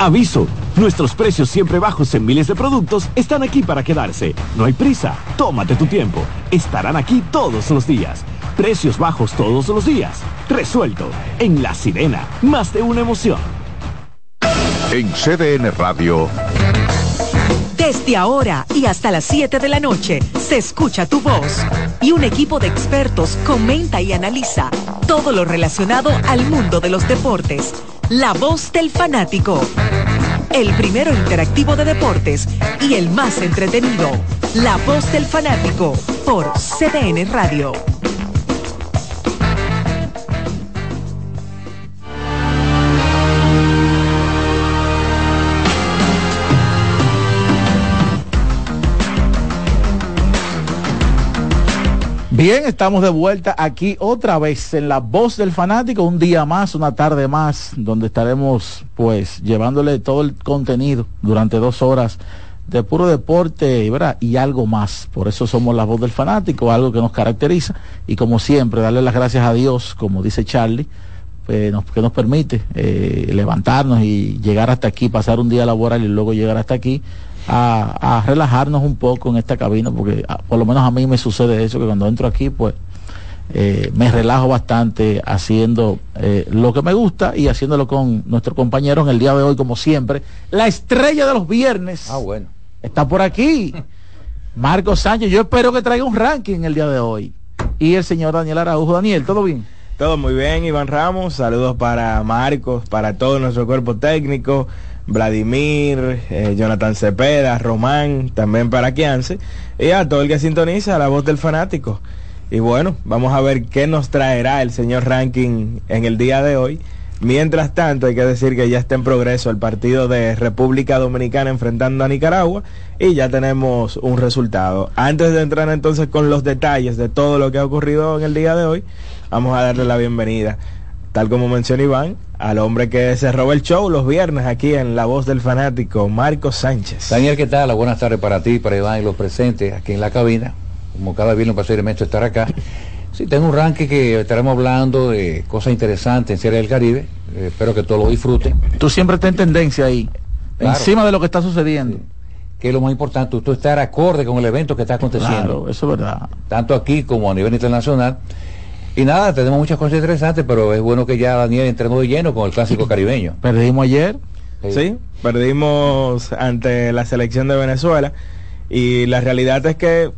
Aviso, nuestros precios siempre bajos en miles de productos están aquí para quedarse. No hay prisa, tómate tu tiempo. Estarán aquí todos los días. Precios bajos todos los días. Resuelto. En La Sirena, más de una emoción. En CDN Radio. Desde ahora y hasta las 7 de la noche se escucha tu voz y un equipo de expertos comenta y analiza todo lo relacionado al mundo de los deportes la voz del fanático. El primero interactivo de deportes y el más entretenido. La voz del fanático por CDN Radio. Bien, estamos de vuelta aquí otra vez en la voz del fanático, un día más, una tarde más, donde estaremos pues llevándole todo el contenido durante dos horas de puro deporte ¿verdad? y algo más. Por eso somos la voz del fanático, algo que nos caracteriza y como siempre, darle las gracias a Dios, como dice Charlie, pues, que nos permite eh, levantarnos y llegar hasta aquí, pasar un día laboral y luego llegar hasta aquí a, relajarnos un poco en esta cabina, porque ah, por lo menos a mí me sucede eso, que cuando entro aquí, pues eh, me relajo bastante haciendo eh, lo que me gusta y haciéndolo con nuestro compañero en el día de hoy, como siempre. La estrella de los viernes. Ah, bueno. Está por aquí. Marco Sánchez, yo espero que traiga un ranking en el día de hoy. Y el señor Daniel Araujo. Daniel, ¿todo bien? Todo muy bien, Iván Ramos. Saludos para Marcos, para todo nuestro cuerpo técnico, Vladimir, eh, Jonathan Cepeda, Román, también para Kianse, y a todo el que sintoniza la voz del fanático. Y bueno, vamos a ver qué nos traerá el señor Ranking en el día de hoy. Mientras tanto, hay que decir que ya está en progreso el partido de República Dominicana enfrentando a Nicaragua y ya tenemos un resultado. Antes de entrar entonces con los detalles de todo lo que ha ocurrido en el día de hoy, vamos a darle la bienvenida, tal como mencionó Iván, al hombre que se roba el show los viernes aquí en La Voz del Fanático, Marco Sánchez. Daniel, ¿qué tal? Buenas tardes para ti, para Iván y los presentes aquí en la cabina. Como cada viernes para ser estar acá. Sí, tengo un ranking que estaremos hablando de cosas interesantes en Serie del Caribe. Eh, espero que todos lo disfruten. Tú siempre estás en tendencia ahí, encima de lo que está sucediendo. Que es lo más importante, tú estar acorde con el evento que está aconteciendo. Claro, eso es verdad. Tanto aquí como a nivel internacional. Y nada, tenemos muchas cosas interesantes, pero es bueno que ya Daniel entremos de lleno con el clásico caribeño. Perdimos ayer. Sí. perdimos ante la selección de Venezuela y la realidad es que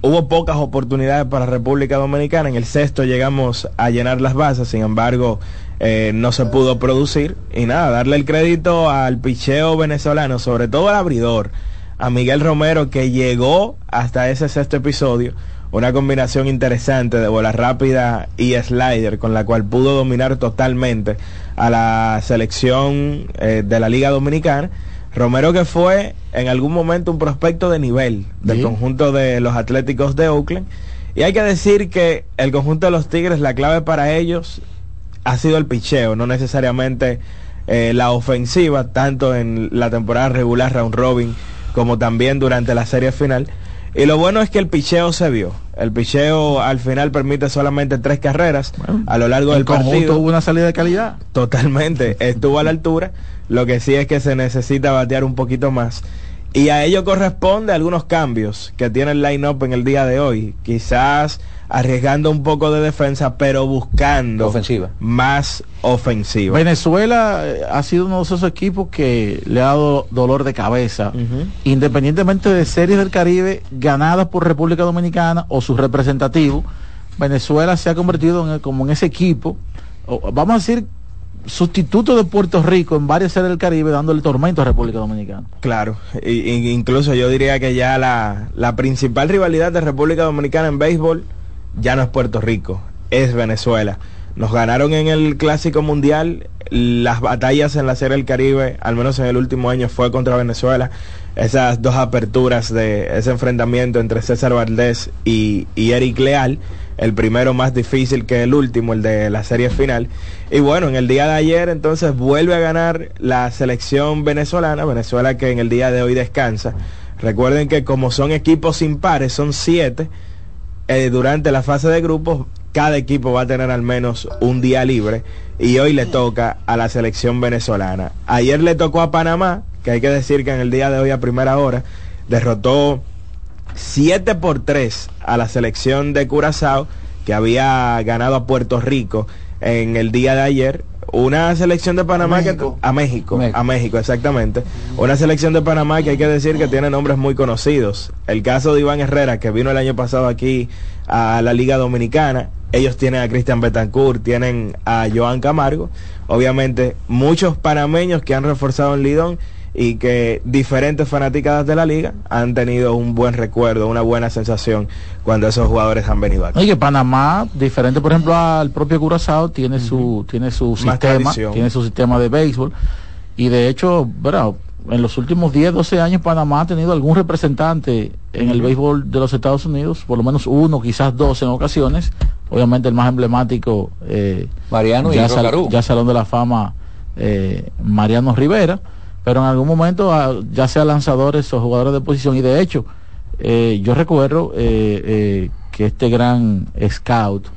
hubo pocas oportunidades para República Dominicana. En el sexto llegamos a llenar las bases, sin embargo, eh, no se pudo producir. Y nada, darle el crédito al picheo venezolano, sobre todo al abridor, a Miguel Romero, que llegó hasta ese sexto episodio una combinación interesante de bola rápida y slider con la cual pudo dominar totalmente a la selección eh, de la Liga Dominicana. Romero que fue en algún momento un prospecto de nivel del conjunto de los Atléticos de Oakland. Y hay que decir que el conjunto de los Tigres, la clave para ellos ha sido el picheo, no necesariamente eh, la ofensiva, tanto en la temporada regular round robin como también durante la serie final. Y lo bueno es que el picheo se vio. El picheo al final permite solamente tres carreras a lo largo del partido. Hubo una salida de calidad. Totalmente. Estuvo a la altura. Lo que sí es que se necesita batear un poquito más. Y a ello corresponde algunos cambios que tiene el line-up en el día de hoy. Quizás arriesgando un poco de defensa, pero buscando ofensiva. más ofensiva. Venezuela eh, ha sido uno de esos equipos que le ha dado dolor de cabeza, independientemente de series del Caribe ganadas por República Dominicana o sus representativos. Venezuela se ha convertido en, como en ese equipo, vamos a decir, sustituto de Puerto Rico en varias series del Caribe dándole tormento a República Dominicana. Claro, incluso yo diría que ya la, la principal rivalidad de República Dominicana en béisbol ya no es Puerto Rico, es Venezuela. Nos ganaron en el Clásico Mundial, las batallas en la Serie del Caribe, al menos en el último año, fue contra Venezuela. Esas dos aperturas de ese enfrentamiento entre César Valdés y, y Eric Leal, el primero más difícil que el último, el de la serie final. Y bueno, en el día de ayer entonces vuelve a ganar la selección venezolana, Venezuela que en el día de hoy descansa. Recuerden que como son equipos impares, son siete, eh, durante la fase de grupos cada equipo va a tener al menos un día libre y hoy le toca a la selección venezolana. Ayer le tocó a Panamá, que hay que decir que en el día de hoy a primera hora derrotó 7 por 3 a la selección de Curazao, que había ganado a Puerto Rico en el día de ayer. Una selección de Panamá que a México, a México, exactamente. Una selección de Panamá que hay que decir que tiene nombres muy conocidos. El caso de Iván Herrera, que vino el año pasado aquí a la Liga Dominicana. Ellos tienen a Cristian Betancourt, tienen a Joan Camargo. Obviamente, muchos panameños que han reforzado en Lidón y que diferentes fanáticas de la liga han tenido un buen recuerdo, una buena sensación cuando esos jugadores han venido aquí. Oye, Panamá, diferente por ejemplo al propio Curazao, tiene su, tiene su sistema, tiene su sistema de béisbol. Y de hecho, bueno, en los últimos 10, 12 años Panamá ha tenido algún representante en el béisbol de los Estados Unidos, por lo menos uno, quizás dos en ocasiones. Obviamente el más emblemático, eh, Mariano ya, ya Salón de la Fama, eh, Mariano Rivera pero en algún momento, ah, ya sea lanzadores o jugadores de posición, y de hecho, eh, yo recuerdo eh, eh, que este gran scout,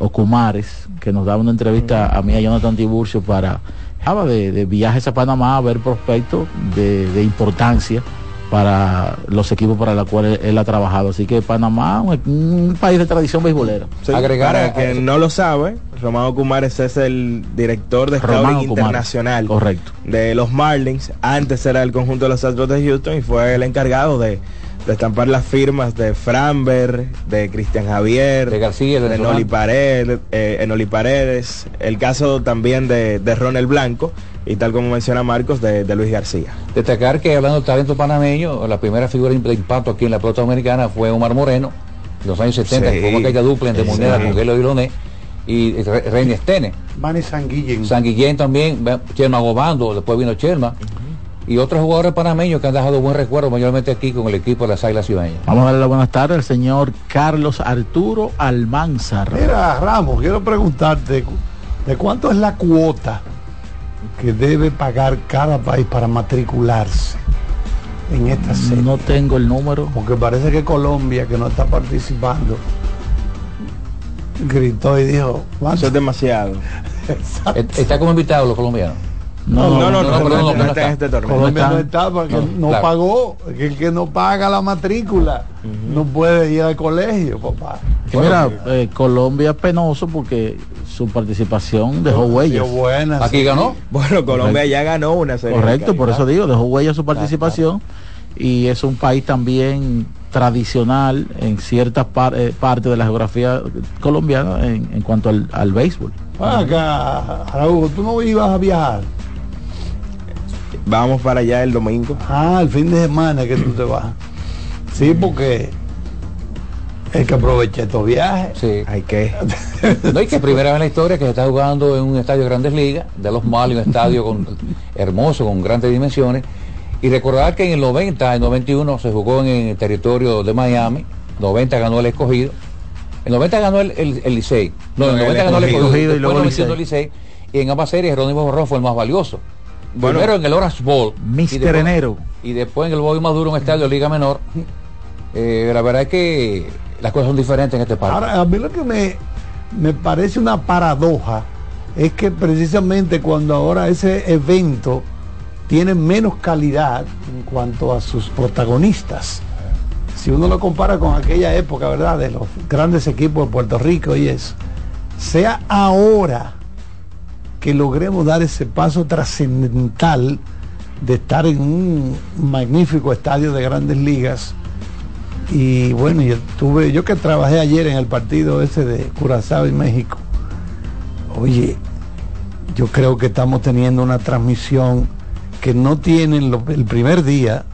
Ocumares, que nos daba una entrevista a mí a Jonathan Tiburcio para hablaba de, viajes a Panamá a ver prospectos de, importancia para los equipos para los cuales él ha trabajado. Así que Panamá, un, un país de tradición beisbolera. Agregar a, que no lo sabe, Romano Kumares es el director de scouting internacional correcto. de los Marlins. Antes era el conjunto de los Astros de Houston y fue el encargado de, estampar las firmas de Framber, de Cristian Javier, de García, de, Noli Paredes, eh, Paredes, el caso también de, de Ronald Blanco y tal como menciona Marcos, de, Luis García. Destacar que hablando de talento panameño, la primera figura de impacto aquí en la pelota americana fue Omar Moreno, en los años 70, que fue aquella dupla entre moneda con Gelo y Loné y Reini Estene. Manny Sanguillén. Sanguillén también, Chelma Gobando, después vino Chelma. Y otros jugadores panameños que han dejado buen recuerdo mayormente aquí con el equipo de las Águilas Ciudadeñas. Vamos a darle la buenas tardes al señor Carlos Arturo Almanzar. Mira, Ramos, quiero preguntarte, ¿de cuánto es la cuota que debe pagar cada país para matricularse en esta serie? No tengo el número. Porque parece que Colombia, que no está participando, gritó y dijo, Eso es demasiado. ¿Está como invitado los colombianos? No, no, no, no, no, no, está en este torneo. Colombia no está porque no pagó, que el que no paga la matrícula no puede ir al colegio, papá. mira, eh, Colombia es penoso porque su participación dejó huellas. Aquí ganó. Bueno, Colombia ya ganó una serie. Correcto, por eso digo, dejó huellas su participación y es un país también tradicional en ciertas eh, partes de la geografía colombiana en, cuanto al, al béisbol. Acá, Raúl, tú no ibas a viajar. Vamos para allá el domingo. Ah, el fin de semana que tú te vas. Sí, porque hay que aprovechar estos viajes. Sí. Hay que. no hay que primera vez en la historia que se está jugando en un estadio de grandes ligas, de los Mali, un estadio con, hermoso, con grandes dimensiones. Y recordar que en el 90, en 91 se jugó en el territorio de Miami, 90 ganó el escogido, en 90 ganó el, el, Licey, no, en 90 ganó el escogido, y luego el Licey. y en ambas series Jerónimo Borró fue el más valioso. Primero en el Orange Bowl. Mister Enero. Y después en el Boy Maduro, un estadio de Liga Menor. Eh, la verdad es que las cosas son diferentes en este país. Ahora, a mí lo que me, me parece una paradoja es que precisamente cuando ahora ese evento tiene menos calidad en cuanto a sus protagonistas. Si uno lo compara con aquella época, ¿verdad? De los grandes equipos de Puerto Rico y eso. Sea ahora que logremos dar ese paso trascendental de estar en un magnífico estadio de grandes ligas. Y bueno, yo tuve, yo que trabajé ayer en el partido ese de Curazao y México. Oye, yo creo que estamos teniendo una transmisión que no tienen el primer día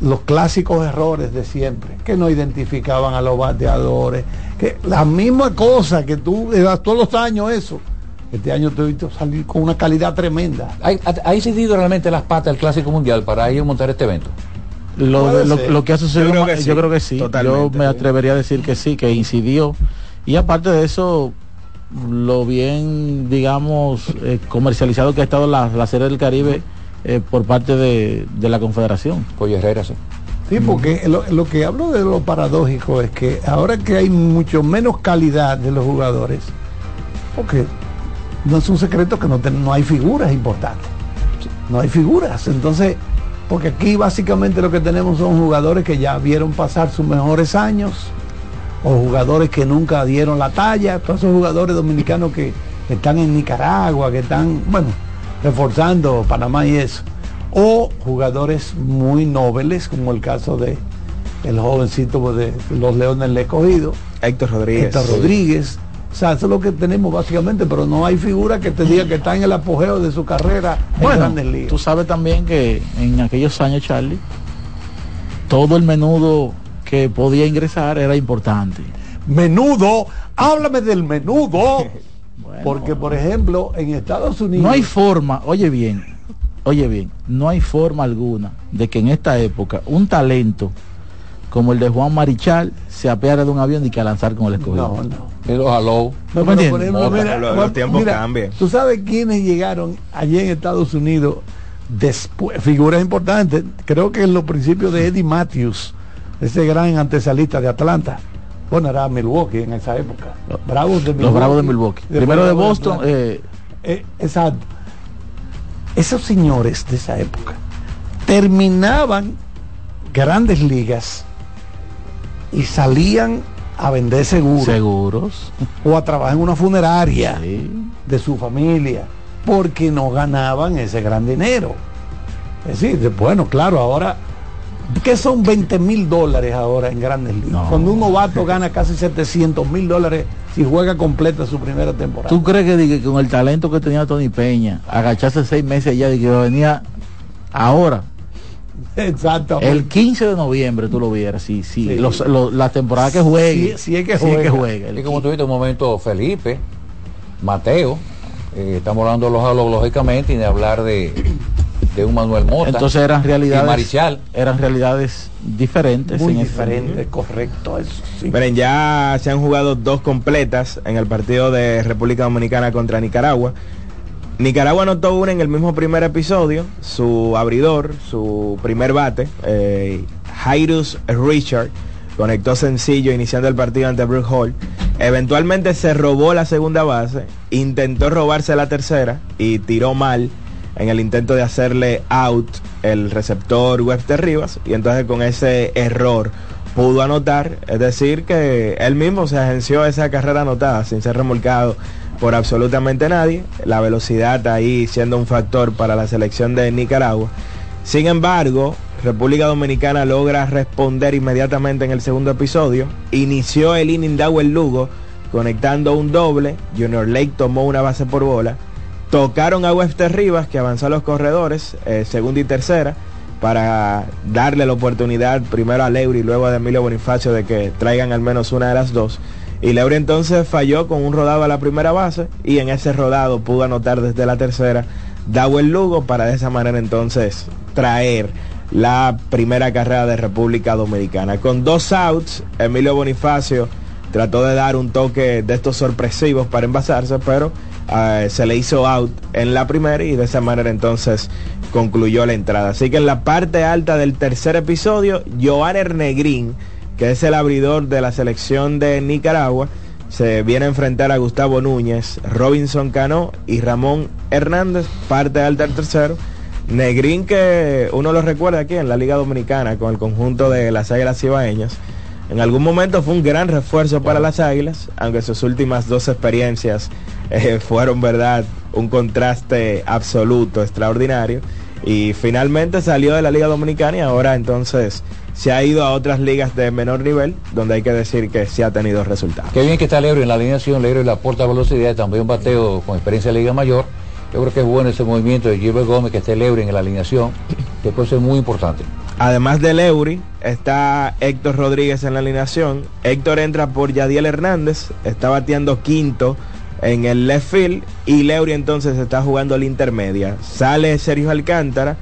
los clásicos errores de siempre, que no identificaban a los bateadores, que la misma cosa que tú todos los años eso. Este año te he visto salir con una calidad tremenda. ¿Ha, incidido realmente las patas del Clásico Mundial para ir a montar este evento? Lo, que ha sucedido, yo creo que sí. Yo, me atrevería a decir que sí, que incidió. Y aparte de eso, lo bien, digamos, eh, comercializado que ha estado la, la Serie del Caribe eh, por parte de, la Confederación. Oye Herrera, sí. Sí, porque lo, lo que hablo de lo paradójico es que ahora que hay mucho menos calidad de los jugadores, porque no es un secreto que no, no hay figuras importantes. No hay figuras. Entonces, porque aquí básicamente lo que tenemos son jugadores que ya vieron pasar sus mejores años, o jugadores que nunca dieron la talla, todos esos jugadores dominicanos que están en Nicaragua, que están, bueno, reforzando Panamá y eso. O jugadores muy nobles, como el caso de el jovencito de los Leones del Escogido, Héctor Rodríguez. Héctor Rodríguez. O sea, eso es lo que tenemos básicamente, pero no hay figura que te diga que está en el apogeo de su carrera en Bueno, grandes ligas. tú sabes también que en aquellos años, Charlie, todo el menudo que podía ingresar era importante. Menudo, háblame del menudo. Bueno, Porque, por ejemplo, en Estados Unidos. no hay forma, oye bien, oye bien, no hay forma alguna de que en esta época un talento como el de Juan Marichal se apeara de un avión y que a lanzar con el escogido. No, no. Los jaló. No, ¿Me pero por ejemplo, No, mira, los- los Juan, tiempos mira, cambian. Tú sabes quiénes llegaron allí en Estados Unidos después, figuras importantes, creo que en los principios de Eddie Matthews, ese gran antesalista de Atlanta. Bueno, era Milwaukee en esa época. Los Bravos de Milwaukee. Los Bravos de Milwaukee. Primero de Boston, Atlanta. eh, Eh, exacto. Esos señores de esa época terminaban grandes ligas y salían a vender seguros seguros. o a trabajar en una funeraria Sí. de su familia porque no ganaban ese gran dinero. Es decir, de- bueno, claro, ahora, ¿qué son 20 mil dólares ahora en grandes ligas? No. Cuando un novato gana casi 700 mil dólares si juega completa su primera temporada. ¿Tú crees que, con el talento que tenía Tony Peña, agacharse seis meses allá y que venía ahora, Exacto. el 15 de noviembre tú lo vieras, sí, sí, Sí. los- los- la temporada que juegue, Sí, sí es que sí juega. juega, el Y como 15. tuviste un momento Felipe, Mateo, eh, estamos hablando de los jalos lógicamente y de hablar de, de un Manuel Mota. Entonces eran y realidades, Marichal. eran realidades diferentes. muy en ese- diferente, correcto, eso sí. Miren, ya se han jugado dos completas en el partido de República Dominicana contra Nicaragua. Nicaragua anotó una en el mismo primer episodio, su abridor, su primer bate, eh, Jairus Richard, conectó sencillo iniciando el partido ante Brook Hall. Eventualmente se robó la segunda base, intentó robarse la tercera y tiró mal en el intento de hacerle out el receptor Webster Rivas y entonces con ese error pudo anotar, es decir que él mismo se agenció esa carrera anotada sin ser remolcado por absolutamente nadie, la velocidad ahí siendo un factor para la selección de Nicaragua. Sin embargo, República Dominicana logra responder inmediatamente en el segundo episodio, inició el inning Dawel Lugo conectando un doble, Junior Lake tomó una base por bola, tocaron a Webster Rivas que avanzó a los corredores, eh, segunda y tercera, para darle la oportunidad primero a Leury y luego a Emilio Bonifacio de que traigan al menos una de las dos. Y Leury entonces falló con un rodado a la primera base y en ese rodado pudo anotar desde la tercera Dawel Lugo para de esa manera entonces traer la primera carrera de República Dominicana. Con dos outs, Emilio Bonifacio trató de dar un toque de estos sorpresivos para envasarse, pero eh, se le hizo out en la primera y de esa manera entonces concluyó la entrada. Así que en la parte alta del tercer episodio, Joan Negrín, que es el abridor de la selección de Nicaragua, se viene a enfrentar a Gustavo Núñez, Robinson Cano y Ramón Hernández, parte alta del tercero. Negrín que uno lo recuerda aquí en la Liga Dominicana con el conjunto de las Águilas Ibaeñas. En algún momento fue un gran refuerzo para las Águilas, aunque sus últimas dos experiencias eh, fueron, verdad, un contraste absoluto, extraordinario. Y finalmente salió de la Liga Dominicana y ahora entonces se ha ido a otras ligas de menor nivel, donde hay que decir que sí ha tenido resultados. Qué bien que está Lebro en la alineación, Lebro le aporta velocidad, también un bateo con experiencia de Liga Mayor. Yo creo que es bueno ese movimiento de Gilbert Gómez, que esté Lebro en la alineación, que puede ser muy importante. Además de Leury, está Héctor Rodríguez en la alineación. Héctor entra por Yadiel Hernández, está bateando quinto en el left field y Leury entonces está jugando la intermedia. Sale Sergio Alcántara,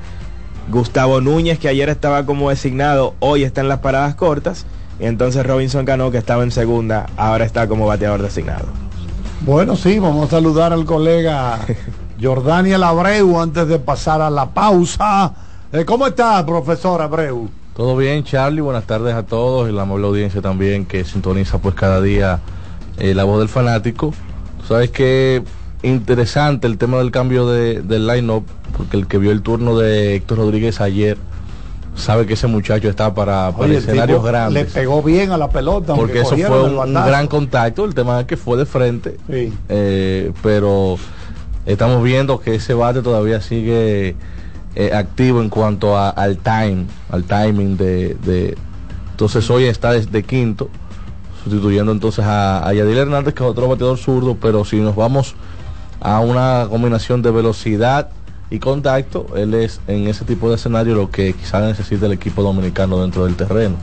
Gustavo Núñez, que ayer estaba como designado, hoy está en las paradas cortas. Y entonces Robinson Cano, que estaba en segunda, ahora está como bateador designado. Bueno, sí, vamos a saludar al colega Jordaniel Abreu antes de pasar a la pausa. Eh, ¿Cómo está, profesor Abreu? Todo bien, Charlie. Buenas tardes a todos y la amable audiencia también que sintoniza pues cada día eh, la voz del fanático. Sabes que interesante el tema del cambio de, del line-up, porque el que vio el turno de Héctor Rodríguez ayer sabe que ese muchacho está para, para Oye, escenarios grandes. Le pegó bien a la pelota. porque eso fue un, gran contacto. El tema es que fue de frente, Sí. eh, pero estamos viendo que ese bate todavía sigue eh, activo en cuanto a- al time, al timing de, de- entonces hoy está desde quinto, sustituyendo entonces a, a Yadil Hernández, que es otro bateador zurdo, pero si nos vamos a una combinación de velocidad y contacto, él es en ese tipo de escenario lo que quizás necesita el equipo dominicano dentro del terreno.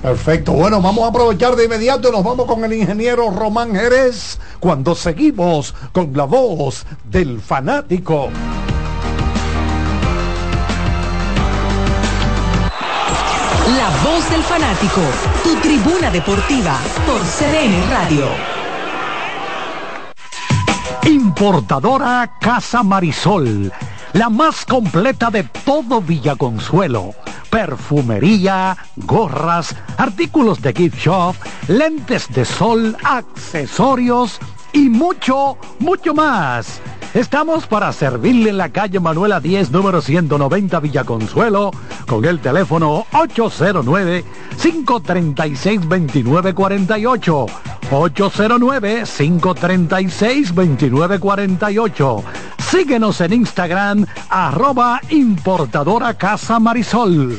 Perfecto. Bueno, vamos a aprovechar de inmediato y nos vamos con el ingeniero Román Jerez cuando seguimos con la voz del fanático. La voz del fanático, tu tribuna deportiva por CDN Radio. Importadora Casa Marisol, la más completa de todo Villaconsuelo. Perfumería, gorras, artículos de gift shop, lentes de sol, accesorios y mucho, mucho más. Estamos para servirle en la calle Manuela 10, número 190 Villaconsuelo, con el teléfono 809-536-2948. 809-536-2948. Síguenos en Instagram, arroba importadora Casa Marisol.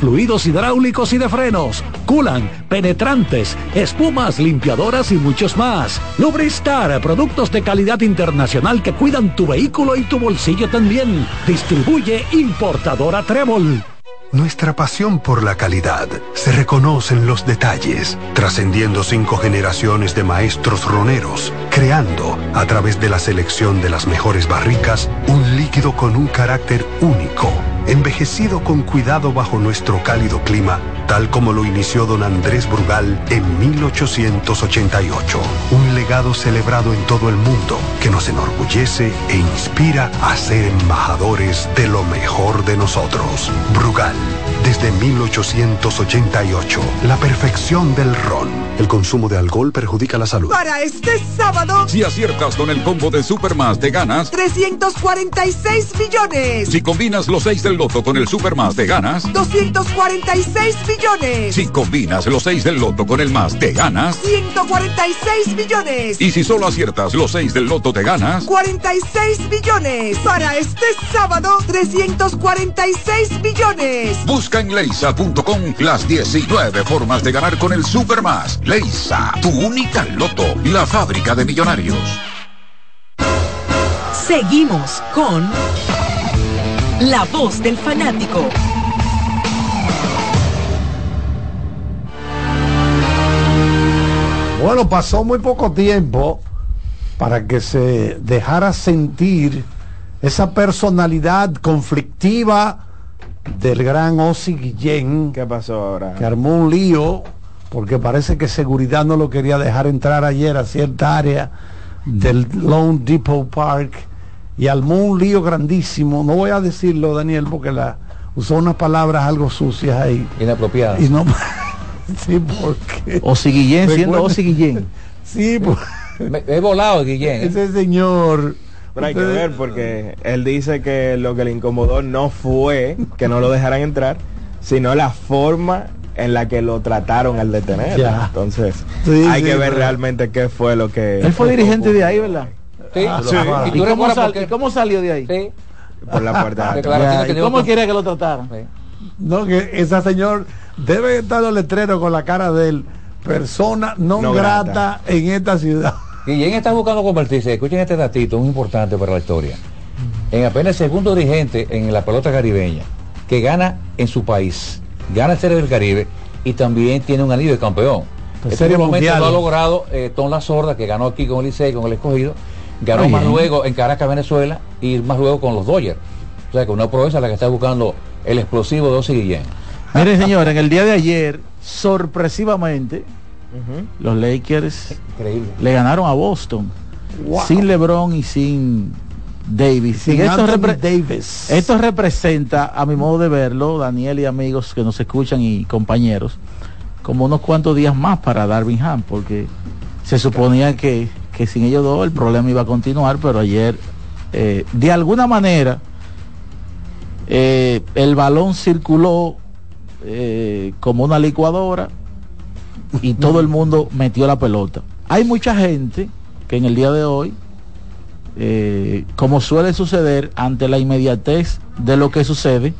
fluidos hidráulicos y de frenos, culan, penetrantes, espumas, limpiadoras y muchos más. Lubristar, productos de calidad internacional que cuidan tu vehículo y tu bolsillo también. Distribuye importadora Trébol. Nuestra pasión por la calidad se reconoce en los detalles, trascendiendo cinco generaciones de maestros roneros, creando, a través de la selección de las mejores barricas, un líquido con un carácter único, envejecido con cuidado bajo nuestro cálido clima, tal como lo inició don Andrés Brugal en 1888. Un legado celebrado en todo el mundo que nos enorgullece e inspira a ser embajadores de lo mejor de nosotros. Brugal, desde 1888, la perfección del ron. El consumo de alcohol perjudica la salud. Para este sábado, Si aciertas con el combo de Supermas, te ganas. 346 millones. Si combinas los 6 del loto con el Supermas, te ganas. 246 millones. Si combinas los 6 del loto con el más, te ganas. 146 millones. Y si solo aciertas los 6 del loto, te ganas. 46 millones. Para este sábado, 346 millones. Busca en leisa.com las 19 formas de ganar con el Supermas. Leisa, tu única loto, la fábrica de millonarios. Seguimos con La voz del fanático. Bueno, pasó muy poco tiempo para que se dejara sentir esa personalidad conflictiva del gran Ossi Guillén. ¿Qué pasó ahora? Que armó un lío porque parece que seguridad no lo quería dejar entrar ayer a cierta área del Lone Depot Park y armó un lío grandísimo. No voy a decirlo, Daniel, porque la usó unas palabras algo sucias ahí. Inapropiadas. Y no sí, porque Osi Guillén siendo Recuerda- Osi Guillén. Sí, Me- He volado, Guillén. ¿eh? ese señor. Pero hay que ver porque él dice que lo que le incomodó no fue que no lo dejaran entrar, sino la forma en la que lo trataron al detener. Ya. Entonces, Sí, hay sí, que ver pero- realmente qué fue lo que... Él fue dirigente de ahí, ¿verdad? Sí. Ah, sí. ¿Y ¿Y tú cómo, sal- y salió de ahí? Sí. por la puerta. de Declaración atrás. Ya, que ¿Y dio cómo quiere que lo trataran? No, que esa señor debe estar los letreros con la cara de él. Persona no, No grata, grata. en esta ciudad. Guillén está buscando convertirse, escuchen este datito muy importante para la historia, en apenas el segundo dirigente en la pelota caribeña, que gana en su país, gana Serie del Caribe y también tiene un anillo de campeón. Este Serie momento lo ha logrado eh, Tom La Sorda, que ganó aquí con el Licey, con el escogido, ganó más bien. luego en Caracas, Venezuela, y más luego con los Dodgers. O sea que una proeza la que está buscando el explosivo de Osi Guillén. Miren, señores, en el día de ayer, sorpresivamente, los Lakers Increíble. le ganaron a Boston. Wow. Sin LeBron y sin Davis. Sin Y esto, Anthony repre- Davis. esto representa, a mi modo de verlo, Daniel y amigos que nos escuchan y compañeros, como unos cuantos días más para Darvin Ham, porque se suponía que, que sin ellos dos el problema iba a continuar, pero ayer, eh, de alguna manera, eh, el balón circuló eh, como una licuadora y todo el mundo metió la pelota. Hay mucha gente que en el día de hoy, eh, como suele suceder ante la inmediatez de lo que sucede,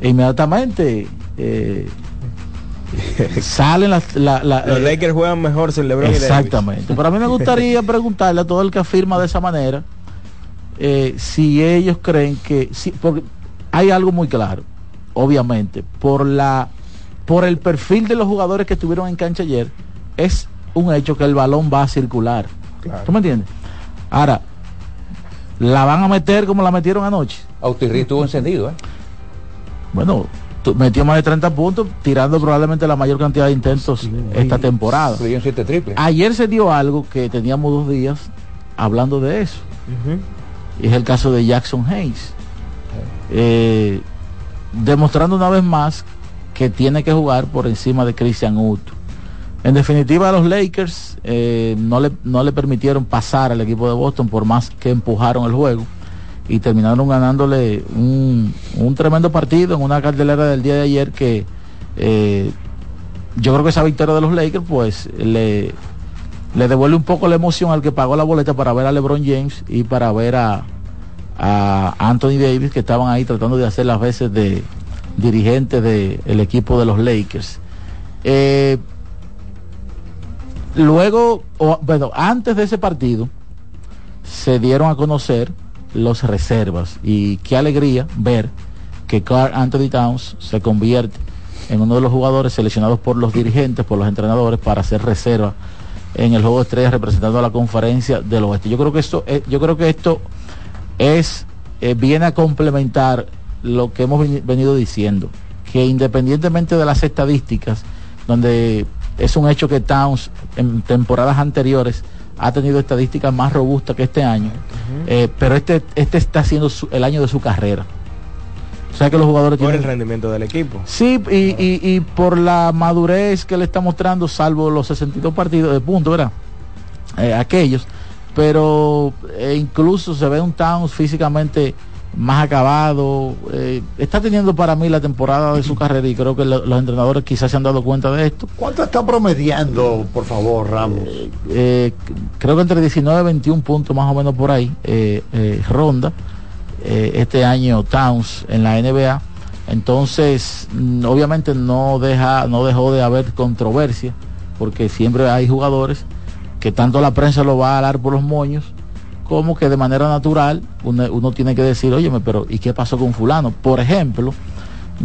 inmediatamente salen las... la- la- Los Lakers juegan mejor sin LeBron. Exactamente. Pero a mí me gustaría preguntarle a todo el que afirma de esa manera si ellos creen que si, porque hay algo muy claro, obviamente, por la por el perfil de los jugadores que estuvieron en cancha ayer, es un hecho que el balón va a circular. ¿Tú me entiendes? Ahora, la van a meter como la metieron anoche. Autirri estuvo encendido, ¿eh? Bueno, metió más de 30 puntos, tirando probablemente la mayor cantidad de intentos esta temporada. Triple. Ayer se dio algo que teníamos dos días hablando de eso. Es el caso de Jackson Hayes. Eh, demostrando una vez más que tiene que jugar por encima de Christian Wood. En definitiva, los Lakers eh, no, le, no le permitieron pasar al equipo de Boston por más que empujaron el juego y terminaron ganándole un, un tremendo partido en una cartelera del día de ayer que eh, yo creo que esa victoria de los Lakers pues le, le devuelve un poco la emoción al que pagó la boleta para ver a LeBron James y para ver a, a Anthony Davis que estaban ahí tratando de hacer las veces de dirigente del equipo de los Lakers. Eh, luego, o, bueno, antes de ese partido se dieron a conocer los reservas y qué alegría ver que Carl Anthony Towns se convierte en uno de los jugadores seleccionados por los dirigentes, por los entrenadores para hacer reserva en el juego de estrellas representando a la conferencia del oeste. Yo creo que esto, eh, yo creo que esto es eh, viene a complementar lo que hemos veni- venido diciendo, que independientemente de las estadísticas, donde es un hecho que Towns en temporadas anteriores ha tenido estadísticas más robustas que este año, eh, pero este, este está siendo su- el año de su carrera. O sea que los jugadores Por el tienen... rendimiento del equipo. Sí, y, y- y por la madurez que le está mostrando, salvo los 62 partidos de punto, ¿verdad? Eh, aquellos. Pero eh, incluso se ve un Towns físicamente más acabado. eh, está teniendo para mí la temporada de su carrera y creo que lo- los entrenadores quizás se han dado cuenta de esto. ¿Cuánto está promediando, por favor, Ramos? Eh, creo que entre 19 y 21 puntos más o menos por ahí ronda este año Towns en la NBA entonces mm, obviamente no deja no dejó de haber controversia porque siempre hay jugadores que tanto la prensa lo va a dar por los moños como que de manera natural uno, uno tiene que decir oye pero ¿y qué pasó con fulano? por ejemplo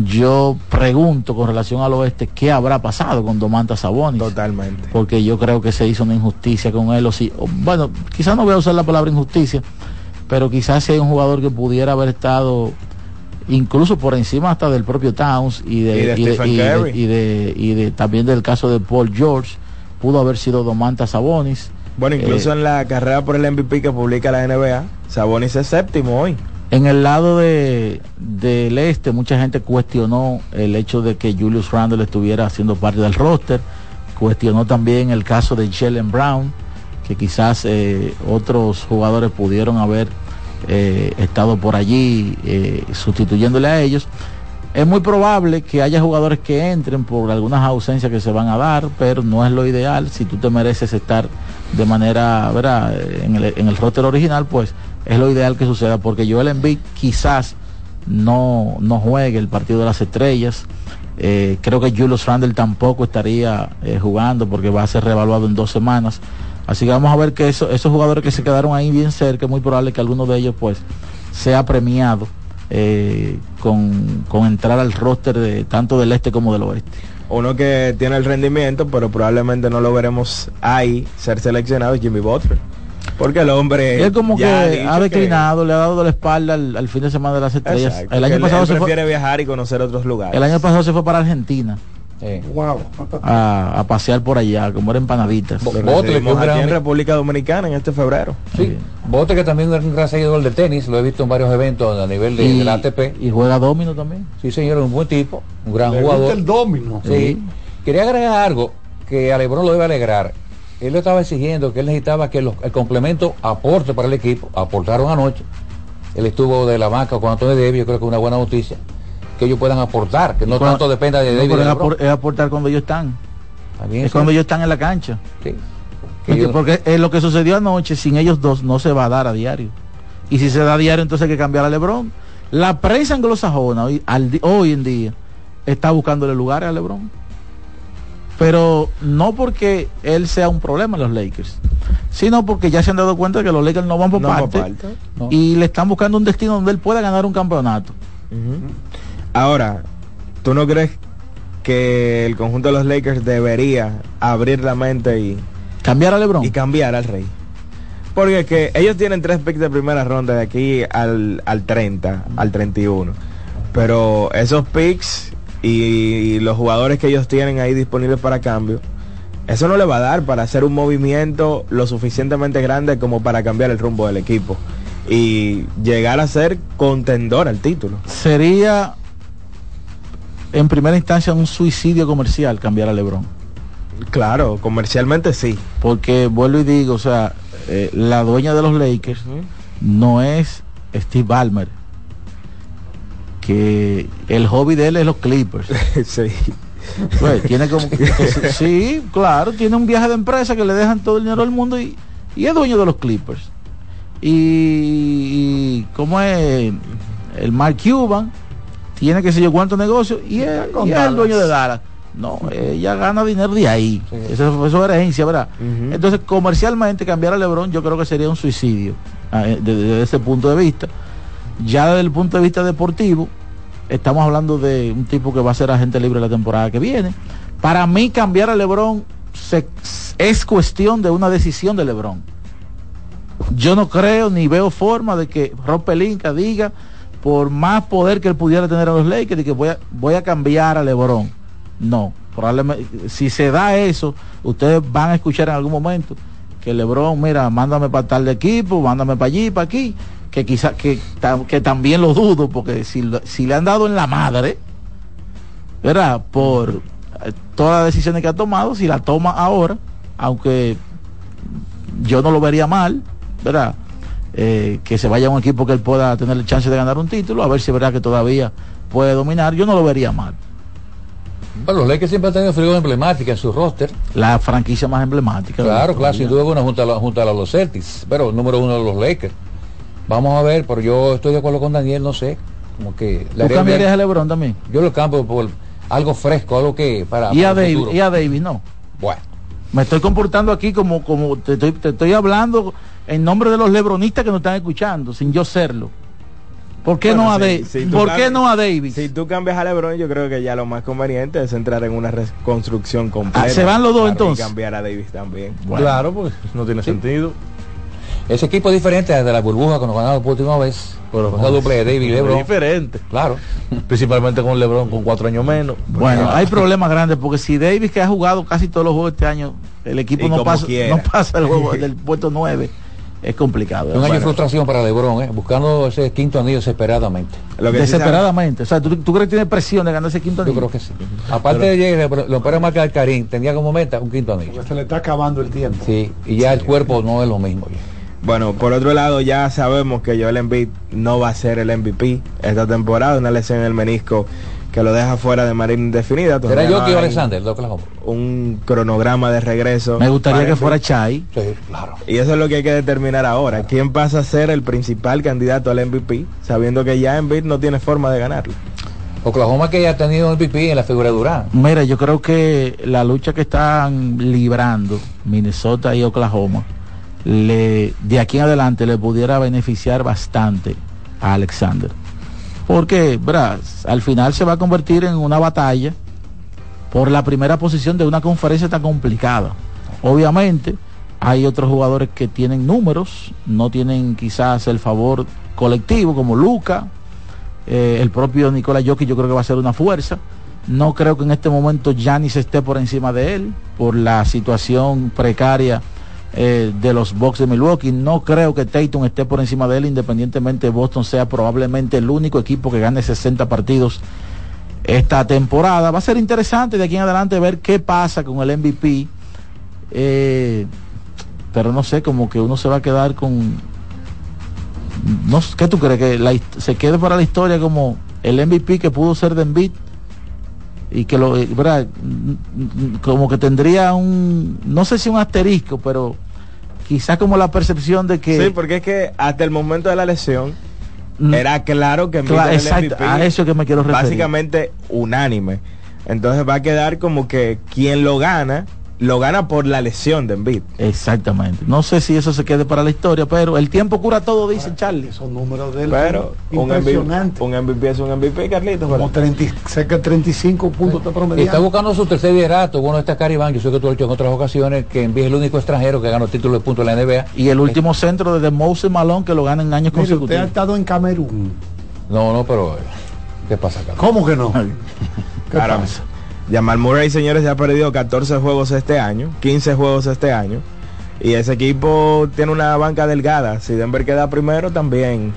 yo pregunto con relación al oeste qué habrá pasado con Domantas Sabonis Totalmente. porque yo creo que se hizo una injusticia con él o si o, bueno quizás no voy a usar la palabra injusticia pero quizás si hay un jugador que pudiera haber estado incluso por encima hasta del propio Towns y de, de y de- y de- también del caso de Paul George pudo haber sido Domantas Sabonis Bueno, incluso Eh, en la carrera por el MVP que publica la NBA, Sabonis es séptimo hoy. En el lado de, del este, mucha gente cuestionó el hecho de que Julius Randle estuviera haciendo parte del roster. Cuestionó también el caso de Jalen Brown, que quizás eh, otros jugadores pudieron haber eh, estado por allí sustituyéndole a ellos. Es muy probable que haya jugadores que entren por algunas ausencias que se van a dar, pero no es lo ideal. Si tú te mereces estar de manera, ¿verdad? En el, en el roster original, pues es lo ideal que suceda, porque Joel Embiid quizás no, no juegue el partido de las estrellas. Eh, creo que Julius Randle tampoco estaría eh, jugando porque va a ser reevaluado en dos semanas. Así que vamos a ver que eso- esos jugadores que se quedaron ahí bien cerca, es muy probable que algunos de ellos pues sea premiado eh, con, con entrar al roster de tanto del este como del oeste. Uno que tiene el rendimiento, pero probablemente no lo veremos ahí ser seleccionado es Jimmy Butler. Porque el hombre Él como que ha, declinado, le ha dado de la espalda al, al fin de semana de las estrellas. Exacto, el año él- pasado él se prefiere fue, viajar y conocer otros lugares. el año pasado se fue para Argentina Wow. a, a pasear por allá, como era empanaditas. Butler, que aquí gran- en República Dominicana en este febrero. Sí. Bote que también es un gran seguidor de tenis, lo he visto en varios eventos a nivel de, Y- de la ATP. Y juega domino también. Sí, señor, un buen tipo, un gran Le gusta jugador. el domino. Sí. Quería agregar algo que a Lebron lo debe alegrar. Él lo estaba exigiendo que él necesitaba que los- el complemento aporte para el equipo. Aportaron anoche. Él estuvo de la banca con Antonio Davis, yo creo que es una buena noticia. Que ellos puedan aportar, que no Cuando- tanto dependa de No, Davis. pero de es, LeBron. apor- es aportar cuando ellos están. También Es sí. cuando ellos están en la cancha. Sí. Que Porque, ellos- porque, eh, lo que sucedió anoche sin ellos dos no se va a dar a diario. Y si se da a diario, entonces hay que cambiar a Lebron. La prensa anglosajona hoy, al hoy en día está buscándole lugares a Lebron. Pero no porque él sea un problema en los Lakers, sino porque ya se han dado cuenta de que los Lakers no van por No parte parte. No. y le están buscando un destino donde él pueda ganar un campeonato. Ahora, ¿tú no crees que el conjunto de los Lakers debería abrir la mente y, Cambiar a Lebron. y cambiar al rey? Porque es que ellos tienen tres picks de primera ronda de aquí al, al 30, al 31. Pero esos picks y, los jugadores que ellos tienen ahí disponibles para cambio, eso no le va a dar para hacer un movimiento lo suficientemente grande como para cambiar el rumbo del equipo y llegar a ser contendor al título. Sería en primera instancia un suicidio comercial cambiar a Lebron. Claro, comercialmente sí. Porque vuelvo y digo, o sea, eh, la dueña de los Lakers no es Steve Ballmer. Que el hobby de él es los Clippers. sí. Pues, tiene como sí, claro, tiene un viaje de empresa que le dejan todo el dinero del mundo y, y es dueño de los Clippers. Y, y como es el Mark Cuban, tiene que sé yo cuántos negocios y es, Con y es el dueño de Dallas. No, ella gana dinero de ahí. Eso, eso es herencia, ¿verdad? Entonces, comercialmente cambiar a LeBron yo creo que sería un suicidio ah, eh, desde, desde ese punto de vista. Ya desde el punto de vista deportivo, estamos hablando de un tipo que va a ser agente libre la temporada que viene. Para mí cambiar a LeBron se- es cuestión de una decisión de LeBron. Yo no creo ni veo forma de que Rob Pelinka diga por más poder que él pudiera tener a los Lakers de que voy a, voy a cambiar a LeBron. No, probablemente si se da eso, ustedes van a escuchar en algún momento que LeBron, mira, mándame para tal de equipo, mándame para allí, para aquí, que quizá que, que también lo dudo porque si, si le han dado en la madre, ¿verdad? Por eh, todas las decisiones que ha tomado, si la toma ahora, aunque yo no lo vería mal, ¿verdad? Eh, que se vaya a un equipo que él pueda tener la chance de ganar un título, a ver si verdad que todavía puede dominar, yo no lo vería mal. Bueno, los Lakers siempre han tenido figuras emblemáticas en su roster. La franquicia más emblemática. Claro, claro, sin duda alguna junto a, la- junto a los Celtics, pero número uno de los Lakers. Vamos a ver, pero yo estoy de acuerdo con Daniel, no sé, como que ¿Tú cambiarías a LeBron también? Yo lo cambio por algo fresco, algo que para, Y a, para David, y a David, no. Bueno, Me estoy comportando aquí como, como te, estoy, te estoy hablando en nombre de los lebronistas que nos están escuchando, sin yo serlo. ¿Por qué Bueno, no a si- David? si tú ¿Por qué cambias- no a David? Si tú cambias a LeBron, yo creo que ya lo más conveniente es entrar en una reconstrucción completa. Ah, ¿se van los dos entonces? Y cambiar a Davis también. Claro, pues no tiene sentido. Ese equipo es diferente de la burbuja cuando ganaron por última vez. Pero Con esa doble de David y es LeBron. diferente. Claro. Principalmente con LeBron con cuatro años menos. Bueno, hay problemas grandes porque si Davis que ha jugado casi todos los juegos este año, el equipo Y no pasa, quiera. no pasa el juego del puesto 9, es complicado. Un año de frustración para LeBron, ¿eh? buscando ese quinto anillo desesperadamente. Lo que desesperadamente. O sea, ¿tú, tú crees que tiene presión de ganar ese quinto Yo anillo? creo que sí. Aparte de llegar, lo para marcar Karim, tenía como meta un quinto anillo. Se le está acabando el tiempo. Sí, y ya el cuerpo no es lo mismo. ya. Bueno, por otro lado, ya sabemos que Joel Embiid no va a ser el MVP esta temporada, una lesión en el menisco que lo deja fuera de manera indefinida. ¿Será Todavía yo que Alexander, de Oklahoma? Un cronograma de regreso. Me gustaría que fuera. Chai. Sí, claro. Y eso es lo que hay que determinar ahora. ¿Quién pasa a ser el principal candidato al MVP, sabiendo que ya Embiid no tiene forma de ganarlo? Oklahoma que ya ha tenido un MVP en la figura de Durán. Mira, yo creo que la lucha que están librando Minnesota y Oklahoma, le, de aquí en adelante le pudiera beneficiar bastante a Alexander. Porque, ¿verdad? al final se va a convertir en una batalla por la primera posición de una conferencia tan complicada. Obviamente, hay otros jugadores que tienen números, no tienen quizás el favor colectivo, como Luca, eh, el propio Nicolás Jokic yo creo que va a ser una fuerza. No creo que en este momento Giannis esté por encima de él por la situación precaria eh, de los Bucks de Milwaukee. No creo que Tatum esté por encima de él, independientemente Boston sea probablemente el único equipo que gane 60 partidos esta temporada. Va a ser interesante de aquí en adelante ver qué pasa con el MVP. Eh, pero no sé, como que uno se va a quedar con... No, ¿Qué tú crees? Que se quede para la historia como el MVP que pudo ser de Embiid y que lo, eh, ¿verdad? como que tendría un, no sé si un asterisco, pero quizás como la percepción de que... Sí, porque es que hasta el momento de la lesión mm. era claro que claro, exacto, a eso que me quiero referir. Básicamente unánime. Entonces va a quedar como que quien lo gana lo gana por la lesión de Embiid. Exactamente. No sé si eso se quede para la historia, pero el tiempo cura todo, dice Charlie. Son números de pero un MVP, un MVP es un MVP, Carlitos. Como 30, cerca de 35 puntos de promedio. Está buscando su tercer liderato. Bueno, está Caribán, yo sé que tú lo has hecho en otras ocasiones, que Embiid es el único extranjero que ganó título de puntos en la NBA. Y el último centro de Moses Malone que lo gana en años consecutivos. Usted ha estado en Camerún. No, no, pero ¿qué pasa acá? ¿Cómo que no? ¿Qué pasa? Jamal Murray, señores, ya ha perdido 14 juegos este año, 15 juegos este año. Y ese equipo tiene una banca delgada. Si Denver queda primero, también.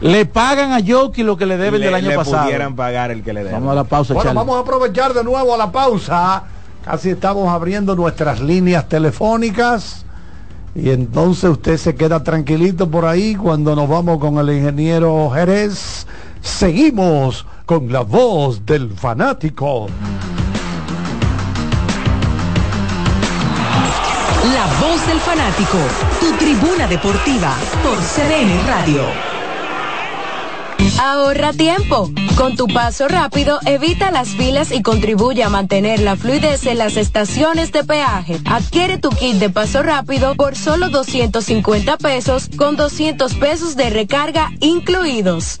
Le pagan a Yoki lo que le deben del año le pasado. pudieran pagar el que le deben. Vamos a la pausa, Bueno, vamos a aprovechar de nuevo a la pausa. Casi estamos abriendo nuestras líneas telefónicas. Y entonces usted se queda tranquilito por ahí cuando nos vamos con el ingeniero Jerez. Seguimos con la voz del fanático. Voz del fanático, tu tribuna deportiva por CDN Radio. Ahorra tiempo. Con tu paso rápido, evita las filas y contribuye a mantener la fluidez en las estaciones de peaje. Adquiere tu kit de paso rápido por solo 250 pesos con 200 pesos de recarga incluidos.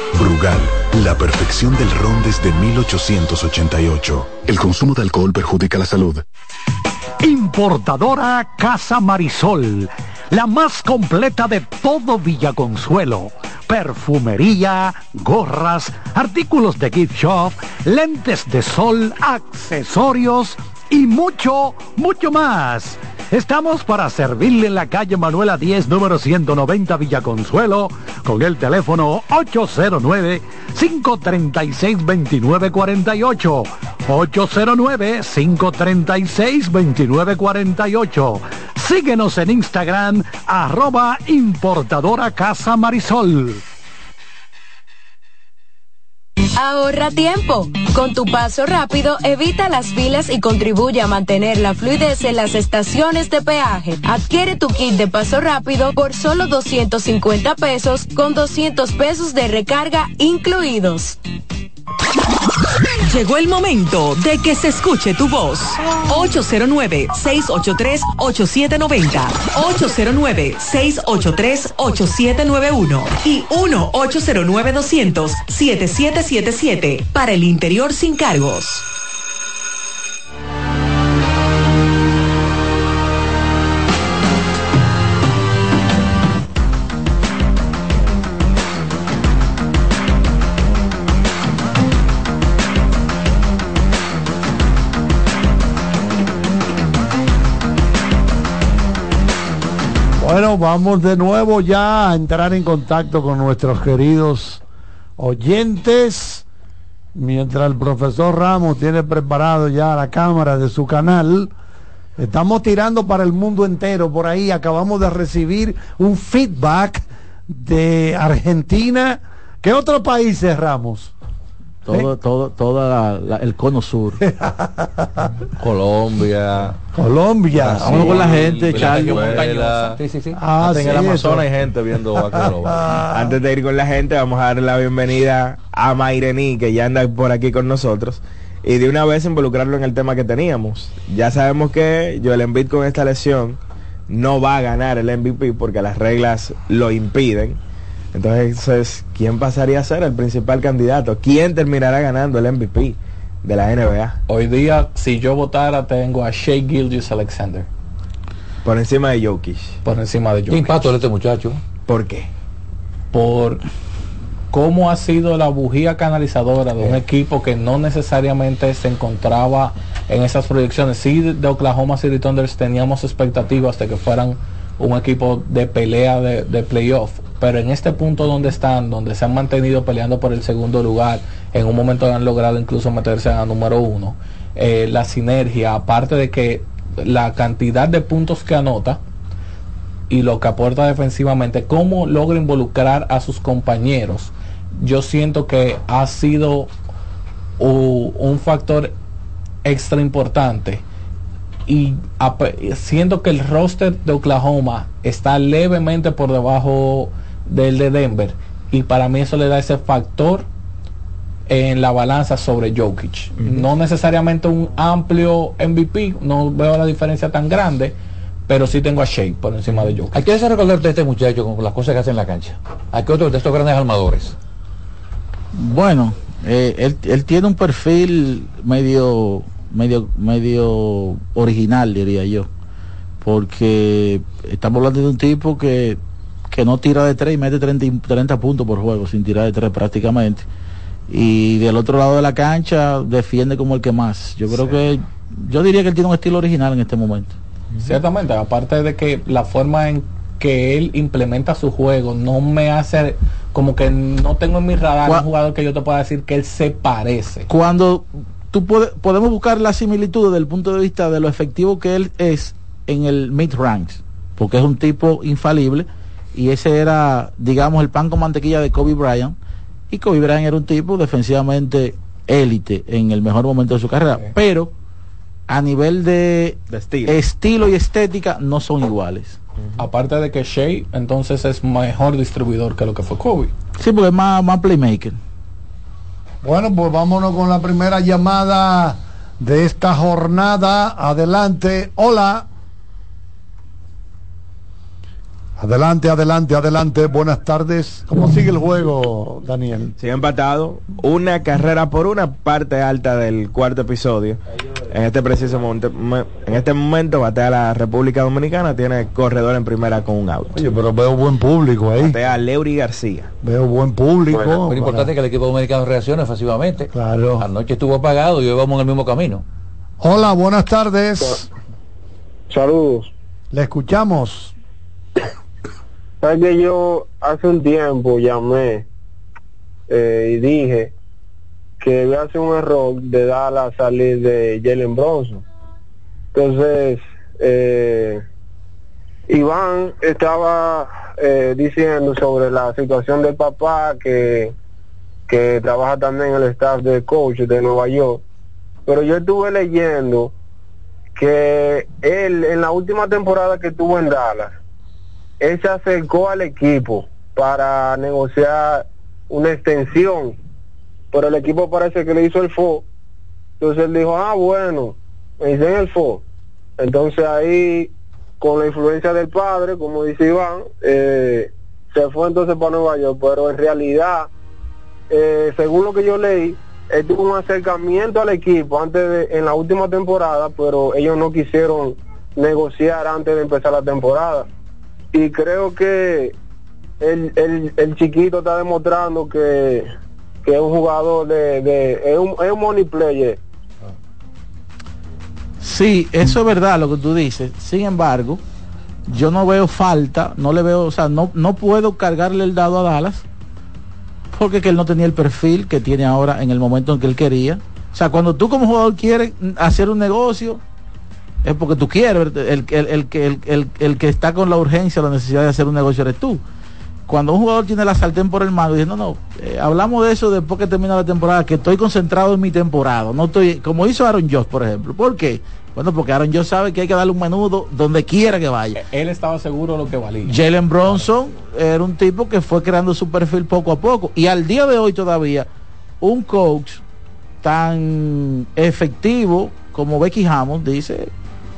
Brugal, la perfección del ron desde 1888. El consumo de alcohol perjudica la salud. Importadora Casa Marisol, la más completa de todo Villaconsuelo. Perfumería, gorras, artículos de gift shop, lentes de sol, accesorios y mucho, mucho más. Estamos para servirle en la calle Manuela 10, número 190 Villaconsuelo, con el teléfono 809-536-2948. 809-536-2948. Síguenos en Instagram, arroba importadora Casa Marisol. Ahorra tiempo. Con tu paso rápido, evita las filas y contribuye a mantener la fluidez en las estaciones de peaje. Adquiere tu kit de paso rápido por solo 250 pesos con 200 pesos de recarga incluidos. Llegó el momento de que se escuche tu voz. 809-683-8790. 809-683-8791. Y 1-809-200-7777. Para el interior sin cargos. Bueno, vamos de nuevo ya a entrar en contacto con nuestros queridos oyentes. Mientras el profesor Ramos tiene preparado ya la cámara de su canal, estamos tirando para el mundo entero. Por ahí acabamos de recibir un feedback de Argentina. ¿Qué otros países, Ramos? Todo, todo, toda la- el cono sur. Colombia. Colombia. Vamos con la gente, Charlie. Sí, sí, sí. Ah, Hasta en el sí, Amazonas eso. hay gente viendo vaquero. Antes de ir con la gente, vamos a darle la bienvenida a Mairení, que ya anda por aquí con nosotros. Y de una vez involucrarlo en el tema que teníamos. Ya sabemos que Joel Embiid con esta lesión no va a ganar el MVP porque las reglas lo impiden. Entonces, ¿quién pasaría a ser el principal candidato? ¿Quién terminará ganando el MVP de la NBA? Hoy día, si yo votara, tengo a Shea Gilgis Alexander Por encima de Jokic. por encima de ¿Qué Jokic. impacto de este muchacho? ¿Por qué? Por cómo ha sido la bujía canalizadora de un equipo que no necesariamente se encontraba en esas proyecciones. Sí, de Oklahoma City Thunders teníamos expectativas de que fueran un equipo de pelea de, de playoff, pero en este punto donde están, donde se han mantenido peleando por el segundo lugar, en un momento han logrado incluso meterse a número uno, eh, la sinergia, aparte de que la cantidad de puntos que anota, y lo que aporta defensivamente, cómo logra involucrar a sus compañeros, yo siento que ha sido u- un factor extra importante. Y siento que el roster de Oklahoma está levemente por debajo del de Denver. Y para mí eso le da ese factor en la balanza sobre Jokic. No necesariamente un amplio MVP, no veo la diferencia tan grande, pero sí tengo a Shea por encima de Jokic. Hay que recordar de este muchacho con las cosas que hace en la cancha. Hay que otro de estos grandes armadores. Bueno, eh, él, él tiene un perfil medio, medio, medio original, diría yo. Porque estamos hablando de un tipo que, que no tira de tres y mete 30, y- 30 puntos por juego, sin tirar de tres prácticamente. Y del otro lado de la cancha defiende como el que más. Yo creo que, yo diría que él tiene un estilo original en este momento. Ciertamente, aparte de que la forma en que él implementa su juego no me hace como que no tengo en mi radar un jugador que yo te pueda decir que él se parece. cuando tú podemos buscar la similitud desde el punto de vista de lo efectivo que él es en el mid ranks, porque es un tipo infalible y ese era, digamos, el pan con mantequilla de Kobe Bryant y Kobe Bryant era un tipo defensivamente élite en el mejor momento de su carrera, pero a nivel de, De estilo. estilo y estética no son iguales. Aparte de que Shea entonces es mejor distribuidor que lo que fue Kobe. Sí, porque es más, más playmaker. Bueno, pues vámonos con la primera llamada de esta jornada. Adelante. Hola. Adelante, adelante, adelante. Buenas tardes. ¿Cómo sigue el juego, Daniel? Sigue empatado. Una carrera por una parte alta del cuarto episodio. En este preciso momento, me- en este momento batea la República Dominicana, tiene corredor en primera con un out. Oye, pero veo buen público ahí. Batea Leury García. Veo buen público. Lo importante es que el equipo dominicano reaccione efectivamente. Claro. Anoche estuvo apagado y hoy vamos en el mismo camino. Hola, buenas tardes. Saludos. Le escuchamos. Sabes que yo hace un tiempo llamé eh, y dije que hacer un error de dar la salir de Jalen Bronson. Entonces, eh, Iván estaba eh, diciendo sobre la situación del papá que, que trabaja también en el staff de coach de Nueva York. Pero yo estuve leyendo que él en la última temporada que tuvo en Dallas, él se acercó al equipo para negociar una extensión, pero el equipo parece que le hizo el FO. Entonces él dijo, ah, bueno, me dicen el FO. Entonces ahí, con la influencia del padre, como dice Iván, eh, se fue entonces para Nueva York, pero en realidad, eh, según lo que yo leí, él tuvo un acercamiento al equipo antes de, en la última temporada, pero ellos no quisieron negociar antes de empezar la temporada y creo que el, el, el chiquito está demostrando que, que es un jugador de, de es, un, es un money player Sí, eso es verdad lo que tú dices. Sin embargo, yo no veo falta, no le veo, o sea, no, no puedo cargarle el dado a Dallas porque que él no tenía el perfil que tiene ahora en el momento en que él quería. O sea, cuando tú como jugador quieres hacer un negocio, es porque tú quieres, el, el, el, el, que está con la urgencia, la necesidad de hacer un negocio eres tú. Cuando un jugador tiene la sartén por el mango, dice, no, no, eh, hablamos de eso después que termina la temporada, que estoy concentrado en mi temporada, no estoy, como hizo Aaron Josh, por ejemplo. ¿Por qué? Bueno, porque Aaron Josh sabe que hay que darle un menudo donde quiera que vaya. Él estaba seguro de lo que valía. Jalen Bronson era un tipo que fue creando su perfil poco a poco. Y al día de hoy todavía, un coach tan efectivo como Becky Hammond dice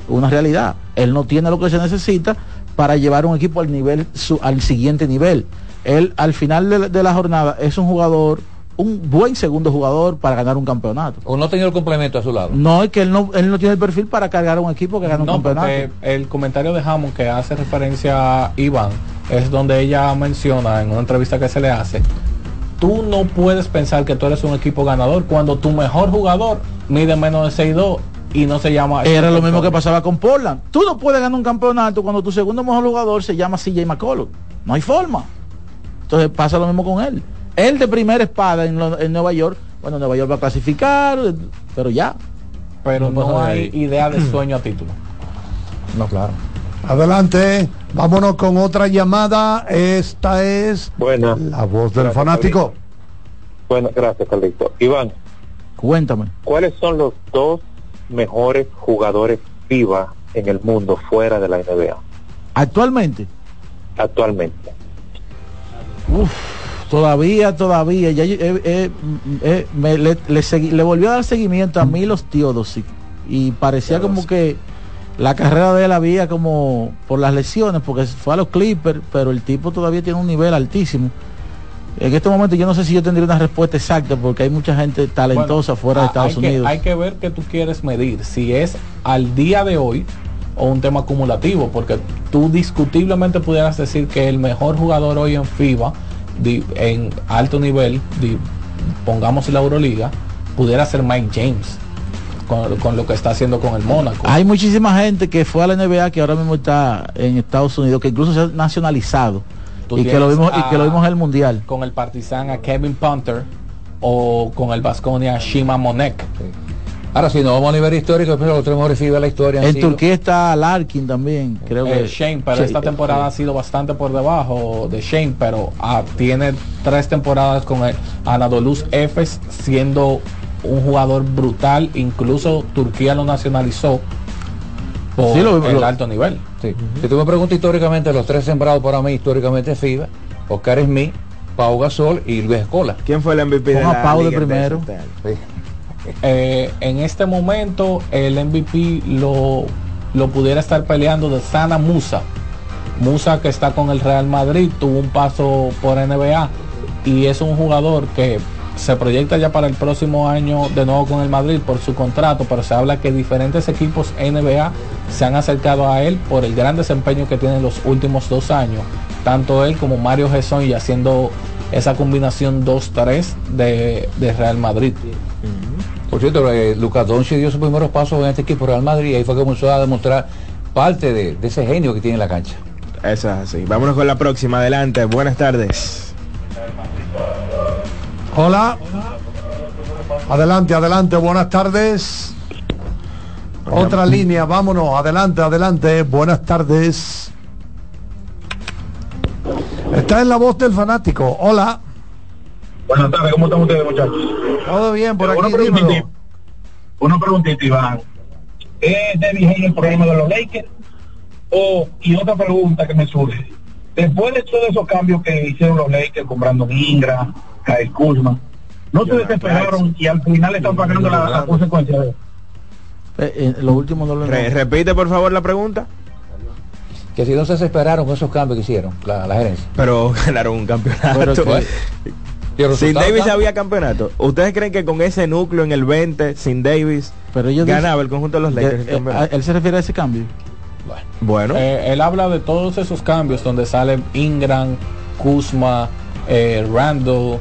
una realidad. Él no tiene lo que se necesita para llevar un equipo al nivel su, al siguiente nivel. Él al final de, de, la jornada es un jugador, un buen segundo jugador para ganar un campeonato. O no tenía el complemento a su lado. No, es que él no, él no tiene el perfil para cargar un equipo que gane no, un campeonato. El comentario de Hammond que hace referencia a Iván es donde ella menciona en una entrevista que se le hace. Tú no puedes pensar que tú eres un equipo ganador cuando tu mejor jugador mide menos de 6'2 y no se llama era lo mismo que pasaba con Portland. Tú no puedes ganar un campeonato cuando tu segundo mejor jugador se llama CJ McCollum. No hay forma. Entonces pasa lo mismo con él. Él de primera espada en, lo, en Nueva York bueno Nueva York va a clasificar pero ya. Pero no, no hay idea de sueño a título. No claro. Adelante vámonos con otra llamada. Esta es Buena. la voz del gracias, fanático. Bueno gracias Carlito Iván. Cuéntame. Cuáles son los dos mejores jugadores FIBA en el mundo fuera de la NBA. ¿Actualmente? Actualmente. Uf, todavía, todavía. Ya, eh, eh, eh, me, le, le, segui, le, volvió a dar seguimiento a Milos Teodosic y parecía Teodosic. como que la carrera de él había como por las lesiones, porque fue a los Clippers, pero el tipo todavía tiene un nivel altísimo. En este momento yo no sé si yo tendría una respuesta exacta porque hay mucha gente talentosa bueno, fuera de Estados hay Unidos. Que, hay que ver qué tú quieres medir, si es al día de hoy o un tema acumulativo, porque tú discutiblemente pudieras decir que el mejor jugador hoy en FIBA, en alto nivel, pongamos la Euroliga, pudiera ser Mike James. Con, con, lo que está haciendo con el Mónaco. Hay muchísima gente que fue a la NBA que ahora mismo está en Estados Unidos, que incluso se ha nacionalizado y que, lo vimos, a, y que lo vimos en el mundial. con el Partizan a Kevin Punter o con el Vasconia Shima Monek. Sí. ahora si no vamos a nivel histórico pero los tres mejores de la historia en Turquía está Larkin también creo eh, que Shane pero sí, esta temporada ha sido bastante por debajo de Shane pero ah, tiene tres temporadas con el Anadolus Efes siendo un jugador brutal. Incluso Turquía lo nacionalizó por sí, lo, el lo, alto nivel. Sí. Uh -huh. Si tú me preguntas históricamente, los tres sembrados para mí históricamente FIBA, Oscar Smith, Pau Gasol y Luis Escola. ¿Quién fue el MVP de la Pau de primero? Sí. Eh, en este momento el MVP lo, lo pudiera estar peleando de Sana Musa. Musa que está con el Real Madrid, tuvo un paso por NBA y es un jugador que se proyecta ya para el próximo año de nuevo con el Madrid por su contrato, pero se habla que diferentes equipos NBA se han acercado a él por el gran desempeño que tiene en los últimos dos años. Tanto él como Mario Gesson y haciendo esa combinación 2-3 de, de, Real Madrid. Por cierto, eh, Lucas Doncic dio sus primeros pasos en este equipo Real Madrid y ahí fue que comenzó a demostrar parte de, de ese genio que tiene en la cancha. Eso es así. Vámonos con la próxima. Adelante. Buenas tardes. Hola. Adelante, adelante, buenas tardes. Otra línea, vámonos, adelante, adelante, buenas tardes. Está en la voz del fanático. Hola. Buenas tardes, ¿cómo están ustedes, muchachos? Todo bien, por Pero aquí. Una preguntita, una preguntita, Iván. ¿Es Hay el problema de los Lakers? O, y otra pregunta que me surge. Después de todos esos cambios que hicieron los Lakers con Brandon Ingram, Kyle Kuzma, no se desesperaron y al final están pagando la, la consecuencia de eso. Eh, eh, lo último no lo Re Repite por favor la pregunta. Que si no se desesperaron con esos cambios que hicieron la, la gerencia. Pero ganaron un campeonato. sin Davis había campeonato. ¿Ustedes creen que con ese núcleo en el 20, sin Davis, pero ellos ganaba el conjunto de los Lakers? Eh, eh, ¿Él se refiere a ese cambio? Bueno, bueno. Eh, él habla de todos esos cambios donde sale Ingram, Kuzma, eh, Randall,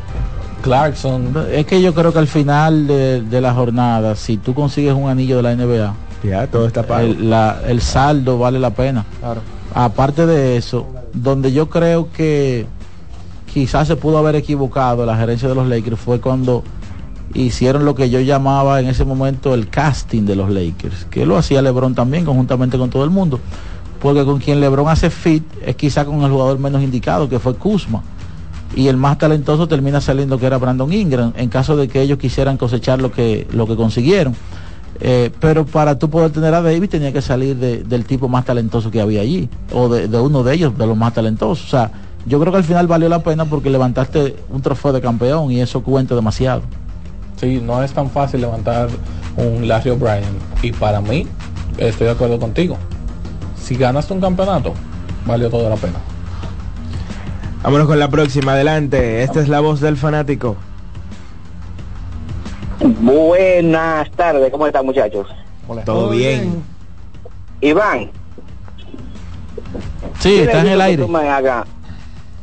Clarkson. Es que yo creo que al final de, de, la jornada, si tú consigues un anillo de la NBA, ya todo está pago. El, la, el saldo vale la pena. Claro. aparte de eso, donde yo creo que quizás se pudo haber equivocado la gerencia de los Lakers fue cuando hicieron lo que yo llamaba en ese momento el casting de los Lakers, que lo hacía LeBron también conjuntamente con todo el mundo, porque con quien LeBron hace fit es quizá con el jugador menos indicado, que fue Kuzma, y el más talentoso termina saliendo que era Brandon Ingram, en caso de que ellos quisieran cosechar lo que, lo que consiguieron. Eh, pero para tú poder tener a Davis tenía que salir de- del tipo más talentoso que había allí, o de, de uno de ellos, de los más talentosos. O sea, yo creo que al final valió la pena porque levantaste un trofeo de campeón y eso cuenta demasiado. Sí, no es tan fácil levantar un Larry O'Brien. Y para mí, estoy de acuerdo contigo. Si ganaste un campeonato, valió toda la pena. Vámonos con la próxima, adelante. Esta es la voz del fanático. Buenas tardes, ¿cómo están muchachos? Todo bien. Iván. Sí, está en el que aire. tú me hagas-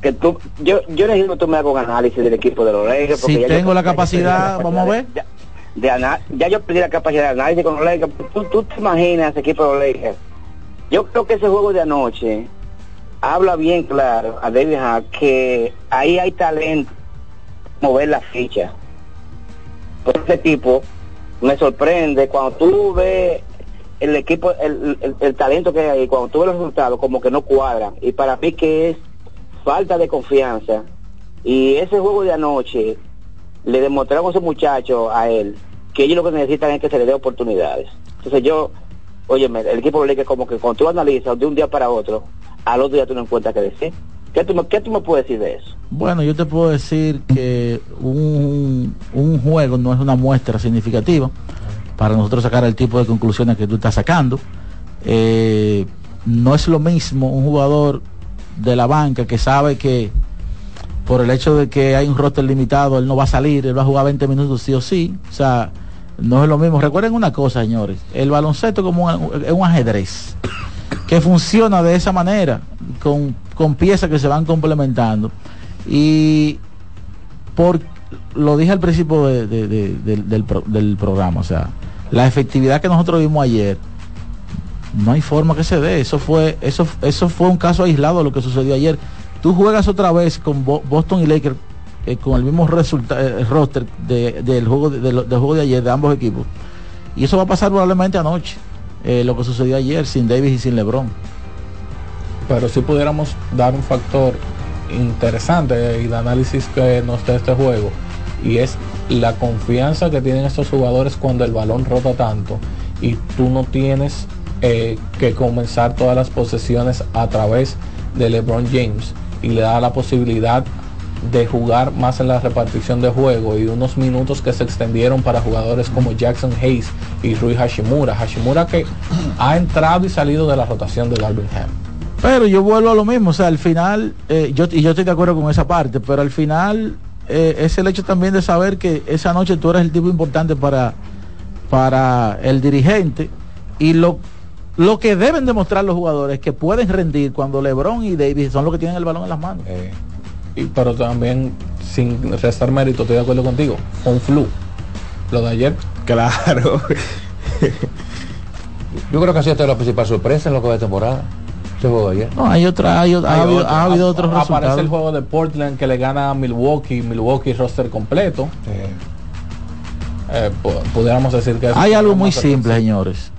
que tú, yo, yo necesito que tú me hagas un análisis del equipo de los Lakers. porque Si ya yo- tengo la yo capacidad, perdí vamos a ver. Ya, de ana- ya yo perdí la capacidad de análisis con los Lakers. ¿Tú, tú te imaginas ese equipo de los Lakers. Yo creo que ese juego de anoche habla bien claro a David Hart que ahí hay talento mover la ficha. Por ese tipo me sorprende cuando tú ves el equipo, el, el- el talento que hay ahí, cuando tú ves los resultados, como que no cuadran. Y para mí que es falta de confianza. Y ese juego de anoche le demostraron a ese muchacho a él que ellos lo que necesitan es que se le dé oportunidades. Entonces yo, óyeme, el equipo de Lakers como que cuando tú analizas de un día para otro, al otro día tú no encuentras qué decir. ¿Qué tú, ¿Qué tú me puedes decir de eso? Bueno, yo te puedo decir que un, un juego no es una muestra significativa para nosotros sacar el tipo de conclusiones que tú estás sacando. Eh, no es lo mismo un jugador de la banca que sabe que por el hecho de que hay un roster limitado, él no va a salir, él va a jugar 20 minutos sí o sí. O sea, no es lo mismo. Recuerden una cosa, señores, el baloncesto como un- es un ajedrez que funciona de esa manera, con, con piezas que se van complementando. Y por lo dije al principio de- de- de- del- del, del programa, o sea, la efectividad que nosotros vimos ayer, no hay forma que se dé. Eso fue, eso, eso fue un caso aislado lo que sucedió ayer. Tú juegas otra vez con Bo- Boston y Lakers eh, con el mismo eh, roster de- del juego de, juego de ayer de ambos equipos. Y eso va a pasar probablemente anoche, eh, lo que sucedió ayer sin Davis y sin LeBron. Pero si pudiéramos dar un factor interesante y de análisis que nos da este juego, y es la confianza que tienen estos jugadores cuando el balón rota tanto y tú no tienes eh, que comenzar todas las posesiones a través de LeBron James y le da la posibilidad de jugar más en la repartición de juego y unos minutos que se extendieron para jugadores como Jackson Hayes y Rui Hashimura. Hashimura que ha entrado y salido de la rotación de Darvin Ham. Pero yo vuelvo a lo mismo, o sea, al final, eh, yo, y yo estoy de acuerdo con esa parte, pero al final eh, es el hecho también de saber que esa noche tú eres el tipo importante para, para el dirigente y lo, lo que deben demostrar los jugadores es que pueden rendir cuando LeBron y Davis son los que tienen el balón en las manos. Y, pero también, sin restar mérito, estoy de acuerdo contigo. Fue un flu. Lo de ayer. Claro. Yo creo que ha sido la principal sorpresa en lo que va de temporada. Ese juego de ayer. No, hay otra, hay, ha, Hay habido, otro. ha habido A- otros Aparece resultados. el juego de Portland que le gana a Milwaukee, Milwaukee roster completo. Eh, pu- pudiéramos decir que Hay algo muy simple, señores.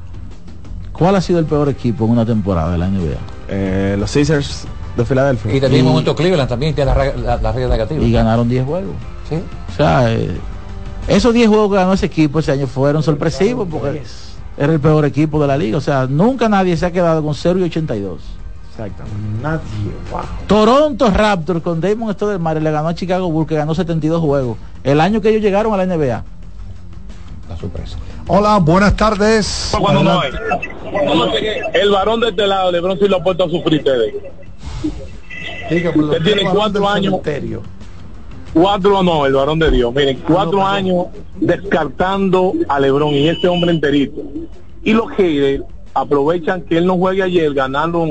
¿Cuál ha sido el peor equipo en una temporada de la NBA? Eh, los Caesars de Filadelfia. Y también momento Cleveland también tiene la, re- la, la regla negativa. Y ganaron 10 juegos. Sí. O sea, eh, esos 10 juegos que ganó ese equipo ese año fueron sorpresivos porque era el peor equipo de la liga. O sea, nunca nadie se ha quedado con 0 y 82. Exactamente. Nadie, wow. Toronto Raptors con Damon Stoudemire le ganó a Chicago Bulls que ganó 72 juegos. El año que ellos llegaron a la NBA. Sorpresa. Hola, buenas tardes. Cuando no hay. Adelante. El varón de este lado, Lebron sí lo ha puesto a sufrir ustedes. Usted tiene cuatro años. cementerio. Cuatro no, el varón de Dios. Miren, cuatro años descartando a Lebron y ese hombre enterito. Y los haters aprovechan que él no juegue ayer ganando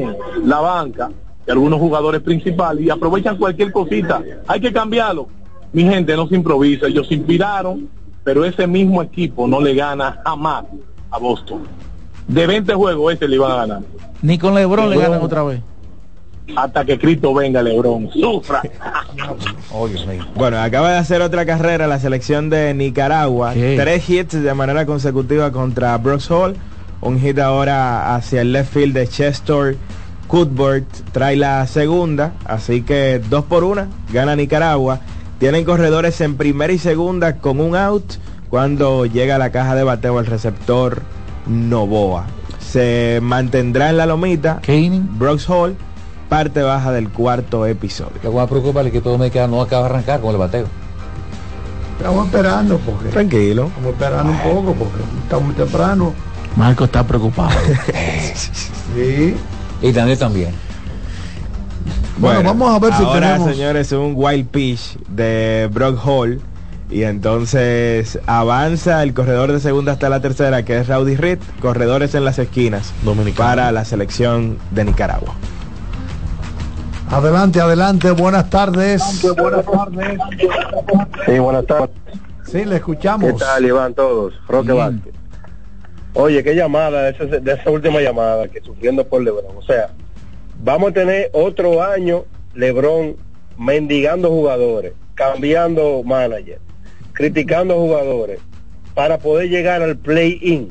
la banca de algunos jugadores principales y aprovechan cualquier cosita. Hay que cambiarlo. Mi gente no se improvisa, ellos se inspiraron, pero ese mismo equipo no le gana jamás a Boston. De 20 juegos ese le iban a ganar. Ni con LeBron le ganan otra vez. hasta que Cristo venga, Lebron. Sufra. Bueno, acaba de hacer otra carrera la selección de Nicaragua. ¿Qué? Tres hits de manera consecutiva contra Brooks Hall. Un hit ahora hacia el left field de Chester Cuthbert. Trae la segunda. Así que dos por una. Gana Nicaragua. Tienen corredores en primera y segunda con un out. Cuando llega a la caja de bateo el receptor Novoa. Se mantendrá en la lomita. Brooks Hall. Parte baja del cuarto episodio. Lo que más preocupa el equipo dominicano no acaba de arrancar con el bateo. Estamos esperando porque. Tranquilo. Estamos esperando un poco porque está muy temprano. Marco está preocupado. Sí. Y Daniel también. Bueno, vamos a ver si ahora, tenemos- señores, un wild pitch de Brock Hall. Y entonces avanza el corredor de segunda hasta la tercera, que es Rowdy Reed. Corredores en las esquinas para la selección de Nicaragua. Adelante, adelante, buenas tardes. Buenas tardes. Sí, buenas tardes. Sí, le escuchamos. ¿Qué tal, Iván, todos? Roque Bien. Vázquez. Oye, qué llamada, de, ese- de esa última llamada, que sufriendo por Lebron. O sea, vamos a tener otro año Lebron mendigando jugadores, cambiando manager, criticando jugadores, para poder llegar al play-in.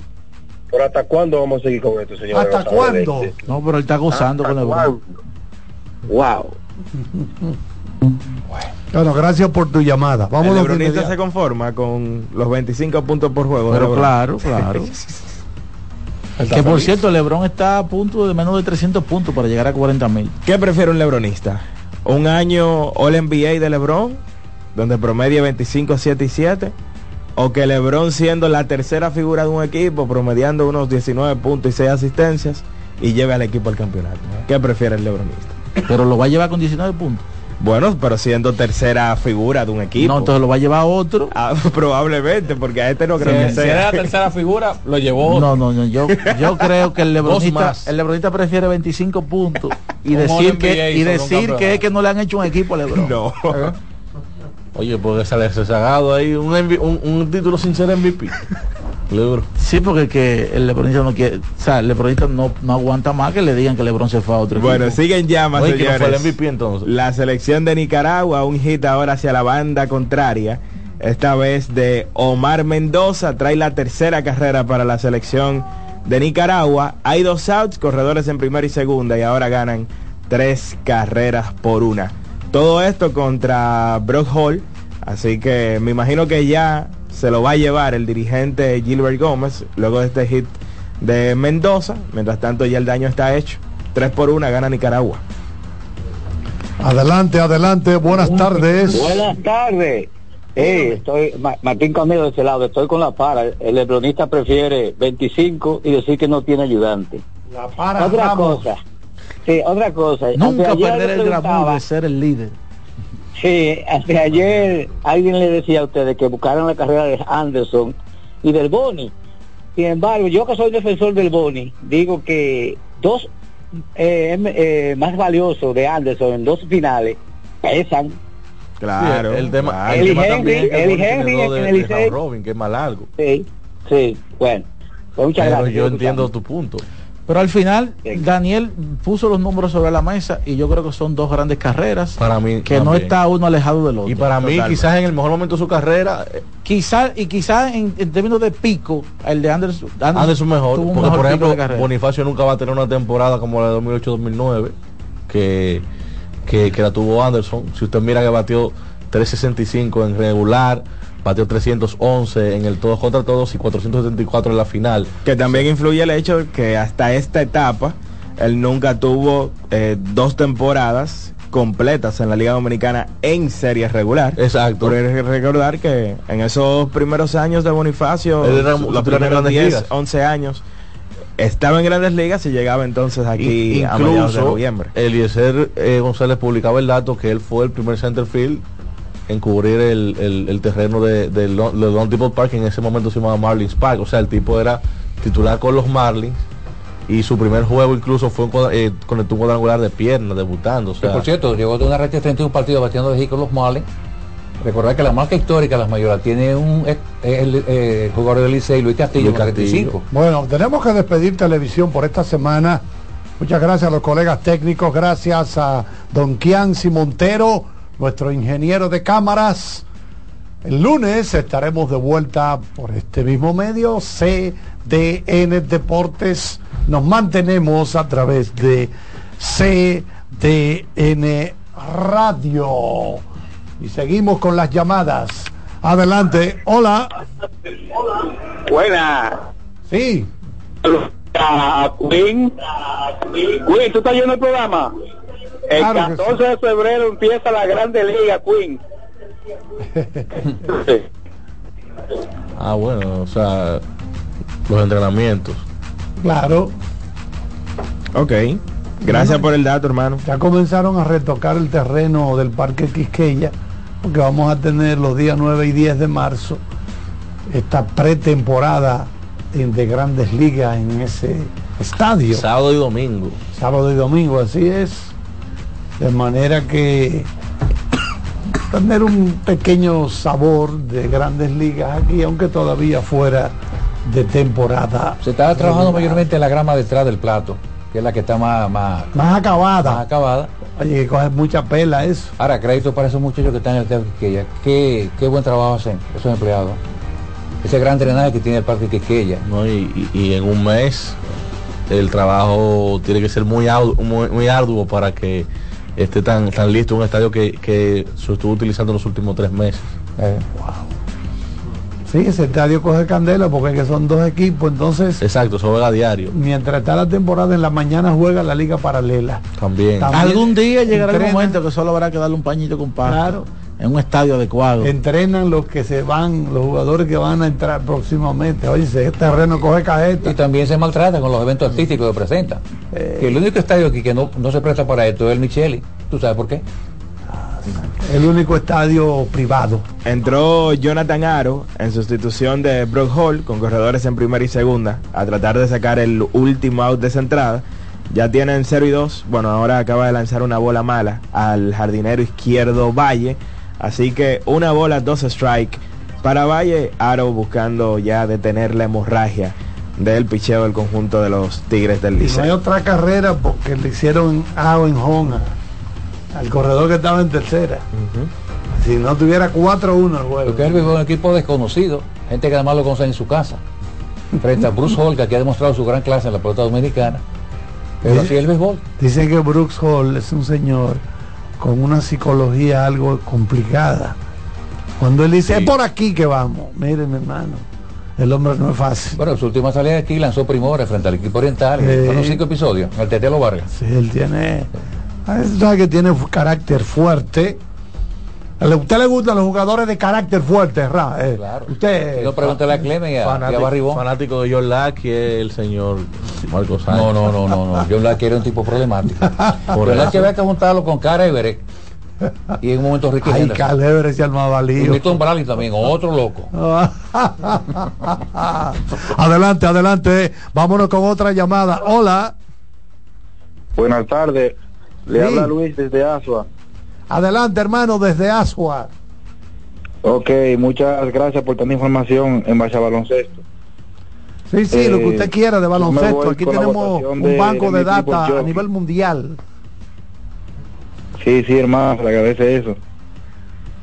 Pero ¿hasta cuándo vamos a seguir con esto, señor? ¿Hasta cuándo? No, pero él está gozando con LeBron. Wow. Bueno, gracias por tu llamada. el Vamos lebronista se conforma con los 25 puntos por juego. Pero LeBron. claro, claro. que por cierto, LeBron está a punto de menos de 300 puntos para llegar a 40 mil. ¿Qué prefiere un lebronista? ¿Un año All NBA de LeBron, donde promedia 25, 7 y 7? ¿O que LeBron siendo la tercera figura de un equipo, promediando unos 19 puntos y 6 asistencias, y lleve al equipo al campeonato? ¿Qué prefiere el lebronista? Pero lo va a llevar con 19 puntos. Bueno, pero siendo tercera figura de un equipo. No, entonces lo va a llevar otro. Ah, probablemente, porque a este no creo que Si era la sea. tercera figura, lo llevó. No, no, no, yo, yo creo que el lebronista, más. el lebronista prefiere 25 puntos y Un decir que y decir que es que no le han hecho un equipo a LeBron. No. Oye, porque sale rezagado ahí un, un, un título sin ser MVP. Lebron. Sí, porque que el lebronista no quiere, o sea, el lebronista no, no aguanta más que le digan que LeBron se fue a otro Bueno, equipo. siguen llamas, Oye, que no fue señores. el MVP entonces. La selección de Nicaragua, un hit ahora hacia la banda contraria. Esta vez de Omar Mendoza, trae la tercera carrera para la selección de Nicaragua. Hay dos outs, corredores en primera y segunda, y ahora ganan tres carreras por una. Todo esto contra Brock Hall, así que me imagino que ya se lo va a llevar el dirigente Gilbert Gómez luego de este hit de Mendoza. Mientras tanto ya el daño está hecho. Tres por una gana Nicaragua. Adelante, adelante, buenas tardes. Buenas tardes. Estoy Ma- Martín Camilo de ese lado, estoy con la para. El lebronista prefiere 25 y decir que no tiene ayudante. La para otra Ramos. cosa. Sí, otra cosa. Nunca perder el glamour de ser el líder. Sí, hasta ayer alguien le decía a ustedes que buscaran la carrera de Anderson y del Boni. Sin embargo, yo que soy defensor del Boni, digo que dos eh, em- eh, más valiosos de Anderson en dos finales pesan. Claro. Sí, el tema, claro. el Eli tema Henry- es que tiene Henry en de, el de robin, que es más largo. Sí, sí, bueno. Pues muchas Pero gracias. yo entiendo tu punto. Pero al final, Daniel puso los números sobre la mesa y yo creo que son dos grandes carreras. Para mí que no está uno alejado del otro. Y para mí, Totalmente. quizás en el mejor momento de su carrera, eh, quizás y quizás en, en términos de pico, el de Anderson, Anderson mejor. tuvo un Porque, mejor por pico ejemplo. Bonifacio nunca va a tener una temporada como la de 2008-2009, que, que, que la tuvo Anderson. Si usted mira que batió 365 en regular, batió 311 en el todos contra todos y 474 en la final. Que también influye el hecho que hasta esta etapa él nunca tuvo eh, dos temporadas completas en la Liga Dominicana en serie regular. Exacto. Por recordar que en esos primeros años de Bonifacio, era los primeros Grandes 10, Ligas. 11 años, estaba en grandes ligas y llegaba entonces aquí I- a mediados de Incluso noviembre. Eliezer eh, González publicaba el dato que él fue el primer centerfield en cubrir el, el- el terreno de, de, Lon- de Long Depot Park, que en ese momento se llamaba Marlins Park. O sea, el tipo era titular con los Marlins y su primer juego incluso fue un cuadra- eh, con el tubo cuadrangular de pierna, debutando. O Que, sea, por cierto, llegó de una racha de 31 partidos batiendo de con los Marlins. Recordar que la marca histórica de las mayoras tiene un el, eh, jugador del Licey, Luis Castillo, Luis Castillo. 35. Bueno, tenemos que despedir televisión por esta semana. Muchas gracias a los colegas técnicos, gracias a don Kianci Montero, nuestro ingeniero de cámaras. El lunes estaremos de vuelta por este mismo medio, CDN Deportes. Nos mantenemos a través de CDN Radio. Y seguimos con las llamadas. Adelante. Hola. Buena. Sí. Queen. Queen, ¿tú estás yendo el programa? El Claro que 14 de febrero empieza la Grande Liga, Queen. Ah, bueno, o sea, los entrenamientos. Claro. Ok. Gracias por el dato, hermano. Ya comenzaron a retocar el terreno del Parque Quisqueya, porque vamos a tener los días 9 y 10 de marzo esta pretemporada de grandes ligas en ese estadio. Sábado y domingo. Sábado y domingo, así es. De manera que tener un pequeño sabor de grandes ligas aquí, aunque todavía fuera de temporada. Se está trabajando regular. mayormente en la grama detrás del plato, que es la que está más, más, más acabada. más acabada. Oye, que coge mucha pela eso. Ahora, crédito para esos muchachos que están en el Teatro Quisqueya. Qué, qué buen trabajo hacen esos empleados. Ese gran drenaje que tiene el Parque Quisqueya. ¿no? Y, y- y en un mes el trabajo tiene que ser muy, muy, muy arduo para que esté tan, tan listo un estadio que, que se estuvo utilizando los últimos tres meses. Eh, Sí, ese estadio coge candela porque es que son dos equipos, entonces Exacto, eso juega a diario mientras está la temporada en la mañana juega la liga paralela. también. También Algún día llegará el momento que solo habrá que darle un pañito con. Claro. En un estadio adecuado. Entrenan los que se van, los jugadores que van a entrar próximamente. Oye, ese terreno coge cajeta. Y también se maltrata con los eventos artísticos que presentan. Eh. Que el único estadio aquí que no, no se presta para esto es el Micheli. ¿Tú sabes por qué? El único estadio privado. Entró Jonathan Aro en sustitución de Brock Hall con corredores en primera y segunda a tratar de sacar el último out de esa entrada. Ya tienen 0 y 2. Bueno, ahora acaba de lanzar una bola mala al jardinero izquierdo Valle. Así que una bola, dos strike para Valle. Aro buscando ya detener la hemorragia del picheo del conjunto de los Tigres del Y no hay Liceo. otra carrera porque le hicieron AO en home a- al corredor que estaba en tercera. Si no tuviera 4-1 el juego. Porque él vive un equipo desconocido, gente que además lo conoce en su casa. Frente a Bruce Holga, que ha demostrado su gran clase en la pelota dominicana. Pero así es el béisbol. Dicen que Brooks Hall es un señor con una psicología algo complicada. Cuando él dice, es por aquí que vamos. Mire, mi hermano, el hombre no es fácil. Bueno, su última salida de aquí lanzó primores frente al equipo oriental. Sí. Fueron cinco episodios, el Tetelo Vargas. Sí, él tiene, a él sabe que tiene carácter fuerte. ¿A usted le gustan los jugadores de carácter fuerte, Ra? Eh, Claro. Usted, Si no, pregúntale a Clemen y a, y a Fanático, Barribón. fanático de John Lackey es el señor Marcos Sánchez. No, no, no, no, no. Yo la quiero un tipo problemático. Por eso. que había que juntarlo con Cara y Berek. Y en un momento Ricky Ay. Calebres y Y Almavalío. Milton Bradley también, otro loco. adelante, adelante. Vámonos con otra llamada. Hola. Buenas tardes. Le Sí. habla Luis desde Asua. Adelante, hermano, desde Asua. Ok, muchas gracias por tanta información en base a baloncesto. Sí, sí, lo que Eh, usted quiera de baloncesto. Aquí tenemos un banco de de, data a nivel mundial. Sí, sí, hermano, se le agradece eso.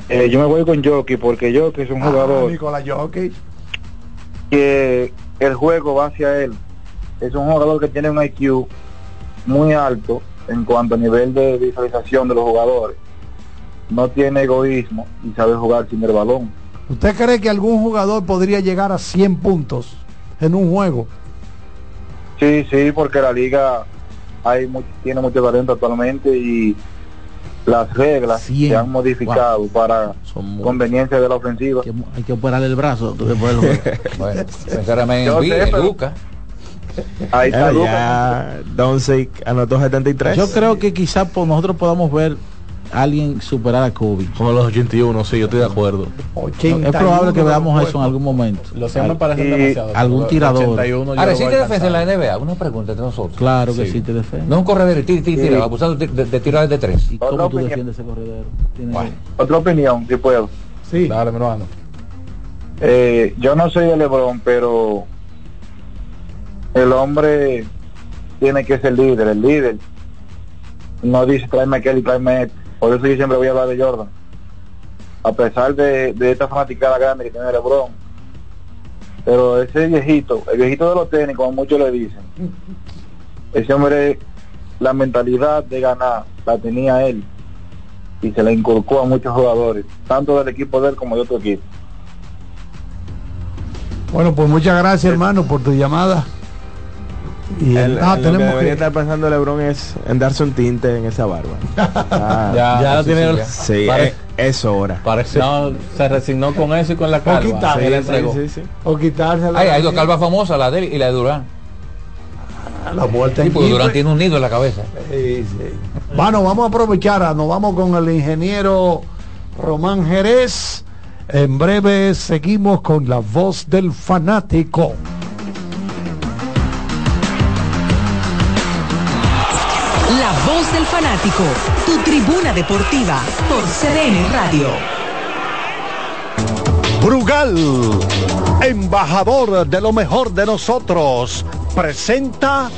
Eh, yo me voy con Jockey porque Jockey es un Ah, jugador Nicolás Jockey. que el juego va hacia él. Es un jugador que tiene un IQ muy alto en cuanto a nivel de visualización de los jugadores. No tiene egoísmo y sabe jugar sin el balón. ¿Usted cree que algún jugador podría llegar a 100 puntos en un juego? Sí, sí, porque la liga hay mu- tiene mucho talento actualmente y las reglas Cien. se han modificado para Son muy- conveniencia de la ofensiva. Que Hay que operarle el brazo juego. Bueno, sinceramente Yo en, sé, Vi- en pero- Lucas. Ahí está Eh, Doncic anotó 73. Yo creo que quizás por nosotros podamos ver alguien superar a Kobe. Como los 81, sí, yo estoy de acuerdo. 81 es probable que de veamos eso en algún momento. Los 100 me Al- parecen demasiado. algún tirador. 81 yo Ahora, ¿existe voy defensa en la. NBA? Una pregunta entre nosotros. Claro que Sí. sí, te defiende. No un corredor, tira, tira, tira, Sí. abusando de, de, de tirar de tres. ¿Y cómo Otra tú opinión. defiendes ese corredor? Bueno. Otra opinión, si puedo. Sí. Dale, mi hermano. Eh, yo no soy de LeBron, pero el hombre tiene que ser líder, el líder no dice tráeme aquel y tráeme este. Por eso yo siempre voy a hablar de Jordan. A pesar de, de esta fanaticada grande que tiene LeBron. Pero ese viejito, el viejito de los tenis, como muchos le dicen, ese hombre, la mentalidad de ganar la tenía él y se la inculcó a muchos jugadores, tanto del equipo de él como de otro equipo. Bueno, pues muchas gracias hermano por tu llamada. Y El- ah, lo que tenemos debería que, estar pensando LeBron es en darse un tinte en esa barba. Ah, Ya, Ya lo tiene- sí, ya. Sí, Pare- es, es hora. Parece. No, se resignó con eso y con la calva. quitar, Se le sí, entregó. Sí, sí. o quitársela. Hay, hay dos calvas famosas, la de él y la de Durán. la vuelta Sí, porque. Durán tiene un nido en la cabeza. Sí, sí. Bueno, vamos a aprovechar, ah, nos vamos con el ingeniero Román Jerez. En breve seguimos con la voz del fanático. Fanático, tu tribuna deportiva por CDN Radio. Brugal, embajador de lo mejor de nosotros, presenta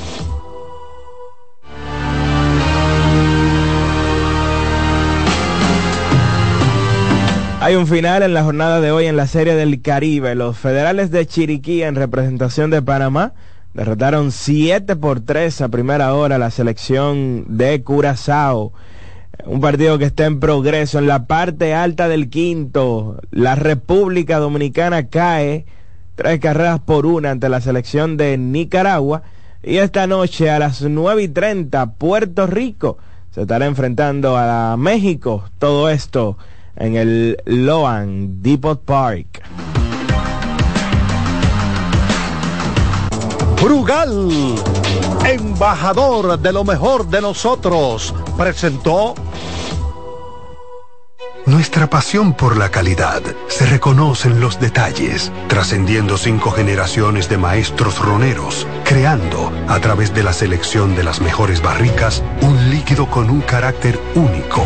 Hay un final en la jornada de hoy en la Serie del Caribe. Los federales de Chiriquí en representación de Panamá derrotaron 7 por 3 a primera hora la selección de Curazao. Un partido que está en progreso en la parte alta del quinto. La República Dominicana cae tres carreras por una ante la selección de Nicaragua. Y esta noche a las 9 y 30 Puerto Rico se estará enfrentando a México. Todo esto en el Loan Depot Park. Brugal, embajador de lo mejor de nosotros, presentó Nuestra pasión por la calidad se reconoce en los detalles, trascendiendo cinco generaciones de maestros roneros, creando, a través de la selección de las mejores barricas, un líquido con un carácter único,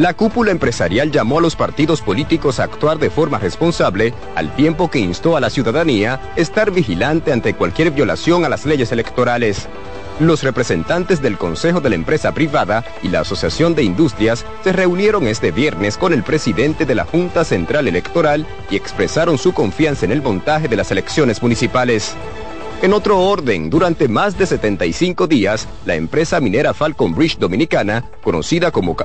La cúpula empresarial llamó a los partidos políticos a actuar de forma responsable, al tiempo que instó a la ciudadanía a estar vigilante ante cualquier violación a las leyes electorales. Los representantes del Consejo de la Empresa Privada y la Asociación de Industrias se reunieron este viernes con el presidente de la Junta Central Electoral y expresaron su confianza en el montaje de las elecciones municipales. En otro orden, durante más de 75 días, la empresa minera Falcon Bridge Dominicana, conocida como...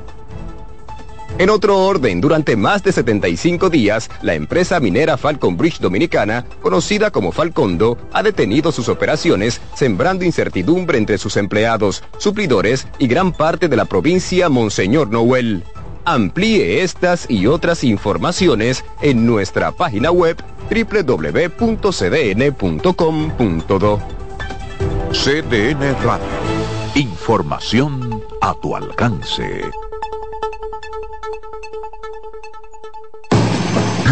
En otro orden, durante más de 75 días, la empresa minera Falcon Bridge Dominicana, conocida como Falcondo, ha detenido sus operaciones, sembrando incertidumbre entre sus empleados, suplidores y gran parte de la provincia Monseñor Noel. Amplíe estas y otras informaciones en nuestra página web www.cdn.com.do. CDN Radio. Información a tu alcance.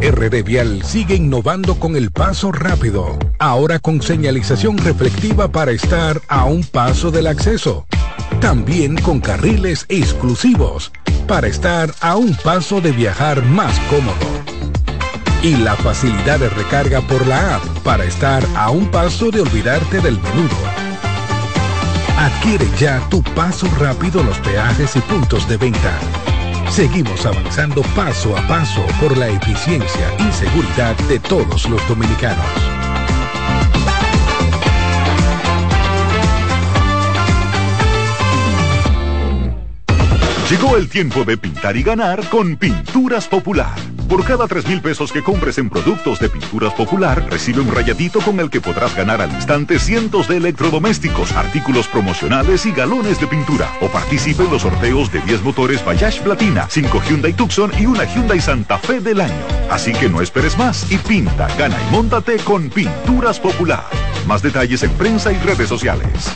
RD Vial sigue innovando con el paso rápido, ahora con señalización reflectiva para estar a un paso del acceso. También con carriles exclusivos para estar a un paso de viajar más cómodo. Y la facilidad de recarga por la app para estar a un paso de olvidarte del menudo. Adquiere ya tu paso rápido en los peajes y puntos de venta. Seguimos avanzando paso a paso por la eficiencia y seguridad de todos los dominicanos. Llegó el tiempo de pintar y ganar con Pinturas Popular por cada 3 mil pesos que compres en productos de Pinturas Popular, recibe un rayadito con el que podrás ganar al instante cientos de electrodomésticos, artículos promocionales y galones de pintura. O participe en los sorteos de 10 motores Bayash Platina, 5 Hyundai Tucson y una Hyundai Santa Fe del año. Así que no esperes más y pinta, gana y móntate con Pinturas Popular. Más detalles en prensa y redes sociales.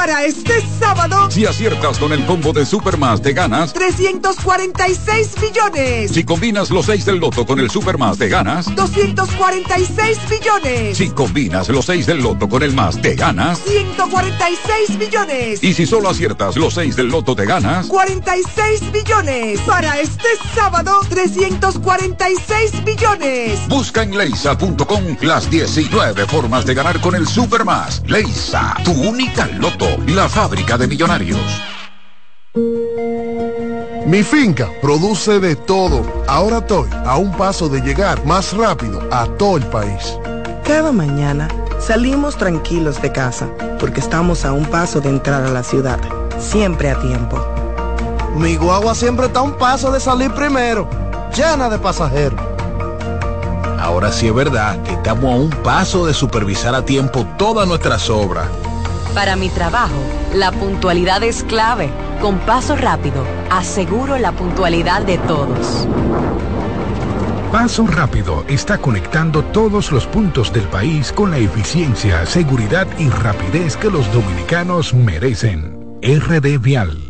Para este sábado, Si aciertas con el combo de Supermas te ganas. 346 millones. Si combinas los 6 del loto con el Supermas te ganas. 246 millones. Si combinas los 6 del loto con el más te ganas. 146 millones. Y si solo aciertas los 6 del loto te ganas. 46 millones. Para este sábado, 346 millones. Busca en leisa.com las 19 formas de ganar con el Supermas. Leisa, tu única loto, la fábrica de millonarios. Mi finca produce de todo. Ahora estoy a un paso de llegar más rápido a todo el país. Cada mañana salimos tranquilos de casa porque estamos a un paso de entrar a la ciudad, siempre a tiempo. Mi guagua siempre está a un paso de salir primero, llena de pasajeros. Ahora sí es verdad que estamos a un paso de supervisar a tiempo todas nuestras obras. Para mi trabajo, la puntualidad es clave. Con paso rápido, aseguro la puntualidad de todos. Paso Rápido está conectando todos los puntos del país con la eficiencia, seguridad y rapidez que los dominicanos merecen. RD Vial.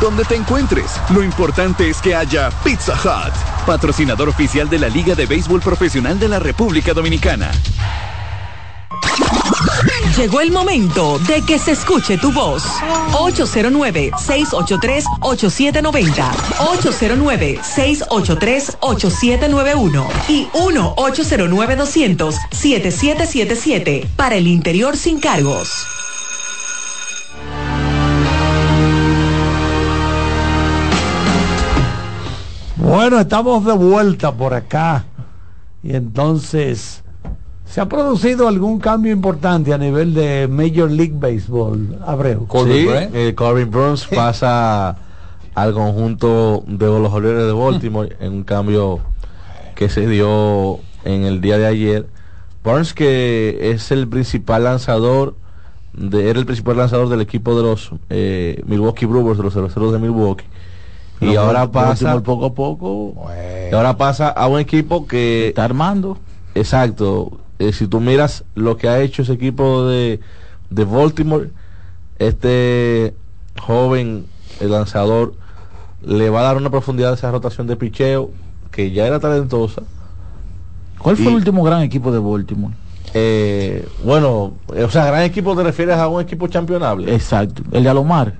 Donde te encuentres, lo importante es que haya Pizza Hut, patrocinador oficial de la Liga de Béisbol Profesional de la República Dominicana. Llegó el momento de que se escuche tu voz. 809-683-8790. 809-683-8791. Y 1-809-200-7777. Para el interior sin cargos. Bueno, estamos de vuelta por acá. Y entonces, ¿se ha producido algún cambio importante a nivel de Major League Baseball, Abreu? Sí, eh, Corbin Burns pasa al conjunto de los Orioles de Baltimore en un cambio que se dio en el día de ayer. Burns que es el principal lanzador, de, era el principal lanzador del equipo de los eh, Milwaukee Brewers, de los cerveceros de Milwaukee. Y ahora pasa poco a poco y ahora pasa a un equipo que está armando. Exacto. Eh, si tú miras lo que ha hecho ese equipo de, de Baltimore, este joven el lanzador le va a dar una profundidad a esa rotación de picheo que ya era talentosa. ¿Cuál fue Y- el último gran equipo de Baltimore? Eh, bueno, o sea, gran equipo te refieres a un equipo championable. Exacto, el de Alomar.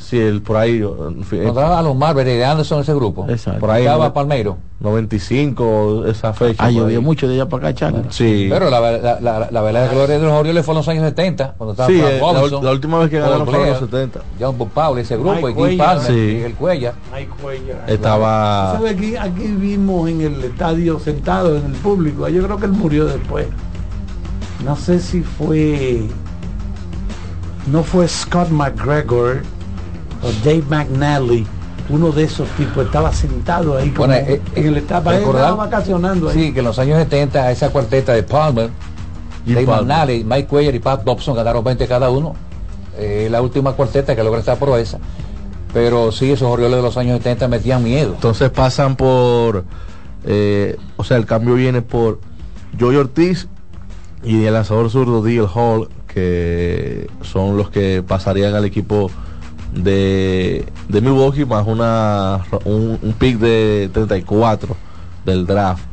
Sí, el por ahí. en fin, Cuando estaba a los Marvel de Anderson ese grupo. Exacto. Por ahí. Estaba no- Palmeiro. 95, esa fecha. Ah, llovió mucho de allá para acá, Charlie. Sí. Pero la, la, la, la verdad gloria de los Orioles fue en los años 70, cuando estaba Sí, Frank eh, la Robinson, la última vez que Paul ganaron fue en los Blair, 70. John Bob Powell, ese grupo, Mike y Guy. Palmer, Sí. y el Cuella. Estaba. ¿Sabe? Aquí, aquí vimos en el estadio sentado en el público. Yo creo que él murió después. No sé si fue. No fue Scott McGregor o Dave McNally. Uno de esos tipos estaba sentado ahí como Bueno, eh, en el recordar- Estaba vacacionando ahí. Sí, que en los años 70 esa cuarteta de Palmer, Dave Palmer. McNally, Mike Cuellar y Pat Dobson ganaron 20 cada uno. Eh, la última cuarteta que logra esta proeza. Pero sí, esos Orioles de los años 70 metían miedo. Entonces pasan por. eh, o sea, el cambio viene por Joey Ortiz y el lanzador zurdo Deal Hall, que son los que pasarían al equipo de, de Milwaukee, más una un, pick de 34 del draft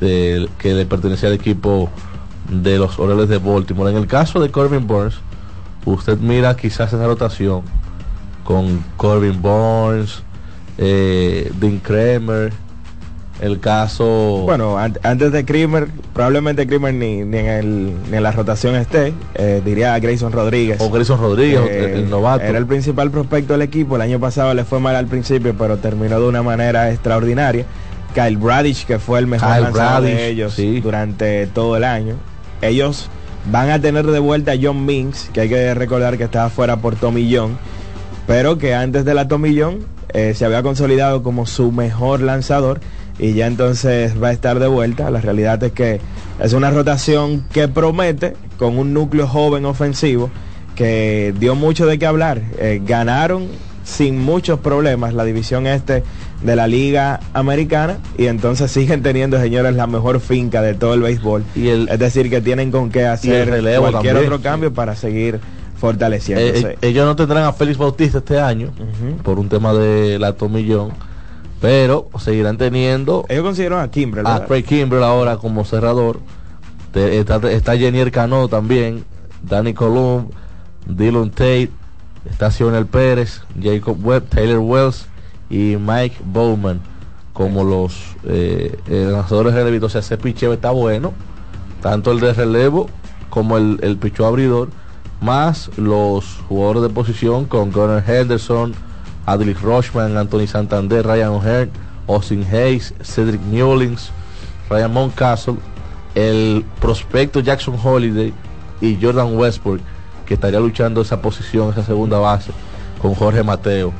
del- que le pertenecía al equipo de los Orioles de Baltimore. En el caso de Corbin Burns, usted mira quizás esa rotación con Corbin Burns, eh, Dean Kramer, el caso... Bueno, an- antes de Krimer, probablemente Krimer ni, ni, en, el- ni en la rotación esté, eh, diría a Grayson Rodríguez. O Grayson Rodríguez, Eh, el, el novato. Era el principal prospecto del equipo. El año pasado le fue mal al principio, pero terminó de una manera extraordinaria. Kyle Bradish, que fue el mejor Kyle lanzador Bradish, de ellos sí. durante todo el año. Ellos van a tener de vuelta a John Minks, que hay que recordar que estaba fuera por Tommy John, pero que antes de la Tommy John eh, se había consolidado como su mejor lanzador y ya entonces va a estar de vuelta. La realidad es que es una rotación que promete con un núcleo joven ofensivo que dio mucho de qué hablar. Eh, ganaron sin muchos problemas la división este de la liga americana y entonces siguen teniendo señores la mejor finca de todo el béisbol es decir que tienen con qué hacer cualquier también, otro cambio para seguir fortaleciéndose Eh, eh, ellos no tendrán a Félix Bautista este año por un tema de la tomillón, pero seguirán teniendo ellos consiguieron a Kimbrel a Kimbrell ahora como cerrador. Te- está, está Jenier Cano también, Danny Columb, Dylan Tate, está Sionel Pérez, Jacob Webb, Taylor Wells y Mike Bowman como los eh, eh, lanzadores de relevo. O sea, ese picheo está bueno, tanto el de relevo como el, el picheo abridor, más los jugadores de posición con Gunnar Henderson, Adley Rochman, Anthony Santander, Ryan O'Hearn, Austin Hayes, Cedric Newlings, Ryan Mountcastle, el prospecto Jackson Holiday y Jordan Westbrook, que estaría luchando esa posición, esa segunda base, con Jorge Mateo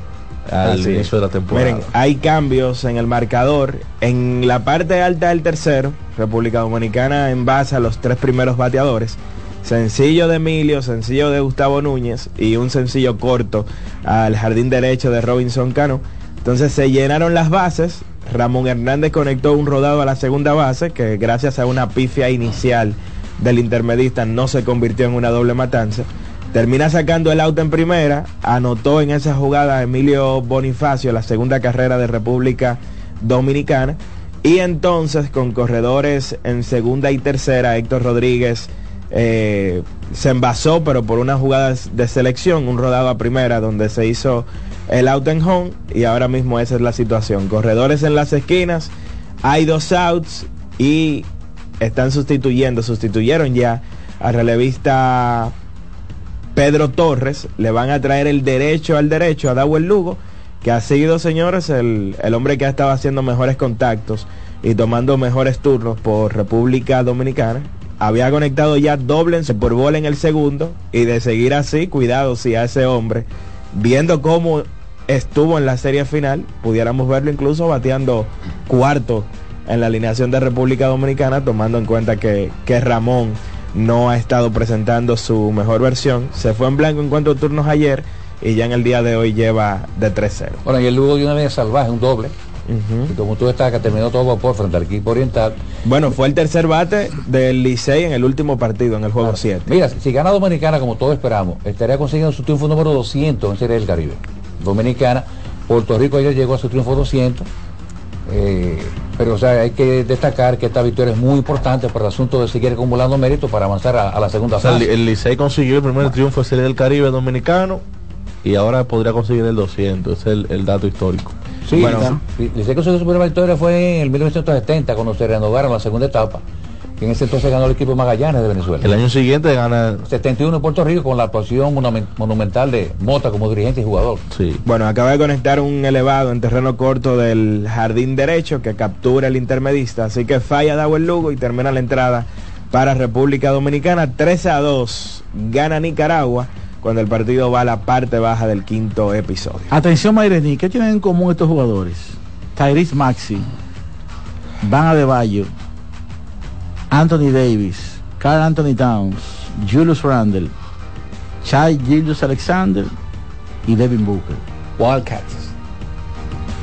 al Así es. inicio de la temporada. Miren, hay cambios en el marcador. En la parte alta del tercero, República Dominicana en base a los tres primeros bateadores. Sencillo de Emilio, sencillo de Gustavo Núñez y un sencillo corto al jardín derecho de Robinson Cano. Entonces se llenaron las bases. Ramón Hernández conectó un rodado a la segunda base que gracias a una pifia inicial del intermedista no se convirtió en una doble matanza. Termina sacando el auto en primera, anotó en esa jugada Emilio Bonifacio, la segunda carrera de República Dominicana. Y entonces con corredores en segunda y tercera, Héctor Rodríguez eh, se envasó, pero por una jugada de selección, un rodado a primera, donde se hizo el out en home. Y ahora mismo esa es la situación. Corredores en las esquinas, hay dos outs y están sustituyendo, sustituyeron ya al relevista Pedro Torres, le van a traer el derecho al derecho a Dawel Lugo, que ha sido, señores, el, el hombre que ha estado haciendo mejores contactos y tomando mejores turnos por República Dominicana. Había conectado ya doble en por bola en el segundo y de seguir así, cuidado si a ese hombre, viendo cómo estuvo en la serie final, pudiéramos verlo incluso bateando cuarto en la alineación de República Dominicana, tomando en cuenta que, que Ramón no ha estado presentando su mejor versión. Se fue en blanco en cuanto turnos ayer y ya en el día de hoy lleva de 3-0. Bueno, y el Lugo dio una vez salvaje, un doble. Y como tú estás, que terminó todo vapor frente al equipo oriental. Bueno, fue el tercer bate del Licey en el último partido, en el juego 7. Mira, si gana Dominicana, como todos esperamos, estaría consiguiendo su triunfo número 200 en Serie del Caribe. Dominicana, Puerto Rico ayer llegó a su triunfo 200. eh, pero o sea, hay que destacar que esta victoria es muy importante para el asunto de seguir acumulando méritos para avanzar a, a la segunda O sea, fase. el Licey consiguió el primer triunfo de Serie del Caribe dominicano y ahora podría conseguir el 200, ese es el, el dato histórico. Sí, bueno, Licey consiguió su primera victoria fue en el 1970 cuando se renovaron la segunda etapa. Que en ese entonces ganó el equipo Magallanes de Venezuela. El año siguiente gana 71 en Puerto Rico con la actuación monumen- monumental de Mota como dirigente y jugador. Sí. Bueno, acaba de conectar un elevado en terreno corto del jardín derecho que captura el intermedista, así que falla Dawel Lugo y termina la entrada para República Dominicana 13 a 2. Gana Nicaragua cuando el partido va a la parte baja del quinto episodio. Atención Mayreni, ¿qué tienen en común estos jugadores? Tyrese Maxi, Van Adebayo, Anthony Davis, Carl Anthony Towns, Julius Randle, Chai Julius Alexander y Devin Booker. Wildcats.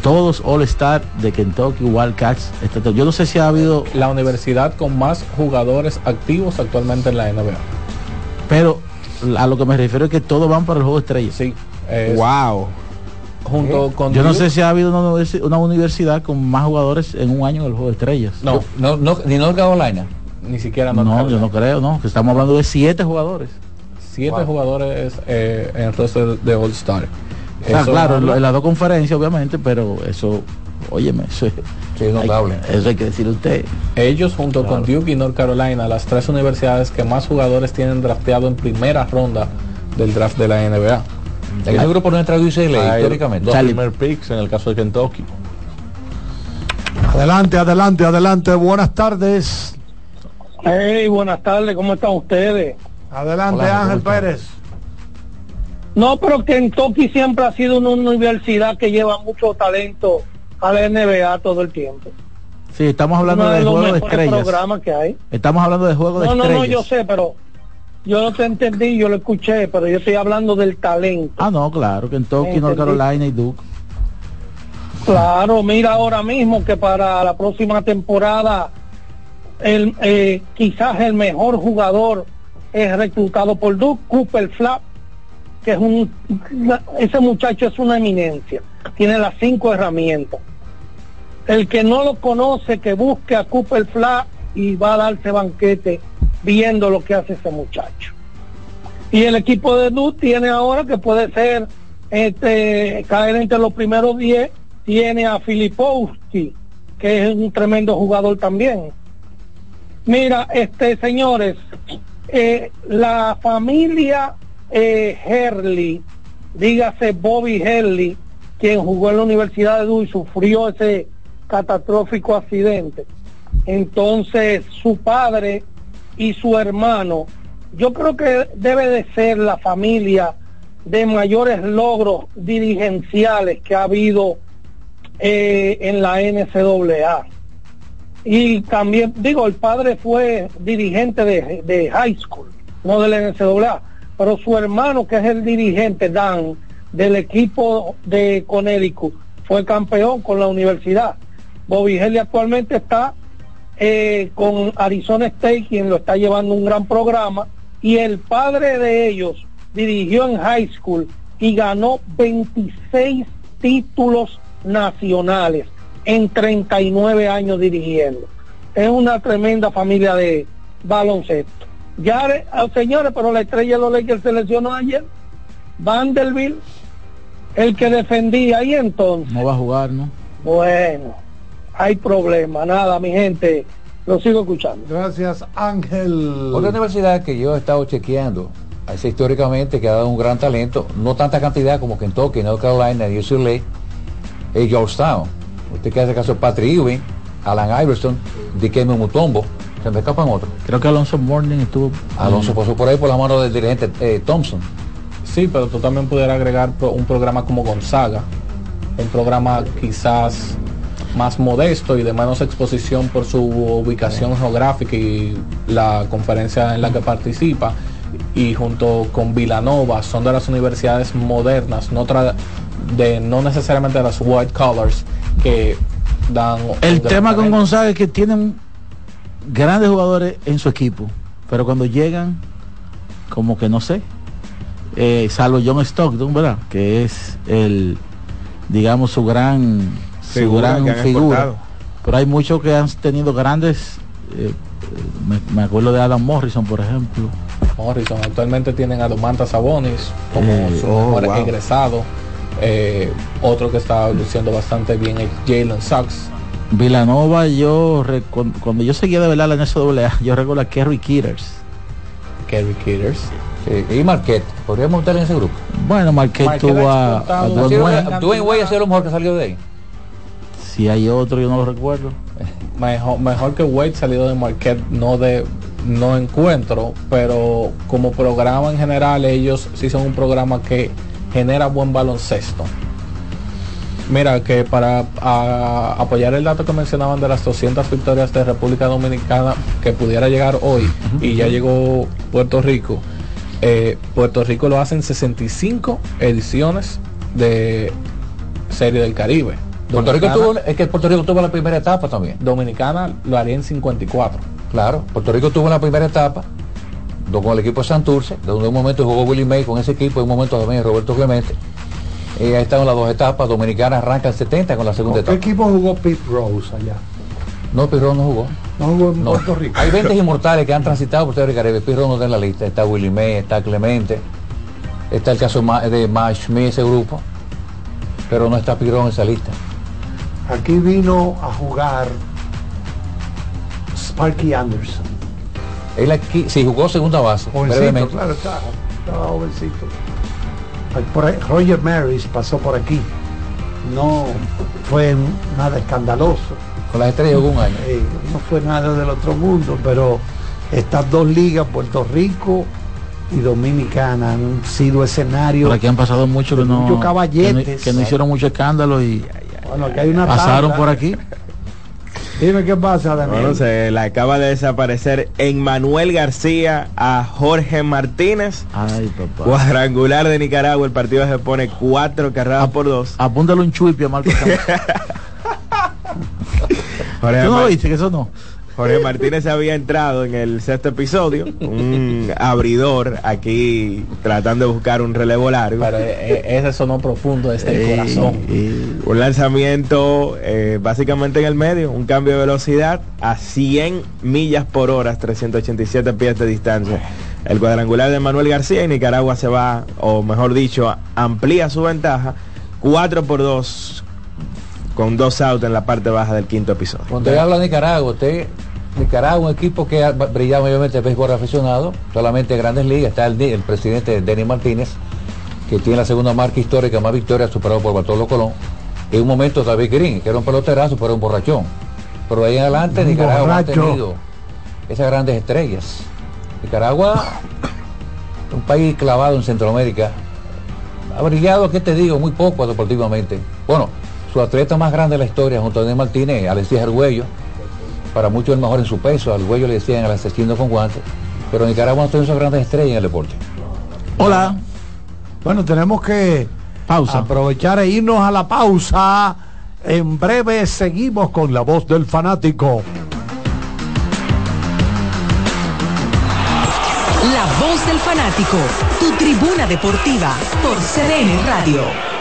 Todos All Star de Kentucky Wildcats. Este- Yo no sé si ha habido, La universidad con más jugadores activos actualmente en la NBA. pero a lo que me refiero es que todos van para el juego de estrellas. Sí. es- wow. Junto con Yo no sé si ha habido una, universi- una universidad con más jugadores en un año en el juego de estrellas. No, No, no, ni North Carolina. ni siquiera No, North yo Carolina. no creo, no. Que estamos hablando de siete jugadores. Siete jugadores eh, en el roster de All Star. O sea, Eso claro, en las dos conferencias, obviamente, pero eso, óyeme, eso es, notable. hay- eso hay que decir usted. Ellos junto con Duke y North Carolina, las tres universidades que más jugadores tienen drafteado en primera ronda del draft de la NBA. En ese grupo no entra UCLA, históricamente. Dos primer picks en el caso de Kentucky. Adelante, adelante, adelante. Buenas tardes. Hey, buenas tardes, ¿cómo están ustedes? Adelante, Hola, Ángel. Pérez. No, pero Kentucky siempre ha sido una universidad que lleva mucho talento a la NBA todo el tiempo. Sí, estamos hablando de los juego de estrellas. que hay. Estamos hablando de juego de No, no, estrellas. no, yo sé, pero yo no te entendí, yo lo escuché, pero yo estoy hablando del talento. Ah, no, claro, Kentucky, North Entendí. Carolina y Duke. Claro, mira ahora mismo que para la próxima temporada el, eh, quizás el mejor jugador es reclutado por Duke, Cooper Flap, que es un ese muchacho es una eminencia, tiene las cinco herramientas. El que no lo conoce, que busque a Cooper Flap y va a darse banquete viendo lo que hace ese muchacho. Y el equipo de Duke tiene ahora que puede ser este caer entre los primeros 10, tiene a Filipowski, que es un tremendo jugador también. Mira, este señores, eh, la familia eh, Herley, dígase Bobby Herley, quien jugó en la Universidad de Duke y sufrió ese catastrófico accidente. Entonces, su padre y su hermano, yo creo que debe de ser la familia de mayores logros dirigenciales que ha habido eh, en la NCAA. Y también, digo, el padre fue dirigente de, high school, no de la NCAA, pero su hermano, que es el dirigente, Dan, del equipo de Connecticut, fue campeón con la universidad. Bobby Helly actualmente está eh, con Arizona State, quien lo está llevando un gran programa, y el padre de ellos dirigió en high school y ganó 26 títulos nacionales en 39 años dirigiendo. Es una tremenda familia de baloncesto. Ya, eh, señores, pero la estrella de los Lakers se lesionó ayer. Vanderbilt, el que defendía, y entonces, No va a jugar, ¿no? bueno, hay problema. Nada, mi gente, lo sigo escuchando. Gracias, Ángel. Otra universidad que yo he estado chequeando, es históricamente que ha dado un gran talento, no tanta cantidad como Kentucky, North Carolina, UCLA, es Georgetown. Usted que hace caso Patrick Ewing, Alan Iverson, Dikembe Mutombo, se me escapan otros. Creo que Alonso Morning estuvo. Alonso pasó por ahí por la mano del dirigente eh, Thompson. Sí, pero tú también pudieras agregar un programa como Gonzaga, un programa quizás más modesto y de menos exposición por su ubicación geográfica y la conferencia en la que participa y junto con Villanova son de las universidades modernas, no tra- de no necesariamente de las white collars que dan El tema con. Gonzaga es que tienen grandes jugadores en su equipo, pero cuando llegan, como que no sé, eh, salvo John Stockton, ¿verdad? Que es el, digamos, su gran su Figura gran que han figura. exportado. Pero hay muchos que han tenido grandes, eh, me, me acuerdo de Adam Morrison, por ejemplo. Morrison. Actualmente tienen a Domantas Sabonis como Eh, su oh, mejor wow. egresado. Eh, otro que está luciendo bastante bien es Jalen Sachs. Villanova, yo cuando, yo seguía de verdad la NCAA, yo recuerdo a Kerry Kitters. Kerry Kitters. y Marquette, podríamos meter en ese grupo. Bueno, Marquette Marquette tuvo a, a exportado Dwayne una Wade. cantidad- Dwayne Wade ha sido lo mejor que salió de ahí. Si hay otro, yo no lo recuerdo. Mejor, mejor que Wade salido de Marquette, no de no encuentro, pero como programa en general ellos sí son un programa que genera buen baloncesto. Mira que para a- apoyar el dato que mencionaban de las 200 victorias de República Dominicana que pudiera llegar hoy y ya llegó Puerto Rico, eh, Puerto Rico lo hace en 65 ediciones de Serie del Caribe. Puerto Rico tuvo, es que Puerto Rico tuvo la primera etapa también. Dominicana lo haría en 54. Claro, Puerto Rico tuvo la primera etapa con el equipo de Santurce, donde un momento jugó Willie May con ese equipo, y un momento también Roberto Clemente. Eh, ahí están las dos etapas. Dominicana arranca el 70 con la segunda ¿Con ¿Qué etapa. equipo jugó Pete Rose allá? No, Pirrón no jugó. No jugó en No. Puerto Rico. Hay 20 inmortales que han transitado por Puerto Caribe. Pirrón no está en la lista. Está Willie May, está Clemente. Está el caso de Mash Smith, ese grupo. pero no está Pirón en esa lista. Aquí vino a jugar Sparky Anderson. Él aquí, sí, jugó segunda base, Jovencito, claro, estaba, estaba jovencito. Por ahí, Roger Maris pasó por aquí. No fue nada escandaloso. Con las estrellas jugó un año. Eh, no fue nada del otro mundo, pero estas dos ligas, Puerto Rico y Dominicana, han sido escenarios. Por aquí han pasado mucho que no, muchos caballetes. que no, que no hicieron mucho escándalo y Bueno, aquí hay una pasaron tabla. por aquí. Dime qué pasa, Daniel. Bueno, se le acaba de desaparecer en Manuel García a Jorge Martínez. Ay, papá. Cuadrangular de Nicaragua, el partido se pone cuatro carreras por dos. Apúntalo un chuipi a Marco. Jorge, ¿Tú no Mar- lo viste? Que eso no. Jorge Martínez había entrado en el sexto episodio, un abridor aquí tratando de buscar un relevo largo. Pero eh, eh, ese sonó profundo desde el corazón. Un lanzamiento eh, básicamente en el medio, un cambio de velocidad a 100 millas por hora, 387 pies de distancia. El cuadrangular de Manuel García y Nicaragua se va, o mejor dicho, amplía su ventaja 4 por 2 con dos outs en la parte baja del quinto episodio. Cuando usted habla de Nicaragua, usted, Nicaragua, un equipo que ha brillado mayormente en béisbol aficionado, solamente en grandes ligas, está el, el presidente Denis Martínez, que tiene la segunda marca histórica, más victorias, superado por Bartolo Colón. En un momento David Green, que era un peloterazo, pero un borrachón. Pero de ahí en adelante Un Nicaragua borracho. ha tenido esas grandes estrellas. Nicaragua, un país clavado en Centroamérica, ha brillado, ¿qué te digo? Muy poco deportivamente. Bueno, su atleta más grande de la historia, junto a Denis Martínez, Alexis Argüello, para muchos el mejor en su peso, al Argüello le decían el asesino con guantes, pero Nicaragua no tiene esas grandes estrellas en el deporte. Hola. Bueno, tenemos que aprovechar e irnos a la pausa. En breve seguimos con la voz del fanático. La voz del fanático, tu tribuna deportiva por CDN Radio.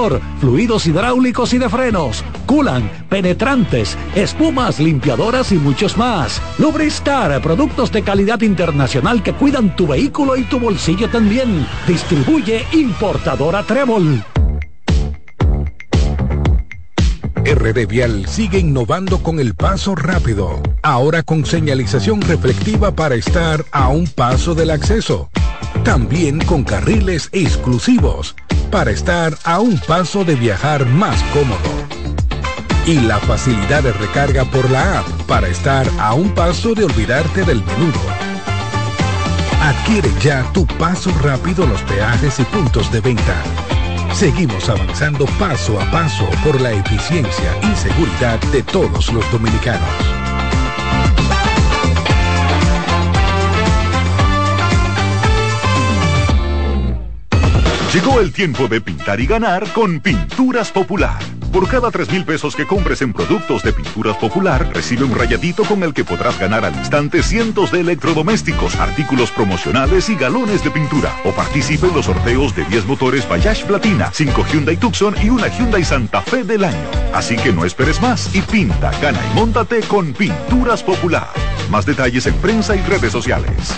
fluidos hidráulicos y de frenos, culan, penetrantes, espumas, limpiadoras y muchos más. Lubristar, productos de calidad internacional que cuidan tu vehículo y tu bolsillo también. Distribuye importadora Trébol. RD Vial sigue innovando con el paso rápido, ahora con señalización reflectiva para estar a un paso del acceso. También con carriles exclusivos para estar a un paso de viajar más cómodo. Y la facilidad de recarga por la app para estar a un paso de olvidarte del menudo. Adquiere ya tu paso rápido en los peajes y puntos de venta. Seguimos avanzando paso a paso por la eficiencia y seguridad de todos los dominicanos. Llegó el tiempo de pintar y ganar con Pinturas Popular. Por cada 3 mil pesos que compres en productos de Pinturas Popular, recibe un rayadito con el que podrás ganar al instante cientos de electrodomésticos, artículos promocionales y galones de pintura. O participe en los sorteos de 10 motores Bayash Platina, 5 Hyundai Tucson y una Hyundai Santa Fe del año. Así que no esperes más y pinta, gana y móntate con Pinturas Popular. Más detalles en prensa y redes sociales.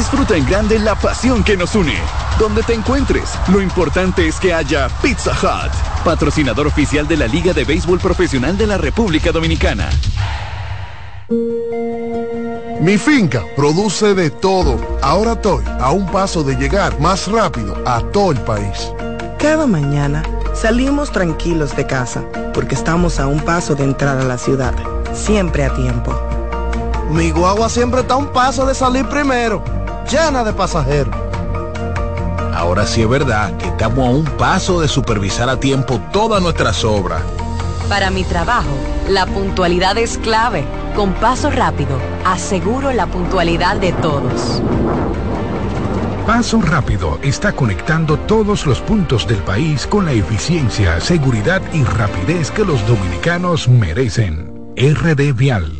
Disfruta en grande la pasión que nos une. Donde te encuentres, lo importante es que haya Pizza Hut, patrocinador oficial de la Liga de Béisbol Profesional de la República Dominicana. Mi finca produce de todo. Ahora estoy a un paso de llegar más rápido a todo el país. Cada mañana Salimos tranquilos de casa porque estamos a un paso de entrar a la ciudad, siempre a tiempo. Mi guagua siempre está a un paso de salir primero, llena de pasajeros. Ahora sí es verdad que estamos a un paso de supervisar a tiempo todas nuestras obras. Para mi trabajo, la puntualidad es clave. Con paso rápido, aseguro la puntualidad de todos. Paso Rápido está conectando todos los puntos del país con la eficiencia, seguridad y rapidez que los dominicanos merecen. RD Vial.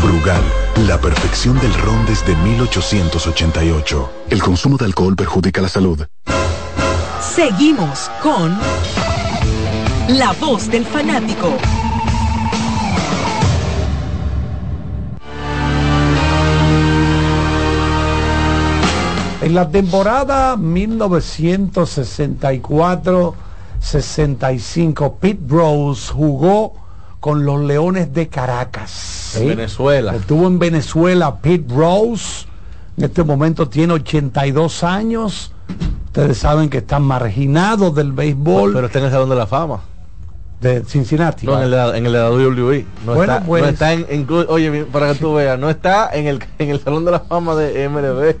Brugal, la perfección del ron desde 1888. El consumo de alcohol perjudica la salud. Seguimos con La Voz del Fanático. En la temporada 1964-65, Pete Rose jugó con los Leones de Caracas. En Venezuela. Estuvo en Venezuela Pete Rose. En este momento tiene 82 años. Ustedes saben que está marginado del béisbol. Pero está en el Salón de la Fama. De Cincinnati. No, en el, de- en el WWE. No Bueno, está, pues- no está en, en- oye, para que tú veas, no está en el, en el Salón de la Fama de MLB,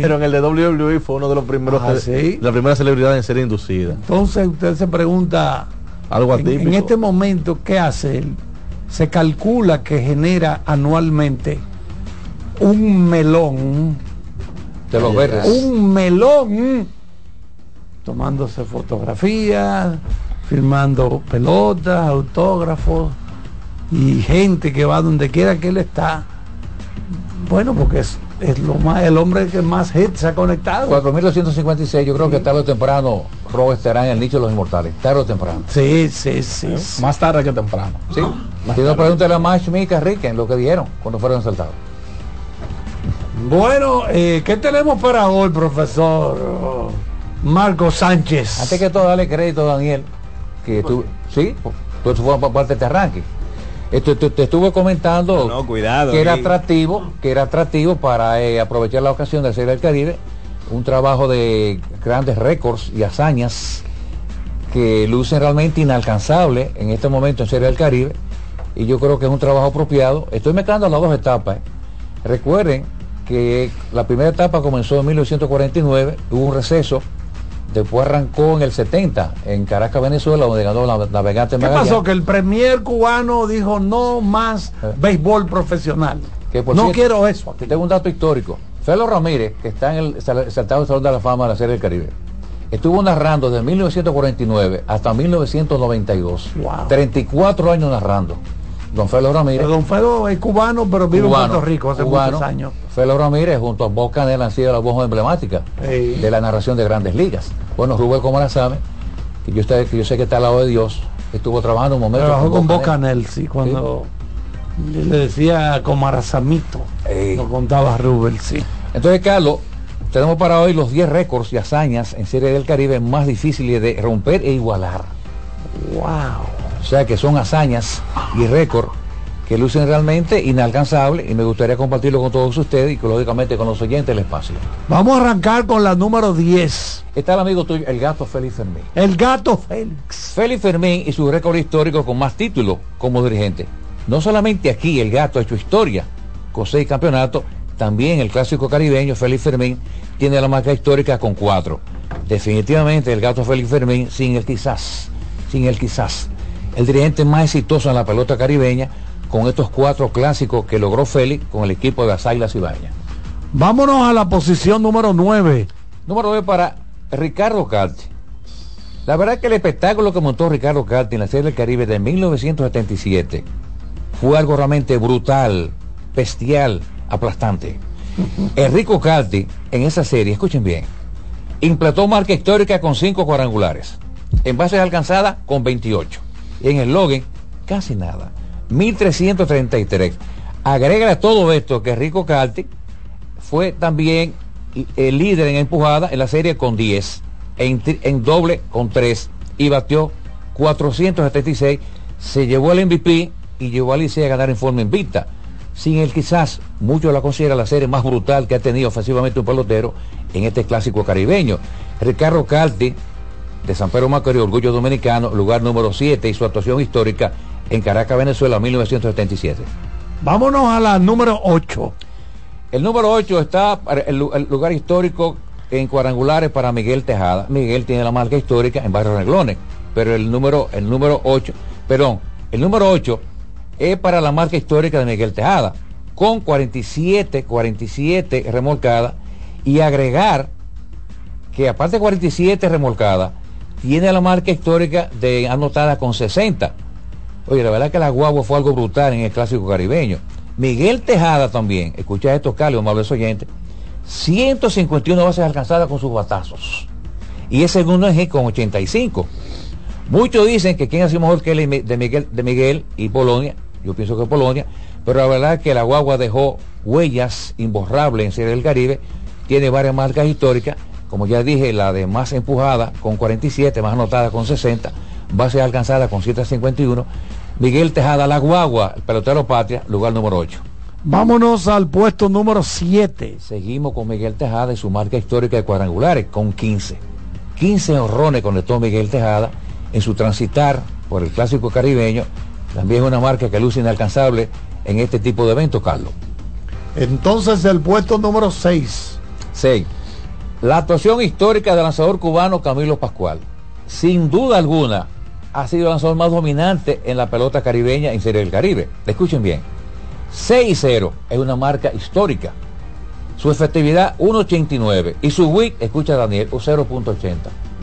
pero en el de WWE fue uno de los primeros, Ah, ¿sí? la primera celebridad en ser inducida. Entonces usted se pregunta, Algo en, atípico. en este momento, ¿qué hace él? Se calcula que genera anualmente un melón. De los verdes. Un melón. Tomándose fotografías, firmando pelotas, autógrafos y gente que va donde quiera que él está. Bueno, porque es, es lo más, el hombre que más hits se ha conectado. 4256, yo creo que tarde o temprano Robert estará en el nicho de los inmortales. Tarde o temprano. Sí, sí, sí. Más tarde que temprano. Sí. Si no, pregúntale a Max Mika Ricken lo que dieron cuando fueron saltados. Bueno, eh, ¿qué tenemos para hoy, profesor Marco Sánchez? Antes que todo, darle crédito a Daniel, que tú, sí, tú eso fue parte de este arranque. Esto, te, te estuve comentando No, cuidado, que era atractivo, que era atractivo para eh, aprovechar la ocasión de hacer el Caribe, un trabajo de grandes récords y hazañas que lucen realmente inalcanzable en este momento en Serie del Caribe y yo creo que es un trabajo apropiado. Estoy mezclando las dos etapas. ¿eh? Recuerden que la primera etapa comenzó en 1949, hubo un receso, después arrancó en el 70 en Caracas, Venezuela, donde ganó la navegante ¿Qué Magallanes. pasó? Que el premier cubano dijo no más béisbol profesional. Que, por no cierto, quiero eso. Te tengo un dato histórico. Felo Ramírez, que está en el sal- saltado del Salón de la Fama de la Serie del Caribe, estuvo narrando desde 1949 hasta 1992. 34 años narrando. Don Felo Ramírez. Don Felo es cubano, pero vive cubano, en Puerto Rico hace cubano. muchos años. Felo Ramírez junto a Bob Canel han sido la voz emblemática de la narración de grandes ligas. Bueno, Rubén que yo, sé, que yo sé que está al lado de Dios, estuvo trabajando un momento Trabajó con Bob Boca Canel, sí, cuando le decía como Arazamito. Lo contaba Rubel, sí. Entonces, Carlos, tenemos para hoy los 10 récords y hazañas en Serie del Caribe más difíciles de romper e igualar. Wow. O sea que son hazañas y récords que lucen realmente inalcanzables y me gustaría compartirlo con todos ustedes y que, lógicamente con los oyentes del espacio. Vamos a arrancar con la número 10. Está el amigo tuyo, el gato Félix Fermín. El gato Félix. Félix Fermín y su récord histórico con más títulos como dirigente. No solamente aquí el gato ha hecho historia con seis campeonatos, también el clásico caribeño Félix Fermín tiene la marca histórica con cuatro. Definitivamente el gato Félix Fermín sin el quizás, sin el quizás. El dirigente más exitoso en la pelota caribeña con estos cuatro clásicos que logró Félix con el equipo de las Águilas Ibañas. Vámonos a la posición número 9. Número 9 para Ricardo Calti. La verdad que el espectáculo que montó Ricardo Calti en la Serie del Caribe de 1977 fue algo realmente brutal, bestial, aplastante. Enrico Calti en esa serie, escuchen bien, implantó marca histórica con 5 cuadrangulares, en bases alcanzadas con 28, y en el login casi nada. 1333. Agrega a todo esto que Rico Calti fue también el líder en empujada en la serie con 10, en, en doble con 3 y batió 476. Se llevó el MVP y llevó a Licey a ganar en forma invicta. Sin él quizás muchos la consideran la serie más brutal que ha tenido ofensivamente un pelotero en este clásico caribeño. Ricardo Calti, de San Pedro Macorís, Orgullo Dominicano, lugar número 7 y su actuación histórica en Caracas, Venezuela, 1977. Vámonos a la número 8. El número 8 está el, el lugar histórico en cuadrangulares para Miguel Tejada. Miguel tiene la marca histórica en Barrio Reglones, pero el número, el número 8, perdón, el número 8 es para la marca histórica de Miguel Tejada, con 47, 47 remolcadas y agregar que aparte de 47 remolcadas, tiene la marca histórica de anotada con 60. Oye, la verdad que la guagua fue algo brutal en el clásico caribeño. Miguel Tejada también, escucha esto, Carlos, amables oyentes, 151 bases alcanzadas con sus batazos. Y es segundo en G con 85. Muchos dicen que quién ha sido mejor que él de Miguel, de Miguel y Polonia. Yo pienso que Polonia. Pero la verdad es que la guagua dejó huellas imborrables en Serie del Caribe. Tiene varias marcas históricas. Como ya dije, la de más empujada con 47, más anotada con 60, base alcanzada con 151. Miguel Tejada, la guagua, el pelotero patria, lugar número 8. Vámonos al puesto número 7. Seguimos con Miguel Tejada y su marca histórica de cuadrangulares con 15. 15 honrones conectó Miguel Tejada en su transitar por el clásico caribeño. También es una marca que luce inalcanzable en este tipo de eventos, Carlos. Entonces el puesto número 6. 6. La actuación histórica del lanzador cubano Camilo Pascual. Sin duda alguna, ha sido el lanzador más dominante en la pelota caribeña en Serie del Caribe. Escuchen bien. 6-0 es una marca histórica. Su efectividad 1.89 y su WIC, escucha Daniel, 0.80.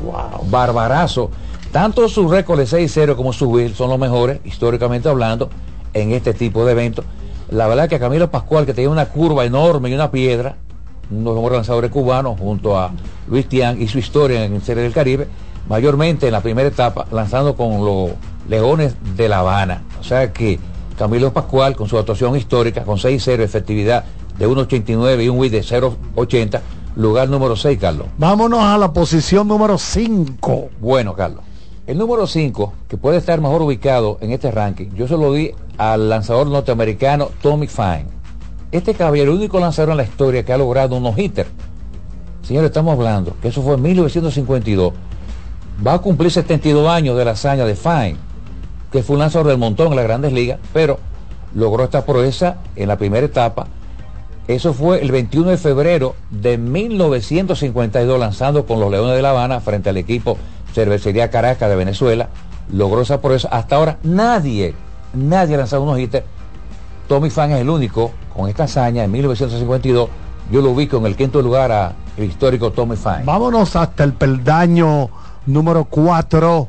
Wow. Barbarazo. Tanto su récord de 6-0 como su WIC son los mejores, históricamente hablando, en este tipo de eventos. La verdad que Camilo Pascual, que tenía una curva enorme y una piedra, uno de los mejores lanzadores cubanos, junto a Luis Tian y su historia en el Serie del Caribe, mayormente en la primera etapa, lanzando con los Leones de La Habana. O sea que Camilo Pascual, con su actuación histórica, con 6-0, efectividad de 1.89 y un WID de 0.80, lugar número 6, Carlos. Vámonos a la posición número 5. Bueno, Carlos. El número 5, que puede estar mejor ubicado en este ranking, yo se lo di al lanzador norteamericano Tommy Fine. Este caballero, el único lanzador en la historia que ha logrado unos hitter. Señores, estamos hablando que eso fue en 1952. Va a cumplir 72 años de la hazaña de Fine, que fue un lanzador del montón en las grandes ligas, pero logró esta proeza en la primera etapa. Eso fue el 21 de febrero de 1952, lanzando con los Leones de La Habana frente al equipo Cervecería Caracas de Venezuela. Logró esa proeza. Hasta ahora nadie, nadie ha lanzado unos hitters. Tommy Fan es el único con esta hazaña en 1952. Yo lo ubico en el quinto lugar a el histórico Tommy Fan. Vámonos hasta el peldaño número 4.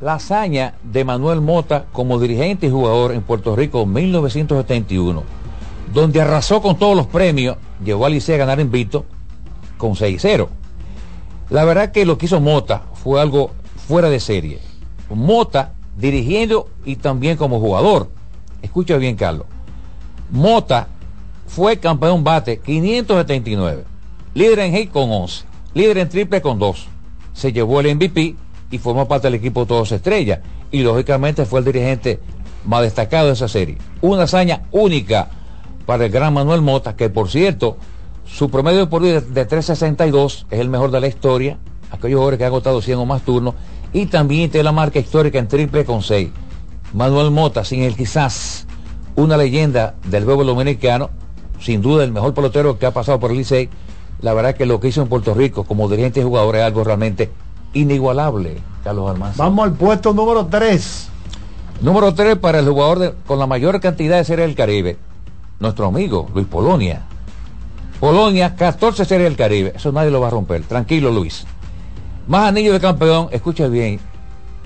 La hazaña de Manuel Mota como dirigente y jugador en Puerto Rico en 1971, donde arrasó con todos los premios, llevó a Licea a ganar invito con 6-0. La verdad que lo que hizo Mota fue algo fuera de serie. Mota dirigiendo y también como jugador. Escucha bien, Carlos. Mota fue campeón bate 579, líder en hit con 11, líder en triple con 2. Se llevó el MVP y formó parte del equipo Todos Estrellas. Y lógicamente fue el dirigente más destacado de esa serie. Una hazaña única para el gran Manuel Mota, que por cierto, su promedio por vida de 362 es el mejor de la historia. Aquellos jugadores que han agotado 100 o más turnos. Y también tiene la marca histórica en triple con 6. Manuel Mota, sin el quizás una leyenda del béisbol dominicano, sin duda el mejor pelotero que ha pasado por el Licey. La verdad que lo que hizo en Puerto Rico como dirigente y jugador es algo realmente inigualable, Carlos Almanza. Vamos al puesto número 3. Número 3 para el jugador de, con la mayor cantidad de series del Caribe, nuestro amigo Luis Polonia. Polonia, 14 series del Caribe, eso nadie lo va a romper, tranquilo Luis. Más anillos de campeón, escucha bien,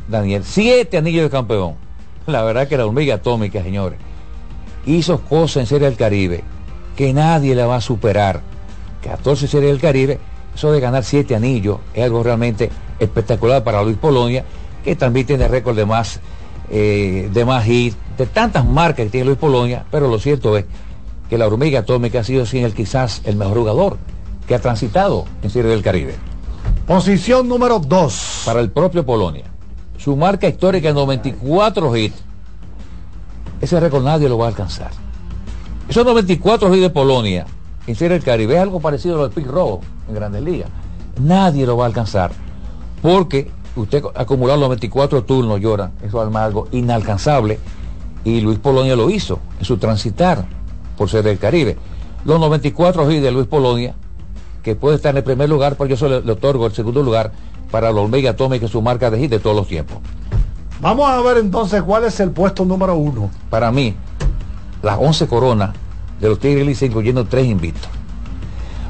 Daniel, 7 anillos de campeón. La verdad que la hormiga atómica, señores, hizo cosas en serie del Caribe que nadie la va a superar. 14 series del Caribe, eso de ganar 7 anillos es algo realmente espectacular para Luis Polonia, que también tiene récord de más eh, de Magit, de tantas marcas que tiene Luis Polonia, pero lo cierto es que la hormiga atómica ha sido sin él quizás el mejor jugador que ha transitado en Serie del Caribe. Posición número 2. Para el propio Polonia. Su marca histórica en 94 hits. Ese récord nadie lo va a alcanzar. Esos 94 hits de Polonia en Serie del Caribe es algo parecido a lo del Pick Rojo en Grandes Ligas. Nadie lo va a alcanzar porque usted acumular los 24 turnos, llora, eso es algo inalcanzable y Luis Polonia lo hizo en su transitar por ser del Caribe. Los 94 hits de Luis Polonia, que puede estar en el primer lugar, pero yo solo le, otorgo el segundo lugar para la Omega Atómica, su marca de hit de todos los tiempos. Vamos a ver entonces cuál es el puesto número uno. Para mí, las 11 coronas de los Tigres Licey, incluyendo tres invictos.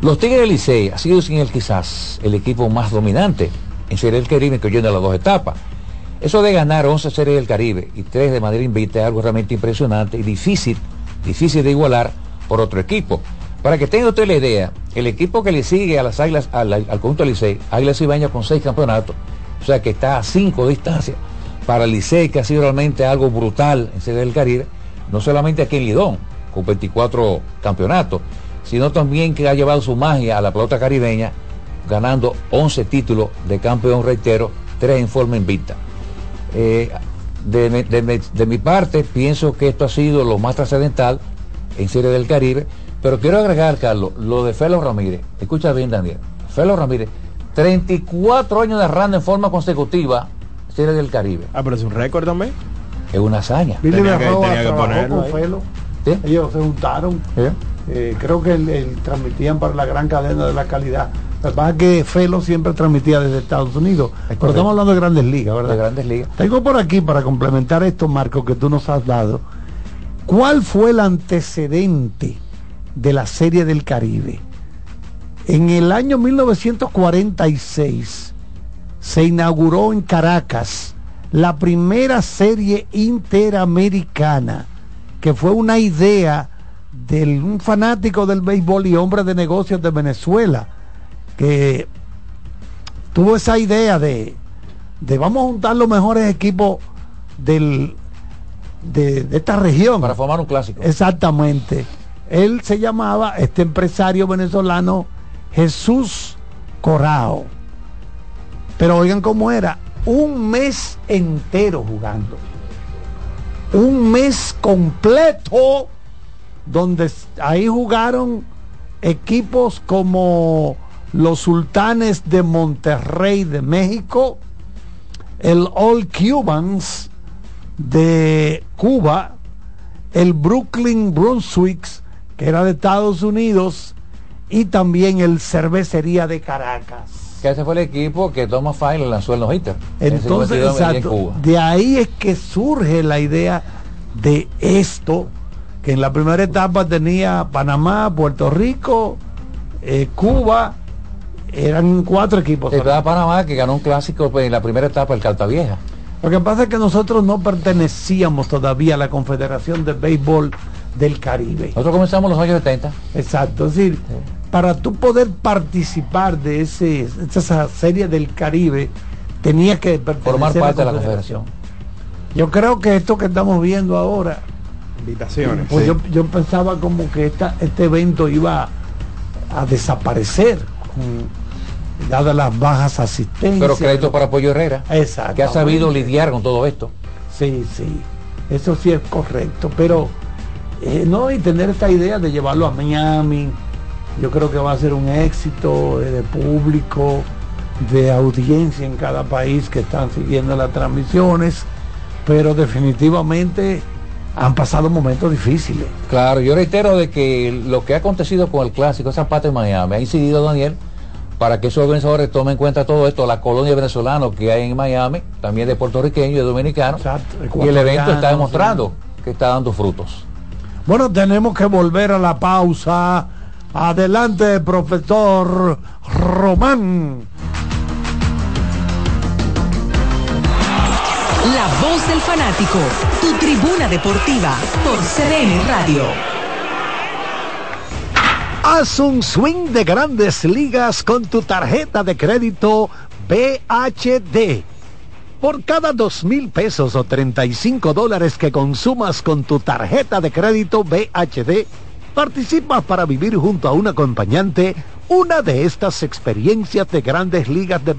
Los Tigres Licey ha sido sin él quizás el equipo más dominante en Serie del Caribe, incluyendo las dos etapas. Eso de ganar 11 Series del Caribe y 3 de manera invicta es algo realmente impresionante y difícil, difícil de igualar por otro equipo. Para que tenga usted la idea, el equipo que le sigue a las Águilas, al, conjunto Licey, Águilas Ibaña con 6 campeonatos, o sea que está a 5 distancias. Para el Licey, que ha sido realmente algo brutal en Serie del Caribe, no solamente aquí en Lidón, con 24 campeonatos, sino también que ha llevado su magia a la pelota caribeña, ganando 11 títulos de campeón reitero, 3 en forma invicta. Eh, de, mi parte, pienso que esto ha sido lo más trascendental en Serie del Caribe, pero quiero agregar, Carlos, lo de Felo Ramírez. Escucha bien, Daniel. Felo Ramírez, 34 años de randa en forma consecutiva, Serie del Caribe. Ah, pero es un récord también. Es una hazaña. Tenía que, ponerlo con Felo. Ellos se juntaron. Eh, creo que transmitían para la gran cadena de la calidad. La verdad que Felo siempre transmitía desde Estados Unidos. pero estamos hablando de grandes ligas, ¿verdad? De grandes ligas. Tengo por aquí para complementar esto, Marco, que tú nos has dado. ¿Cuál fue el antecedente de la Serie del Caribe? En el año 1946 se inauguró en Caracas la primera serie interamericana, que fue una idea de un fanático del béisbol y hombre de negocios de Venezuela que tuvo esa idea de, de vamos a juntar los mejores equipos del, de, esta región. Para formar un clásico. Exactamente. Él se llamaba, este empresario venezolano, Jesús Corrao. Pero oigan cómo era, un mes entero jugando. Un mes completo donde ahí jugaron equipos como los sultanes de Monterrey de México, el All Cubans de Cuba, el Brooklyn Brunswick, que era de Estados Unidos, y también el Cervecería de Caracas. Que ese fue el equipo que Thomas Fine lanzó los hitters. Entonces, exacto, de ahí es que surge la idea de esto, que en la primera etapa tenía Panamá, Puerto Rico, eh, Cuba eran cuatro equipos. Estaba Panamá que ganó un clásico pues, en la primera etapa, el Carta Vieja. Lo que pasa es que nosotros no pertenecíamos todavía a la Confederación de Béisbol del Caribe. Nosotros comenzamos los años 70. Exacto, es decir, para tú poder participar de ese, esa serie del Caribe, tenías que formar parte de la Confederación. Yo creo que esto que estamos viendo ahora, invitaciones. Pues yo, pensaba como que esta, este evento iba a desaparecer dadas las bajas asistencias. Pero crédito para Pollo Herrera, Exacto. que ha sabido lidiar con todo esto. Sí, sí, eso sí es correcto, pero eh, no, y tener esta idea de llevarlo a Miami, yo creo que va a ser un éxito eh, de público, de audiencia en cada país que están siguiendo las transmisiones, pero definitivamente han pasado momentos difíciles. Claro, yo reitero de que lo que ha acontecido con el clásico, esa parte de Miami, ha incidido Daniel para que esos organizadores tomen en cuenta todo esto, la colonia venezolana que hay en Miami, también de puertorriqueños y de dominicanos, y el evento está demostrando que está dando frutos. Bueno, tenemos que volver a la pausa. Adelante, profesor Román. La voz del fanático, tu tribuna deportiva por CDN Radio. Haz un swing de grandes ligas con tu tarjeta de crédito BHD. Por cada dos mil pesos o 35 dólares que consumas con tu tarjeta de crédito BHD, participas para vivir junto a un acompañante una de estas experiencias de grandes ligas de...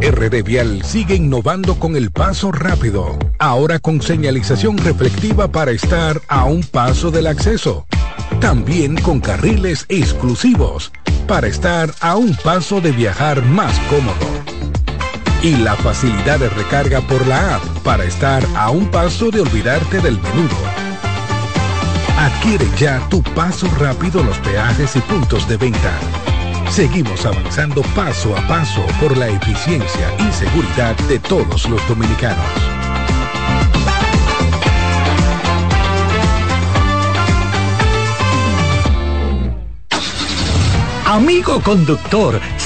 RD Vial sigue innovando con el paso rápido, ahora con señalización reflectiva para estar a un paso del acceso. También con carriles exclusivos para estar a un paso de viajar más cómodo. Y la facilidad de recarga por la app para estar a un paso de olvidarte del menudo. Adquiere ya tu paso rápido los peajes y puntos de venta. Seguimos avanzando paso a paso por la eficiencia y seguridad de todos los dominicanos. Amigo conductor,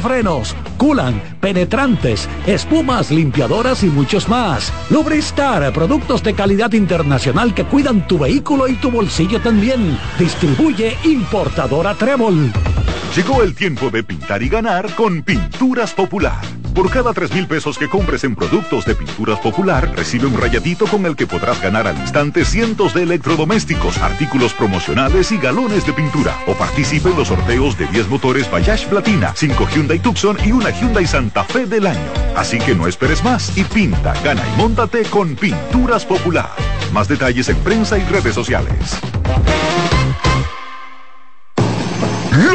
frenos, culan, penetrantes, espumas, limpiadoras y muchos más. Lubristar, productos de calidad internacional que cuidan tu vehículo y tu bolsillo también. Distribuye importadora Trébol. Llegó el tiempo de pintar y ganar con Pinturas Popular. Por cada 3 mil pesos que compres en productos de Pinturas Popular, recibe un rayadito con el que podrás ganar al instante cientos de electrodomésticos, artículos promocionales y galones de pintura. O participe en los sorteos de 10 motores Bayash Platina, 5 Hyundai Tucson y una Hyundai Santa Fe del año. Así que no esperes más y pinta, gana y móntate con Pinturas Popular. Más detalles en prensa y redes sociales.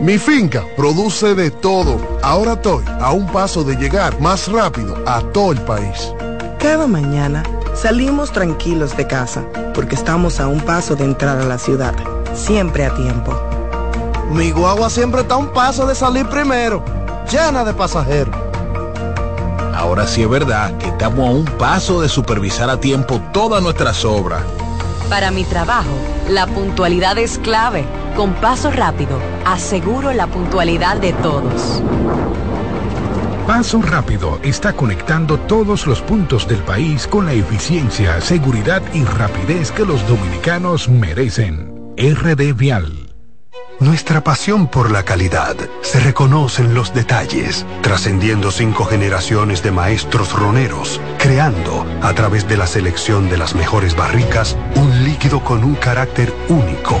Mi finca produce de todo. Ahora estoy a un paso de llegar más rápido a todo el país. Cada mañana salimos tranquilos de casa porque estamos a un paso de entrar a la ciudad, siempre a tiempo. Mi guagua siempre está a un paso de salir primero, llena de pasajeros. Ahora sí es verdad que estamos a un paso de supervisar a tiempo todas nuestras obras. Para mi trabajo, la puntualidad es clave. Con paso rápido, aseguro la puntualidad de todos. Paso Rápido está conectando todos los puntos del país con la eficiencia, seguridad y rapidez que los dominicanos merecen. RD Vial. Nuestra pasión por la calidad se reconoce en los detalles, trascendiendo cinco generaciones de maestros roneros, creando, a través de la selección de las mejores barricas, un líquido con un carácter único,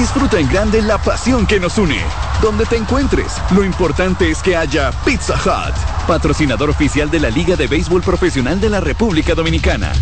Disfruta en grande la pasión que nos une. Donde te encuentres, lo importante es que haya Pizza Hut, patrocinador oficial de la Liga de Béisbol Profesional de la República Dominicana.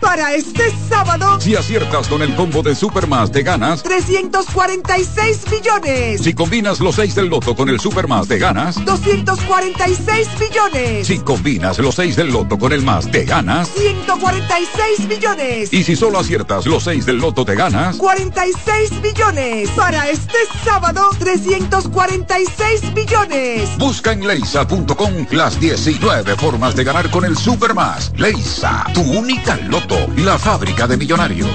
Para este sábado, Si aciertas con el combo de Supermas, te ganas. 346 millones. Si combinas los 6 del loto con el Supermas, te ganas. 246 millones. Si combinas los 6 del loto con el más, te ganas. 146 millones. Y si solo aciertas los 6 del loto, te ganas. 46 millones. Para este sábado, 346 millones. Busca en leisa.com las 19 formas de ganar con el Supermas. Leisa, tu única loto, la fábrica de millonarios.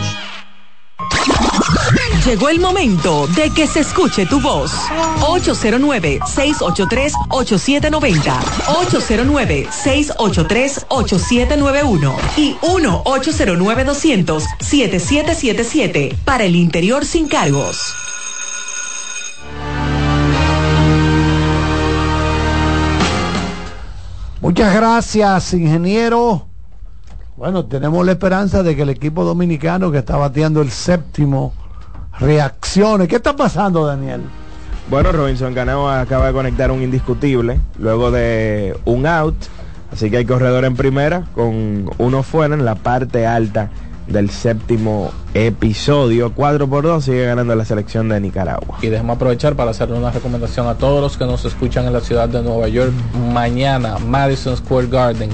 Llegó el momento de que se escuche tu voz. 809-683-8790. 809-683-8791. Y 1-809-200-7777. Para el interior sin cargos. Muchas gracias, ingeniero. Bueno, tenemos la esperanza de que el equipo dominicano que está bateando el séptimo reaccione. ¿Qué está pasando, Daniel? Bueno, Robinson Cano acaba de conectar un indiscutible luego de un out. Así que hay corredor en primera con uno fuera en la parte alta del séptimo episodio. 4 por 2 sigue ganando la selección de Nicaragua. Y déjame aprovechar para hacerle una recomendación a todos los que nos escuchan en la ciudad de Nueva York. Mañana, Madison Square Garden,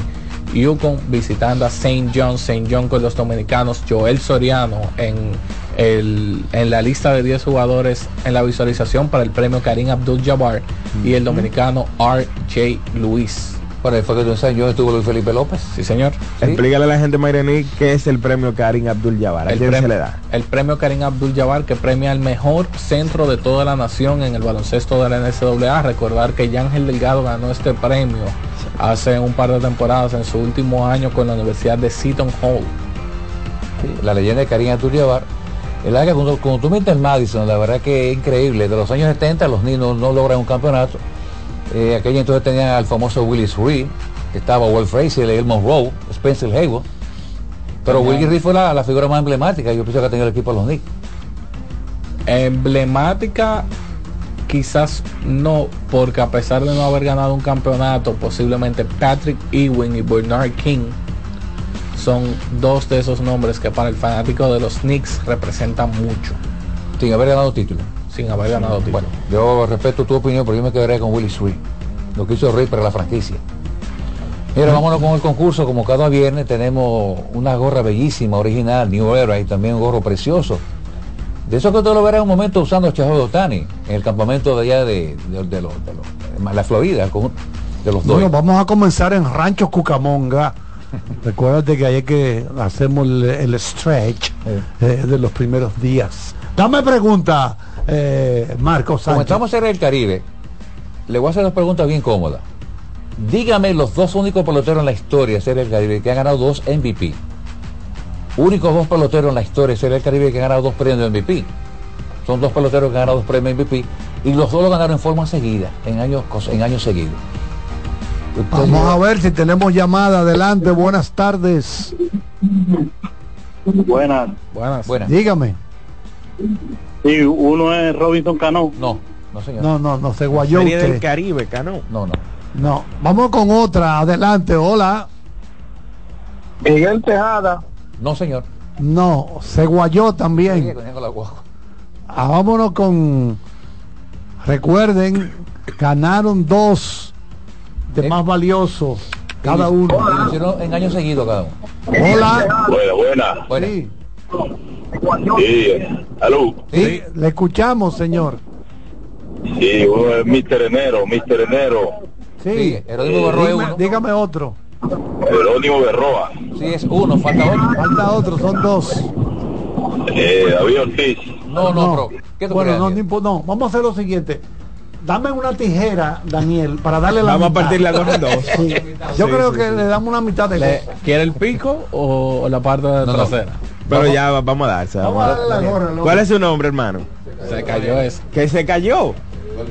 Yukon visitando a St. John, St. John con los dominicanos, Joel Soriano en, el, en la lista de 10 jugadores en la visualización para el premio Karim Abdul Jabbar y el dominicano R.J. Luis. Ahí fue que tú en San John estuvo Luis Felipe López. Sí, señor. Explícale a la gente, Mayrení, qué es el premio Karim Abdul Jabbar. ¿A El quién se premio, le da? el premio Karim Abdul Jabbar que premia al mejor centro de toda la nación en el baloncesto de la NCAA. Recordar que Yángel Delgado ganó este premio hace un par de temporadas en su último año con la Universidad de Seton Hall. la leyenda de Karim Abdul-Jabbar. El área, cuando, cuando tú metes Madison, la verdad que es increíble. De los años 70 los niños no logran un campeonato. Eh, aquella entonces tenían al famoso Willis Reed, que estaba Walt Frazier, El Monroe, Spencer Hayward. Pero Willis Reed fue la, la figura más emblemática. Yo pienso que ha tenido el equipo de los Knicks. Emblemática quizás no, porque a pesar de no haber ganado un campeonato, posiblemente Patrick Ewing y Bernard King son dos de esos nombres que para el fanático de los Knicks representan mucho. Sin haber ganado título. Sin haber ganado título. Bueno, yo respeto tu opinión, pero yo me quedaría con Willis Reed. Lo que hizo Reed para la franquicia. Mira, vámonos con el concurso. Como cada viernes tenemos una gorra bellísima, original, New Era, y también un gorro precioso. De eso que tú lo verás en un momento usando Chavo Dotani, en el campamento de allá de, de, de los- de los- la Florida, de los dos. Bueno, vamos a comenzar en Rancho Cucamonga. Recuérdate que ahí que hacemos el, el stretch eh, de los primeros días. Dame pregunta, eh, Marcos Como Sánchez. estamos en el Caribe, le voy a hacer dos preguntas bien cómodas. Dígame los dos únicos peloteros en la historia de Serie del Caribe que han ganado dos MVP. Únicos dos peloteros en la historia de Serie del Caribe que han ganado dos premios MVP. Son dos peloteros que han ganado dos premios MVP y los dos lo ganaron en forma seguida, en años, en años seguidos. Vamos a ver si tenemos llamada. Adelante, buenas tardes. Buenas. Buenas. Dígame. Sí, uno es Robinson Cano. No, no señor. No, no, no se guayó Serie usted. del Caribe, Cano. No, no. No, vamos con otra. Adelante, hola. Miguel Tejada. No, señor. No, se guayó también. Ah, vámonos con. Recuerden, ganaron dos de más valioso cada uno. en años seguidos cada uno. Hola. Buena, buena. Sí, Sí, aló. sí, le escuchamos, señor. Sí, uno es Mr. Enero, Mr. Enero. Sí, Jerónimo Berroa es dígame, uno. dígame otro. Jerónimo Berroa. Sí, es uno, falta otro. Falta otro, son dos. Eh, David Ortiz. No, no, pero ¿qué tú bueno, no, no, no, vamos a hacer lo siguiente. Dame una tijera, Daniel, para darle la Vamos a mitad. partir la gorra en dos. Sí. Yo Sí, creo sí, que sí. le damos una mitad de Le-. ¿Quiere el pico o, la parte no. trasera? Pero ya va- vamos a darse. Vamos a darle la gorra. loco. ¿Cuál es su nombre, hermano? Se cayó eso. Que se cayó.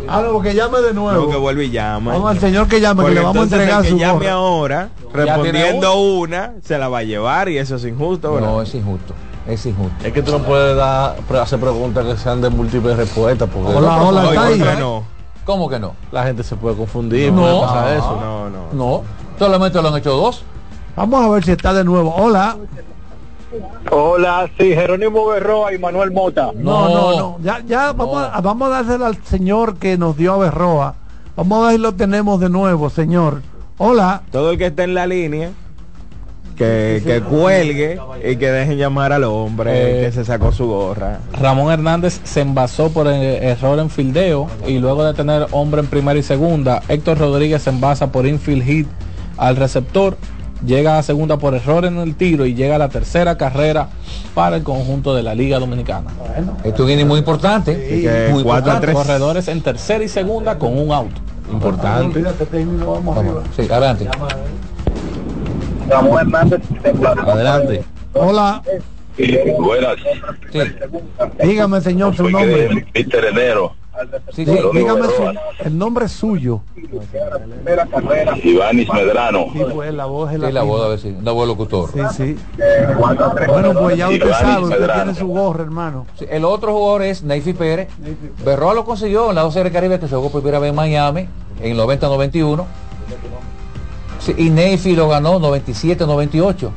Ah, no, que llame de nuevo. No, que vuelve y llama. Vamos al señor que llame, que le vamos a entregar el su que llame gorra. ahora, respondiendo una, se la va a llevar y eso es injusto, ¿verdad? No, es injusto. Es injusto. Es que tú no puedes dar, hacer preguntas que sean de múltiples respuestas porque Hola, hola, está ¿por ahí. qué no? ¿Cómo que no? la gente se puede confundir. No. puede pasar eso. No, no. No, solamente lo han hecho dos. Vamos a ver si está de nuevo. Hola. Hola, sí, Jerónimo Berroa y Manuel Mota. No, no, no. Ya, ya vamos, a, vamos a dárselo al señor que nos dio a Berroa. Vamos a ver si lo tenemos de nuevo, señor. Hola. Todo el que esté en la línea, que, que cuelgue y que dejen llamar al hombre Eh, que se sacó su gorra. Ramón Hernández se envasó por el error en fildeo y luego de tener hombre en primera y segunda, Héctor Rodríguez se envasa por infield hit al receptor, llega a segunda por error en el tiro y llega a la tercera carrera para el conjunto de la Liga Dominicana. Esto viene muy importante. muy importante. Corredores en tercera y segunda con un auto. Importante. Vamos, sí, adelante. Adelante. Hola. Buenas. Dígame, señor, su nombre. Mister Enero. Sí, sí, dígame su- el nombre es suyo. Ivanis Medrano. Sí, pues la voz es la Sí, la voz, a ver si, una voz locutor. Sí, sí. Bueno, pues ya usted sabe, usted Medrano. tiene su gorra, hermano. Sí, el otro jugador es Neyfi Pérez. Berroa lo consiguió en la 12 del Caribe que se jugó por primera vez en Miami en el 90-91. Sí, y Neyfi lo ganó 97-98.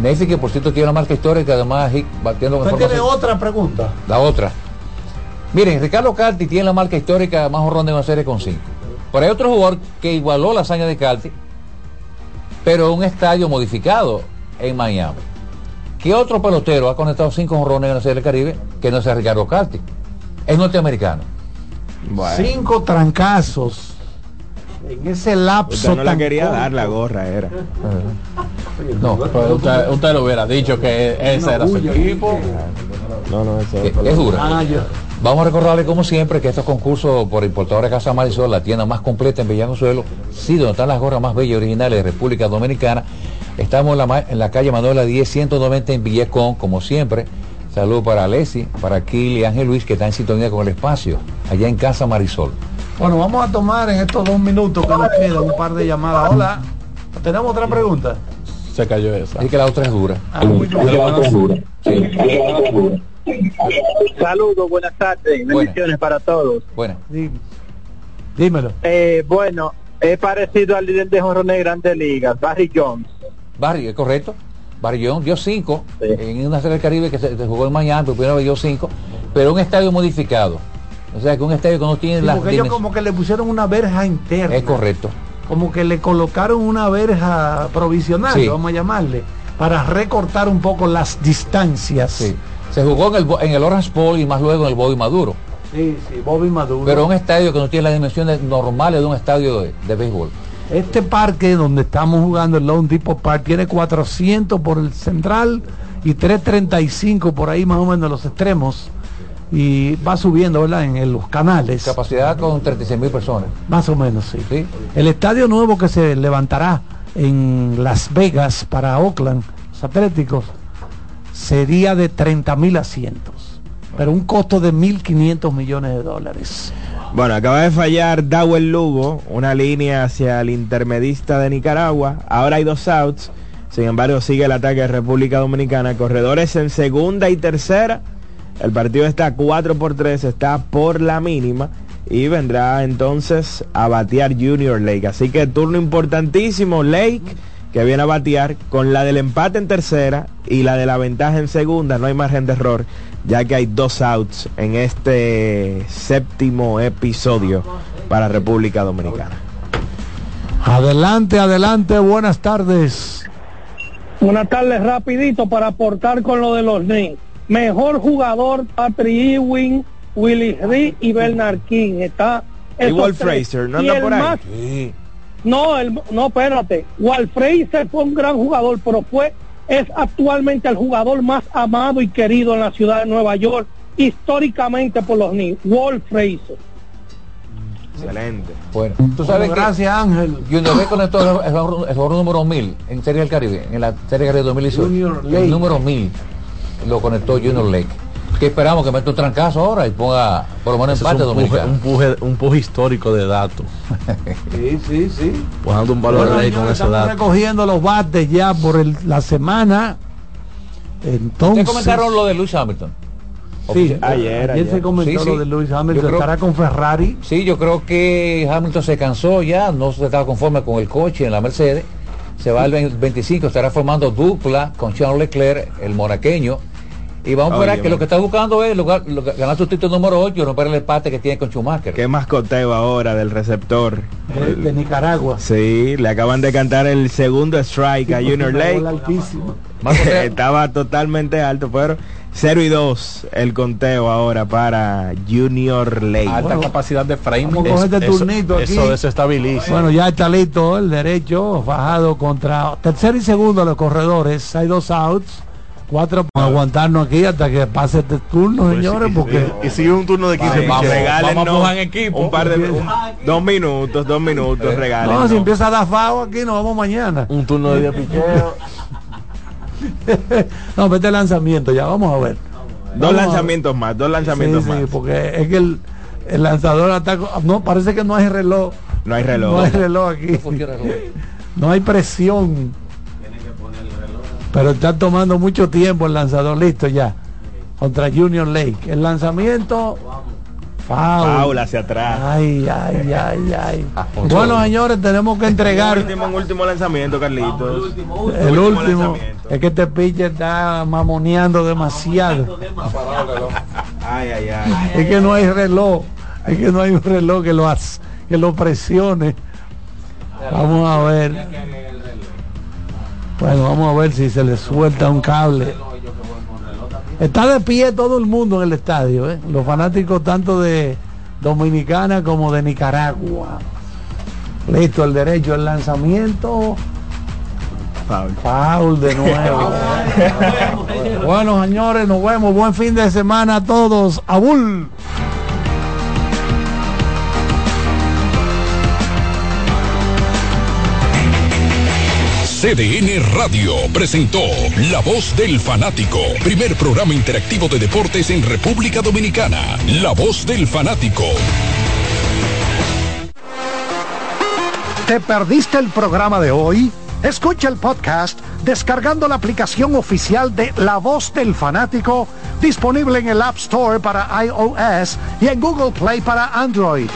Neyfi que por cierto tiene una marca histórica, además batiendo con Usted tiene otra pregunta. La otra. Miren, Ricardo Carti tiene la marca histórica más horrón de una serie con 5. Pero hay otro jugador que igualó la hazaña de Carti, pero en un estadio modificado en Miami. ¿Qué otro pelotero ha conectado 5 honrones en la serie del Caribe que no sea Ricardo Carti? Es norteamericano. Cinco trancazos en ese lapso Usted no le tan quería corto. dar la gorra, era. No, pero usted, usted lo hubiera dicho que ese era su equipo. No, no, eso Es, es dura. Ah, yo- Vamos a recordarle como siempre que estos concursos por importadores Casa Marisol, la tienda más completa en Villaconsuelo, sí, donde están las gorras más bellas y originales de República Dominicana. Estamos en la, en la calle Manuela 10 190 en Villecón, como siempre. Saludos para Alessi, para Kili y Ángel Luis, que está en sintonía con el espacio, allá en Casa Marisol. Bueno, vamos a tomar en estos dos minutos que nos quedan un par de llamadas. Hola. ¿Tenemos otra pregunta? Se cayó esa. Así que la otra es dura. Ah, muy bien. Saludos, buenas tardes, bendiciones para todos. Bueno. Dímelo. Eh, bueno, es parecido al líder de Jorrones de Grandes Ligas, Barry Jones. Barry, es correcto. Barry Jones dio 5 en una serie del Caribe que se, se jugó en Miami, por primera vez dio 5, pero un estadio modificado. O sea que un estadio que no tiene Sí, las porque ellos como que le pusieron una verja interna. Es correcto. Como que le colocaron una verja provisional, Sí. vamos a llamarle, para recortar un poco las distancias. Sí. Se jugó en el, en el Orange Bowl y más luego en el Bobby Maduro. Sí, sí, Bobby Maduro. Pero un estadio que no tiene las dimensiones normales de un estadio de, de béisbol. Este parque donde estamos jugando, el Lone Depot Park, tiene 400 por el central y 335 por ahí más o menos los extremos. Y va subiendo, ¿verdad? En, en los canales. Capacidad con 36 mil personas. Más o menos, sí. El estadio nuevo que se levantará en Las Vegas para Oakland, los Atléticos, sería de 30 mil asientos. Pero un costo de 1.500 millones de dólares. Bueno, acaba de fallar Dawel Lugo, una línea hacia el intermedista de Nicaragua. Ahora hay dos outs. Sin embargo, sigue el ataque de República Dominicana. Corredores en segunda y tercera. El partido está 4 por 3, está por la mínima. Y vendrá entonces a batear Junior Lake. Así que turno importantísimo, Lake, que viene a batear con la del empate en tercera y la de la ventaja en segunda. No hay margen de error, ya que hay dos outs en este séptimo episodio para República Dominicana. Adelante, adelante, buenas tardes. Buenas tardes, rapidito para aportar con lo de los Knicks. Mejor jugador, Patrick Ewing, Willie Reed y Bernard King. Está tres. Frazier, ¿no anda por ahí? más- No, el, no, espérate. Walt Frazier fue un gran jugador, pero fue es actualmente el jugador más amado y querido en la ciudad de Nueva York, históricamente por los Knicks. Walt Frazier. Excelente. Bueno, tú sabes que Gracias, Ángel. Junior conectó el, el jugador- el jugador número 1000 en Serie del Caribe, en la Serie del Caribe 2018. Junior Lake. El número 1000 lo conectó Junior Lake. Que esperamos que meta un trancazo ahora y ponga por lo menos Ese empate un puje, un, puje, un puje histórico de datos. Sí, sí, sí. Pujando un valor Bueno, ley con ese estamos dato. recogiendo los bates ya por el- la semana. Entonces, ¿Ustedes comentaron lo de Luis Hamilton? Sí, ayer, ayer se comentó Sí, lo sí. de Lewis Yo Hamilton. creo- Estará con Ferrari. Sí, yo creo que Hamilton se cansó ya, no se estaba conforme con el coche en la Mercedes. se va el 25, estará formando dupla con Charles Leclerc, el moraqueño. Y vamos a ver Oye, que lo que está buscando es lugar, lo- ganar su título número 8 y romper el empate que tiene con Schumacher. Qué mascoteo ahora del receptor. de, de Nicaragua. Sí, le acaban de cantar el segundo strike a Junior Lake. Estaba totalmente alto, pero 0 y 2 el conteo ahora para Junior Lake. Alta capacidad de framing. Vamos a coger este Eso- turnito aquí. eso desestabiliza. Bueno, ya está listo el derecho, bajado contra tercero y segundo los corredores. Hay dos outs, cuatro para aguantarnos aquí hasta que pase este turno, señores, porque Y sigue un turno de 15 Vamos, regálenos vamos a equipo. Un par de un- dos minutos, dos minutos, regalen. no, si empieza a dar fao aquí, nos vamos mañana. Un turno de 10 picheos. no, vete lanzamiento, ya vamos a ver. Dos Vamos lanzamientos más, dos lanzamientos Sí, sí, más. porque es que el, el lanzador ataca. No, parece que no hay reloj. No hay reloj. No hay reloj aquí. No hay presión. Pero está tomando mucho tiempo el lanzador. Listo ya. Contra Junior Lake. El lanzamiento. Foul hacia atrás. Ay, ay, ay, ay. Ah, Bueno, señores, tenemos que entregar Último, un último lanzamiento, Carlitos. el último. lanzamiento. Es que este pitcher está mamoneando demasiado. Ay, ay, ay. Es que no hay reloj. Es que no hay un reloj que lo que lo presione. Vamos a ver. Bueno, vamos a ver si se le suelta un cable. Está de pie todo el mundo en el estadio, ¿eh? los fanáticos tanto de Dominicana como de Nicaragua. Listo, el derecho, el lanzamiento. Foul. Foul de nuevo. bueno, señores, nos vemos. Buen fin de semana a todos. Abul. CDN Radio presentó La Voz del Fanático, primer programa interactivo de deportes en República Dominicana. La Voz del Fanático. ¿Te perdiste el programa de hoy? Escucha el podcast descargando la aplicación oficial de La Voz del Fanático, disponible en el App Store para iOS y en Google Play para Android.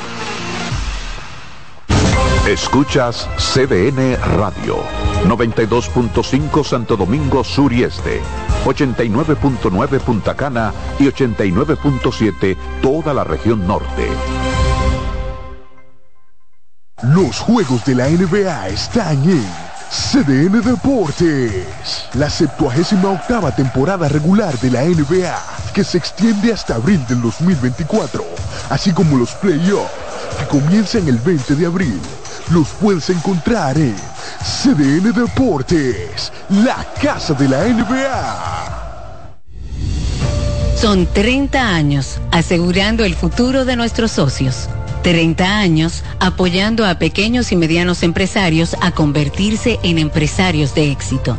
Escuchas CDN Radio, 92.5 Santo Domingo Sur y Este, 89.9 Punta Cana y 89.7 toda la región norte. Los juegos de la NBA están en CDN Deportes. La 78 octava temporada regular de la NBA, que se extiende hasta abril del 2024, así como los playoffs, que comienzan el 20 de abril. Los puedes encontrar en CDN Deportes, la casa de la NBA. Son 30 años asegurando el futuro de nuestros socios. 30 años apoyando a pequeños y medianos empresarios a convertirse en empresarios de éxito.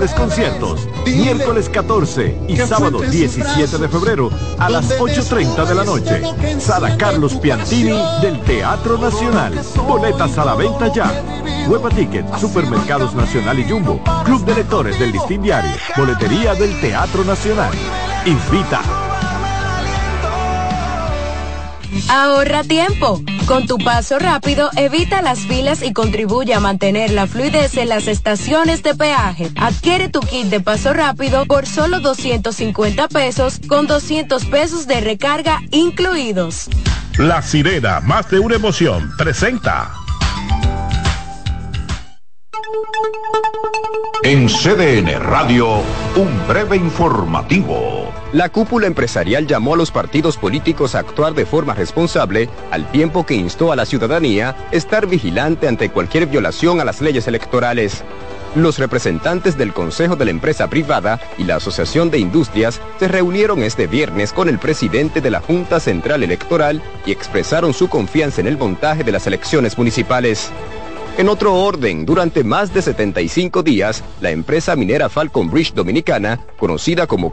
memorables conciertos, miércoles 14 y sábado 17 de febrero a las 8.30 de la noche. Sala Carlos Piantini del Teatro Nacional. Boletas a la venta ya. Hueva Ticket, Supermercados Nacional y Jumbo, Club de Lectores del Listín Diario, Boletería del Teatro Nacional. Invita. Ahorra tiempo. Con tu paso rápido, evita las filas y contribuye a mantener la fluidez en las estaciones de peaje. Adquiere tu kit de paso rápido por solo 250 pesos con 200 pesos de recarga incluidos. La sirena, más de una emoción, presenta. En CDN Radio, un breve informativo. La cúpula empresarial llamó a los partidos políticos a actuar de forma responsable, al tiempo que instó a la ciudadanía a estar vigilante ante cualquier violación a las leyes electorales. Los representantes del Consejo de la Empresa Privada y la Asociación de Industrias se reunieron este viernes con el presidente de la Junta Central Electoral y expresaron su confianza en el montaje de las elecciones municipales. En otro orden, durante más de 75 días, la empresa minera Falcon Bridge Dominicana, conocida como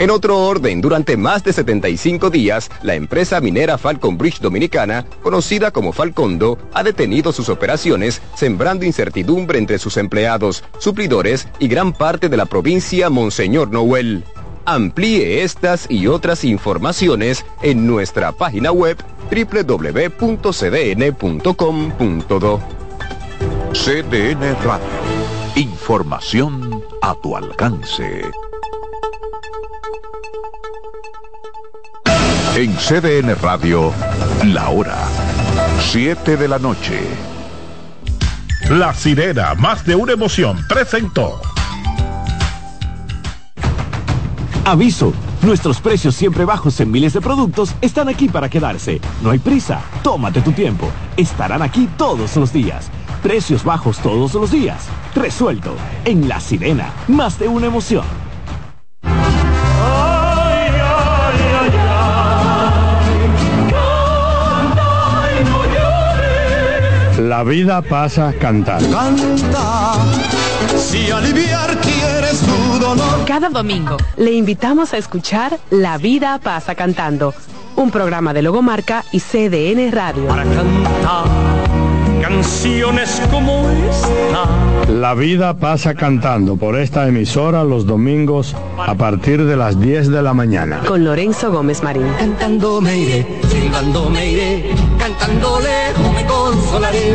en otro orden, durante más de 75 días, la empresa minera Falcon Bridge Dominicana, conocida como Falcondo, ha detenido sus operaciones, sembrando incertidumbre entre sus empleados, suplidores y gran parte de la provincia Monseñor Noel. Amplíe estas y otras informaciones en nuestra página web www.cdn.com.do. CDN Radio. Información a tu alcance. En CDN Radio, la hora 7 de la noche. La sirena, más de una emoción, presentó. Aviso, nuestros precios siempre bajos en miles de productos están aquí para quedarse. No hay prisa, tómate tu tiempo. Estarán aquí todos los días. Precios bajos todos los días. Resuelto. En La Sirena, más de una emoción. La vida pasa cantando. Canta, si aliviar quieres tu dolor. Cada domingo le invitamos a escuchar La vida pasa cantando, un programa de Logomarca y CDN Radio. Para cantar canciones como esta. La vida pasa cantando por esta emisora los domingos a partir de las 10 de la mañana. Con Lorenzo Gómez Marín. Cantando me iré, silbando me iré, cantando lejos me consolaré.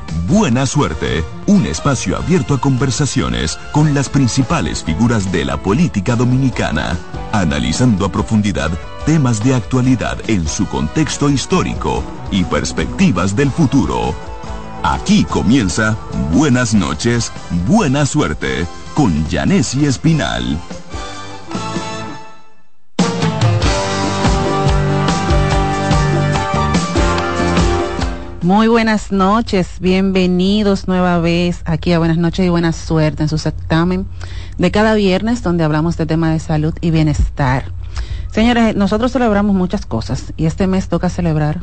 Buena Suerte, un espacio abierto a conversaciones con las principales figuras de la política dominicana, analizando a profundidad temas de actualidad en su contexto histórico y perspectivas del futuro. Aquí comienza Buenas noches, Buena Suerte con Janessi Espinal. Muy buenas noches, bienvenidos nueva vez aquí a Buenas noches y buena suerte en su certamen de cada viernes donde hablamos de temas de salud y bienestar. Señores, nosotros celebramos muchas cosas y este mes toca celebrar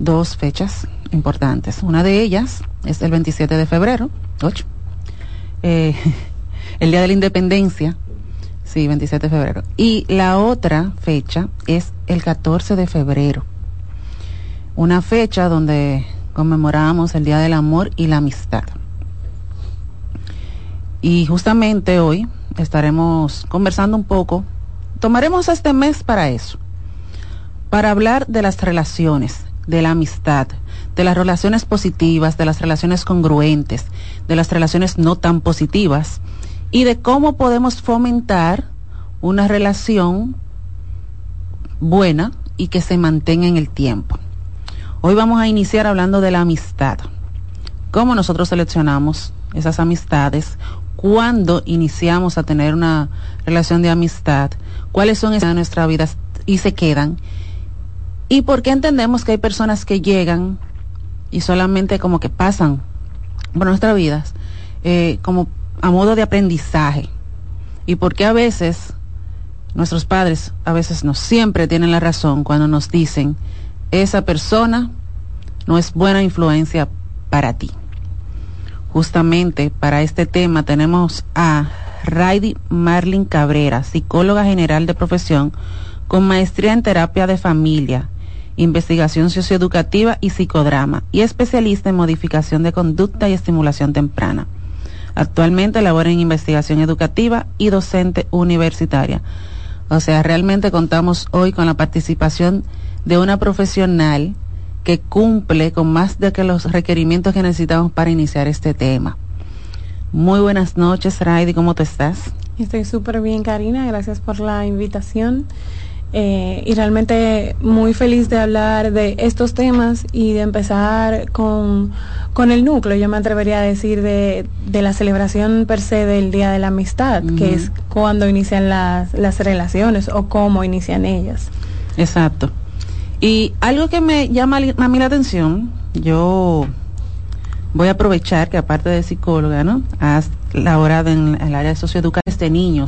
dos fechas importantes. Una de ellas es el 27 de febrero, 8, eh, el Día de la Independencia, sí, 27 de febrero. Y la otra fecha es el 14 de febrero una fecha donde conmemoramos el Día del Amor y la Amistad. Y justamente hoy estaremos conversando un poco, tomaremos este mes para eso, para hablar de las relaciones, de la amistad, de las relaciones positivas, de las relaciones congruentes, de las relaciones no tan positivas y de cómo podemos fomentar una relación buena y que se mantenga en el tiempo. Hoy vamos a iniciar hablando de la amistad. ¿Cómo nosotros seleccionamos esas amistades? ¿Cuándo iniciamos a tener una relación de amistad? ¿Cuáles son esas de nuestra vida y se quedan? ¿Y por qué entendemos que hay personas que llegan y solamente como que pasan por nuestras vidas eh, como a modo de aprendizaje? ¿Y por qué a veces nuestros padres a veces no siempre tienen la razón cuando nos dicen esa persona no es buena influencia para ti. Justamente para este tema tenemos a Raidy Marlin Cabrera, psicóloga general de profesión con maestría en terapia de familia, investigación socioeducativa y psicodrama y especialista en modificación de conducta y estimulación temprana. Actualmente labora en investigación educativa y docente universitaria. O sea, realmente contamos hoy con la participación de una profesional que cumple con más de que los requerimientos que necesitamos para iniciar este tema. Muy buenas noches, Raidi, ¿cómo te estás? Estoy súper bien, Karina, gracias por la invitación. Eh, y realmente muy feliz de hablar de estos temas y de empezar con, con el núcleo, yo me atrevería a decir, de, de la celebración per se del Día de la Amistad, que es cuando inician las, las relaciones o cómo inician ellas. Exacto. Y algo que me llama a mí la atención, yo voy a aprovechar que aparte de psicóloga, ¿no? Has laborado en el área de socioeducación de niños